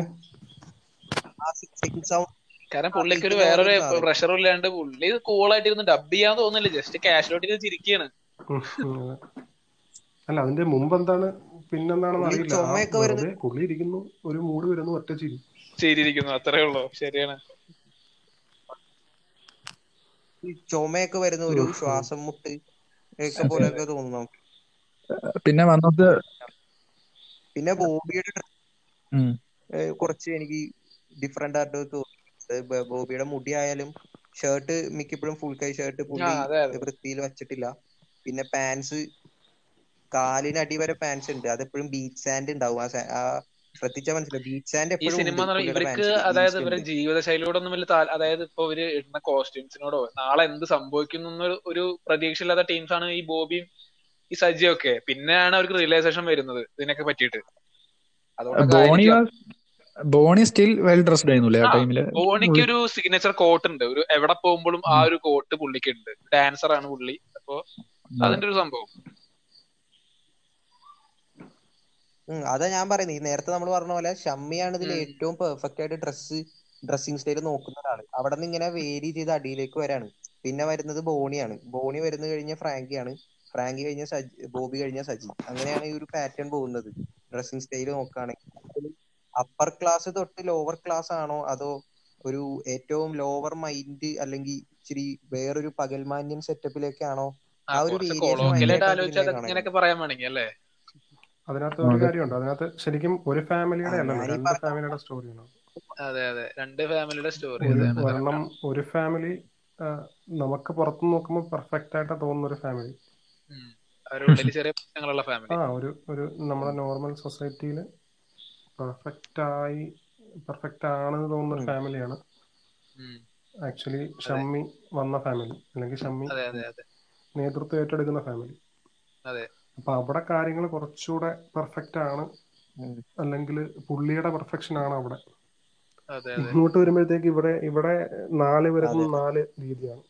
S2: സൗണ്ട്
S3: കാരണം പുള്ളിക്ക് ഒരു വേറൊരു. പ്രഷറും ഇല്ലാണ്ട് പുള്ളി കൂളായിട്ടിരുന്ന് ഡബ് ചെയ്യാൻ തോന്നുന്നില്ല. ജസ്റ്റ് കാഷ്വലായിട്ട് ചിരിക്കുകയാണ്
S4: അല്ല അതിന്റെ മുമ്പ് എന്താണ് പിന്നെന്താണെന്ന് അറിയില്ല. പുള്ളി ഇരിക്കുന്നു ഒരു മൂഡ് വരുന്നു ഒറ്റ ചിരി.
S3: ചിരിയിരിക്കുന്നു അത്രേ ഉള്ളൂ. ശരിയാണ്.
S2: ഈ ചുമയൊക്കെ വരുന്ന ഒരു ശ്വാസം മുട്ട് ഒക്കെ പോലെയൊക്കെ തോന്നുന്നു.
S1: പിന്നെ വന്നത്?
S2: പിന്നെ ബോബിയുടെ കുറച്ച് എനിക്ക് ഡിഫറെന്റ് ആയിട്ട് തോന്നി ബോബിയുടെ മുടി ആയാലും ഷർട്ട് മിക്കപ്പോഴും ഫുൾ കൈ ഷർട്ട് പുള്ളി. വൃത്തിയിൽ വെച്ചിട്ടില്ല. പിന്നെ പാൻസ് കാലിന് വരെ പാൻസ് ഉണ്ട്. അതെപ്പോഴും ബീച്ച് സാൻഡ് ഉണ്ടാവും. ആ ശ്രദ്ധിച്ചാൽ മനസ്സിലാവും ബീച്ച് സാൻഡ്
S3: ഈ
S2: എപ്പോഴും
S3: സിനിമ ഇവർക്ക് അതായത് ഇവരുടെ ജീവിതശൈലിയോടൊന്നും വലിയ അതായത് ഇപ്പൊ ഇവർ ഇടുന്ന കോസ്റ്റ്യൂംസിനോടോ നാളെ എന്ത് സംഭവിക്കുന്നു എന്നൊരു ഒരു പ്രതീക്ഷയില്ലാത്ത ടീംസ് ആണ് ഈ ബോബിയും ഈ സജ്ജയൊക്കെ പിന്നെയാണ് അവർക്ക് റിയലൈസേഷൻ വരുന്നത് ഇതിനൊക്കെ പറ്റിയിട്ട്. അതുകൊണ്ടൊക്കെ
S1: ബോണി സ്റ്റിൽ വെൽ ഡ്രസ്ഡ് ആയിരുന്നു ആ
S3: ആ,
S1: ടൈമിൽ
S3: ബോണിക്ക് ഒരു സിഗ്നേച്ചർ കോട്ട് ഉണ്ട്. ഒരു എവിടെ പോകുമ്പോഴും ആ ഒരു കോട്ട് പുള്ളിക്ക് ഉണ്ട്. ഡാൻസർ ആണ് പുള്ളി. അപ്പൊ അതിന്റെ ഒരു സംഭവം.
S2: അതാ ഞാൻ പറയുന്നത് ഈ നേരത്തെ നമ്മൾ പറഞ്ഞ പോലെ ഷമ്മിയാണ് ഇതിൽ. ഏറ്റവും പെർഫെക്റ്റ് ആയിട്ട് ഡ്രസ്സ് ഡ്രസ്സിങ് സ്റ്റൈൽ നോക്കുന്ന ഒരാൾ. അവിടെ നിന്ന് ഇങ്ങനെ വേരി ചെയ്ത് അടിയിലേക്ക് വരാണ്. പിന്നെ വരുന്നത് ബോണിയാണ്. ബോണി വരുന്ന കഴിഞ്ഞ ഫ്രാങ്കിയാണ്. ഫ്രാങ്കി കഴിഞ്ഞ സജി ബോബി കഴിഞ്ഞ സജി. അങ്ങനെയാണ് ഈ ഒരു പാറ്റേൺ പോകുന്നത്. ഡ്രസ്സിങ് സ്റ്റൈൽ നോക്കുകയാണെങ്കിൽ അപ്പർ ക്ലാസ് തൊട്ട് ലോവർ ക്ലാസ് ആണോ അതോ ഒരു ഏറ്റവും ലോവർ മൈൻഡ് അല്ലെങ്കിൽ ഇച്ചിരി വേറൊരു പകൽമാന്യൻ സെറ്റപ്പിലേക്കാണോ
S3: ആ
S2: ഒരു
S3: ഇങ്ങനെയൊക്കെ പറയാൻ വേണമെങ്കിൽ അല്ലേ?
S4: അതിനകത്ത് ഒരു. കാര്യമുണ്ട്. അതിനകത്ത് ശരിക്കും ഒരു ഫാമിലിയുടെ അല്ലല്ലോ രണ്ട് ഫാമിലിയുടെ സ്റ്റോറിയാണ്
S3: അതെ അതെ. രണ്ട് ഫാമിലിയുടെ സ്റ്റോറി
S4: ഒരു ഒരെണ്ണം ഒരു ഫാമിലി നമുക്ക് പുറത്തു നോക്കുമ്പോൾ പെർഫെക്റ്റ് ആയിട്ട് തോന്നുന്ന ഒരു ഫാമിലി.
S3: അവരുടെ ഉള്ളിൽ ചെറിയ പ്രശ്നങ്ങളുള്ള ഫാമിലി.
S4: ആ ഒരു ഒരു നമ്മുടെ നോർമൽ സൊസൈറ്റിയിൽ പെർഫെക്റ്റ് ആയി പെർഫെക്റ്റ് ആണെന്ന് തോന്നുന്ന ഒരു ഫാമിലിയാണ്. ആക്ച്വലി ഷമ്മി വന്ന ഫാമിലി. അല്ലെങ്കിൽ ഷമ്മി
S3: അതെ അതെ അതെ.
S4: നേതൃത്വം ഏറ്റെടുക്കുന്ന ഫാമിലി.
S3: അതെ.
S4: അപ്പൊ അവിടെ കാര്യങ്ങൾ കുറച്ചുകൂടെ പെർഫെക്റ്റ് ആണ് അല്ലെങ്കിൽ പുള്ളിയുടെ പെർഫെക്ഷൻ ആണ് അവിടെ.
S3: അതെ അതെ.
S4: ഇങ്ങോട്ട് വരുമ്പോഴത്തേക്ക് ഇവിടെ ഇവിടെ നാല് പേർക്കും നാല് രീതിയാണ്.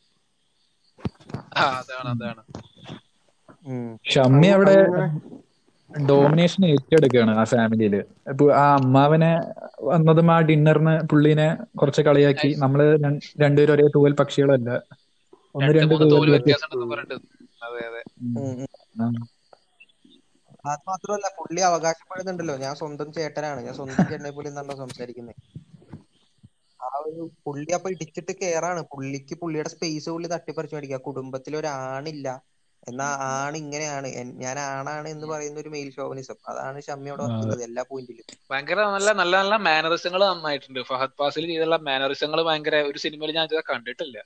S1: ഷമ്മി അവിടെ ഡോമിനേഷൻ ഏറ്റെടുക്കുകയാണ് ആ ഫാമിലിയിൽ. ഇപ്പൊ ആ അമ്മാവനെ വന്നതും ആ ഡിന്നറിന് പുള്ളീനെ കുറച്ച് കളിയാക്കി. നമ്മൾ രണ്ടുപേരും ഒരേ തൂവൽ പക്ഷികളല്ല. ഒന്ന്
S3: രണ്ട്
S1: തൂവൽ
S3: അതെ
S2: മാത്രമല്ല പുള്ളി അവകാശപ്പെടുന്നുണ്ടല്ലോ. ഞാൻ സ്വന്തം ചേട്ടനാണ്. ഞാൻ സ്വന്തം ചേട്ടനെ പോലെ എന്നാണല്ലോ സംസാരിക്കുന്നത് ആ ഒരു പുള്ളി അപ്പൊ ഇടിച്ചിട്ട് കേറാണ്. പുള്ളിക്ക് പുള്ളിയുടെ സ്പേസ് പുള്ളി തട്ടിപ്പറിച്ചു മേടിക്കുക കുടുംബത്തിൽ ഒരു ആണില്ല എന്നാ ആണ് ഇങ്ങനെയാണ്. ഞാൻ ആണാണ് എന്ന് പറയുന്ന ഒരു മെയിൽ ഷോവനിസം അതാണ് ഷമ്മിയോട് വർക്കുന്നത് എല്ലാ പോയിന്റിലും
S3: ഭയങ്കര നല്ല നല്ല നല്ല മാനറിസങ്ങൾ നന്നായിട്ടുണ്ട്. ഫഹദ് ഫാസിൽ ചെയ്തുള്ള മാനറിസങ്ങൾ ഭയങ്കര ഒരു സിനിമയിൽ ഞാൻ ഇതുവരെ കണ്ടിട്ടില്ല.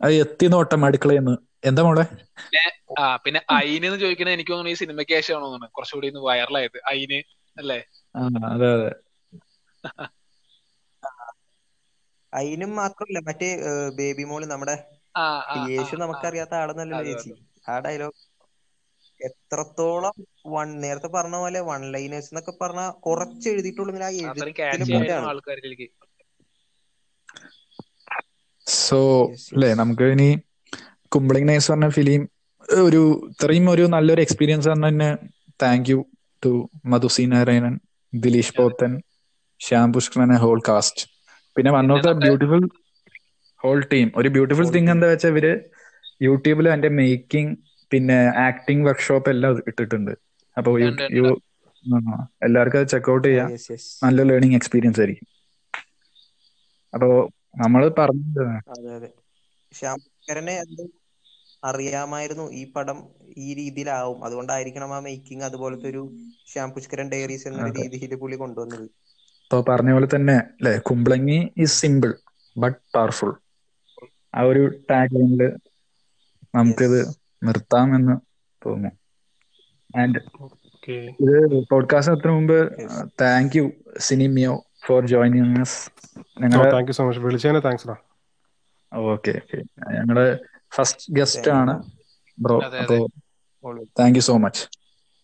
S1: അത് എത്തി നോട്ടം അടുക്കളയെന്ന്. എന്താ മോളെ?
S3: ആ പിന്നെ അയിന് എന്ന് ചോദിക്കണത് എനിക്ക് തോന്നുന്നു ഈ സിനിമയ്ക്ക് ശേഷമാണോ തോന്നുന്നത് കുറച്ചുകൂടി ഒന്ന് വൈറലായത് അയിന് അല്ലേ?
S1: അതെ അതെ.
S2: അയിനും മാത്രമല്ല മറ്റേ ബേബി മോൾ നമ്മുടെ യേശു നമുക്കറിയാത്ത ആളെന്നല്ലല്ലോ
S3: അത്
S2: ചേച്ചി? ആ ഡയലോഗ് എത്രത്തോളം വൺ നേരത്തെ പറഞ്ഞ പോലെ വൺ ലൈനേഴ്സ് എന്നൊക്കെ പറഞ്ഞ കുറച്ച് ആ എഴുത്തിലെ പോലെയാണ്
S3: ആൾക്കാരിലേക്ക്.
S1: സോ അല്ലേ നമുക്ക് ഇനി കുംബ്ലിംഗ് നൈസ് പറഞ്ഞ ഫിലിം ഒരു ഇത്രയും ഒരു നല്ലൊരു എക്സ്പീരിയൻസ് തന്നെ thank you to Madhu C Narayanan Dileesh Pothan Shyam Pushkaran whole cast പിന്നെ one of the beautiful whole team ഒരു ബ്യൂട്ടിഫുൾ തിങ് എന്താ വെച്ചാൽ ഇവർ യൂട്യൂബിൽ അതിന്റെ മേക്കിംഗ് പിന്നെ ആക്ടിങ് വർക്ക്ഷോപ്പ് എല്ലാം ഇട്ടിട്ടുണ്ട്. അപ്പൊ എല്ലാവർക്കും അത്
S2: ചെക്ക്ഔട്ട്
S1: ചെയ്യാം.
S2: യെസ്
S1: നല്ല ലേണിംഗ് എക്സ്പീരിയൻസ് ആയിരിക്കും. അപ്പോ നമ്മൾ പറഞ്ഞത്
S2: അറിയാമായിരുന്നു. ഈ പടം ഈ രീതിയിലാവും. അതുകൊണ്ടായിരിക്കണം ആ മേക്കിംഗ് അതുപോലത്തെ ഒരു ശ്യാം പുഷ്കരൻ ഡയറീസ്
S1: എന്ന
S2: രീതിയിൽ പുള്ളി കൊണ്ടുവന്നത്.
S1: ഇപ്പൊ പറഞ്ഞ പോലെ തന്നെ അല്ലെ Kumbalangi is simple but powerful ആ ഒരു ടാഗ് ലൈനിൽ നമുക്കിത്
S2: നിർത്താമെന്ന്
S1: നിർത്താം എന്ന് തോന്നുന്നു. ആൻഡ്
S4: ഓക്കെ
S1: ഇത് പോഡ്കാസ്റ്റ് അത്ര മുമ്പ് thank you സിനിമിയോ for joining
S4: thank you so much വിളിച്ചതിന് താങ്ക്സ് ഡാ
S1: ഓക്കെ ഓക്കെ ഞങ്ങളുടെ ഫസ്റ്റ് ഗസ്റ്റ് ആണ്
S2: ബ്രോ.
S1: അപ്പോ താങ്ക് യു സോ മച്ച്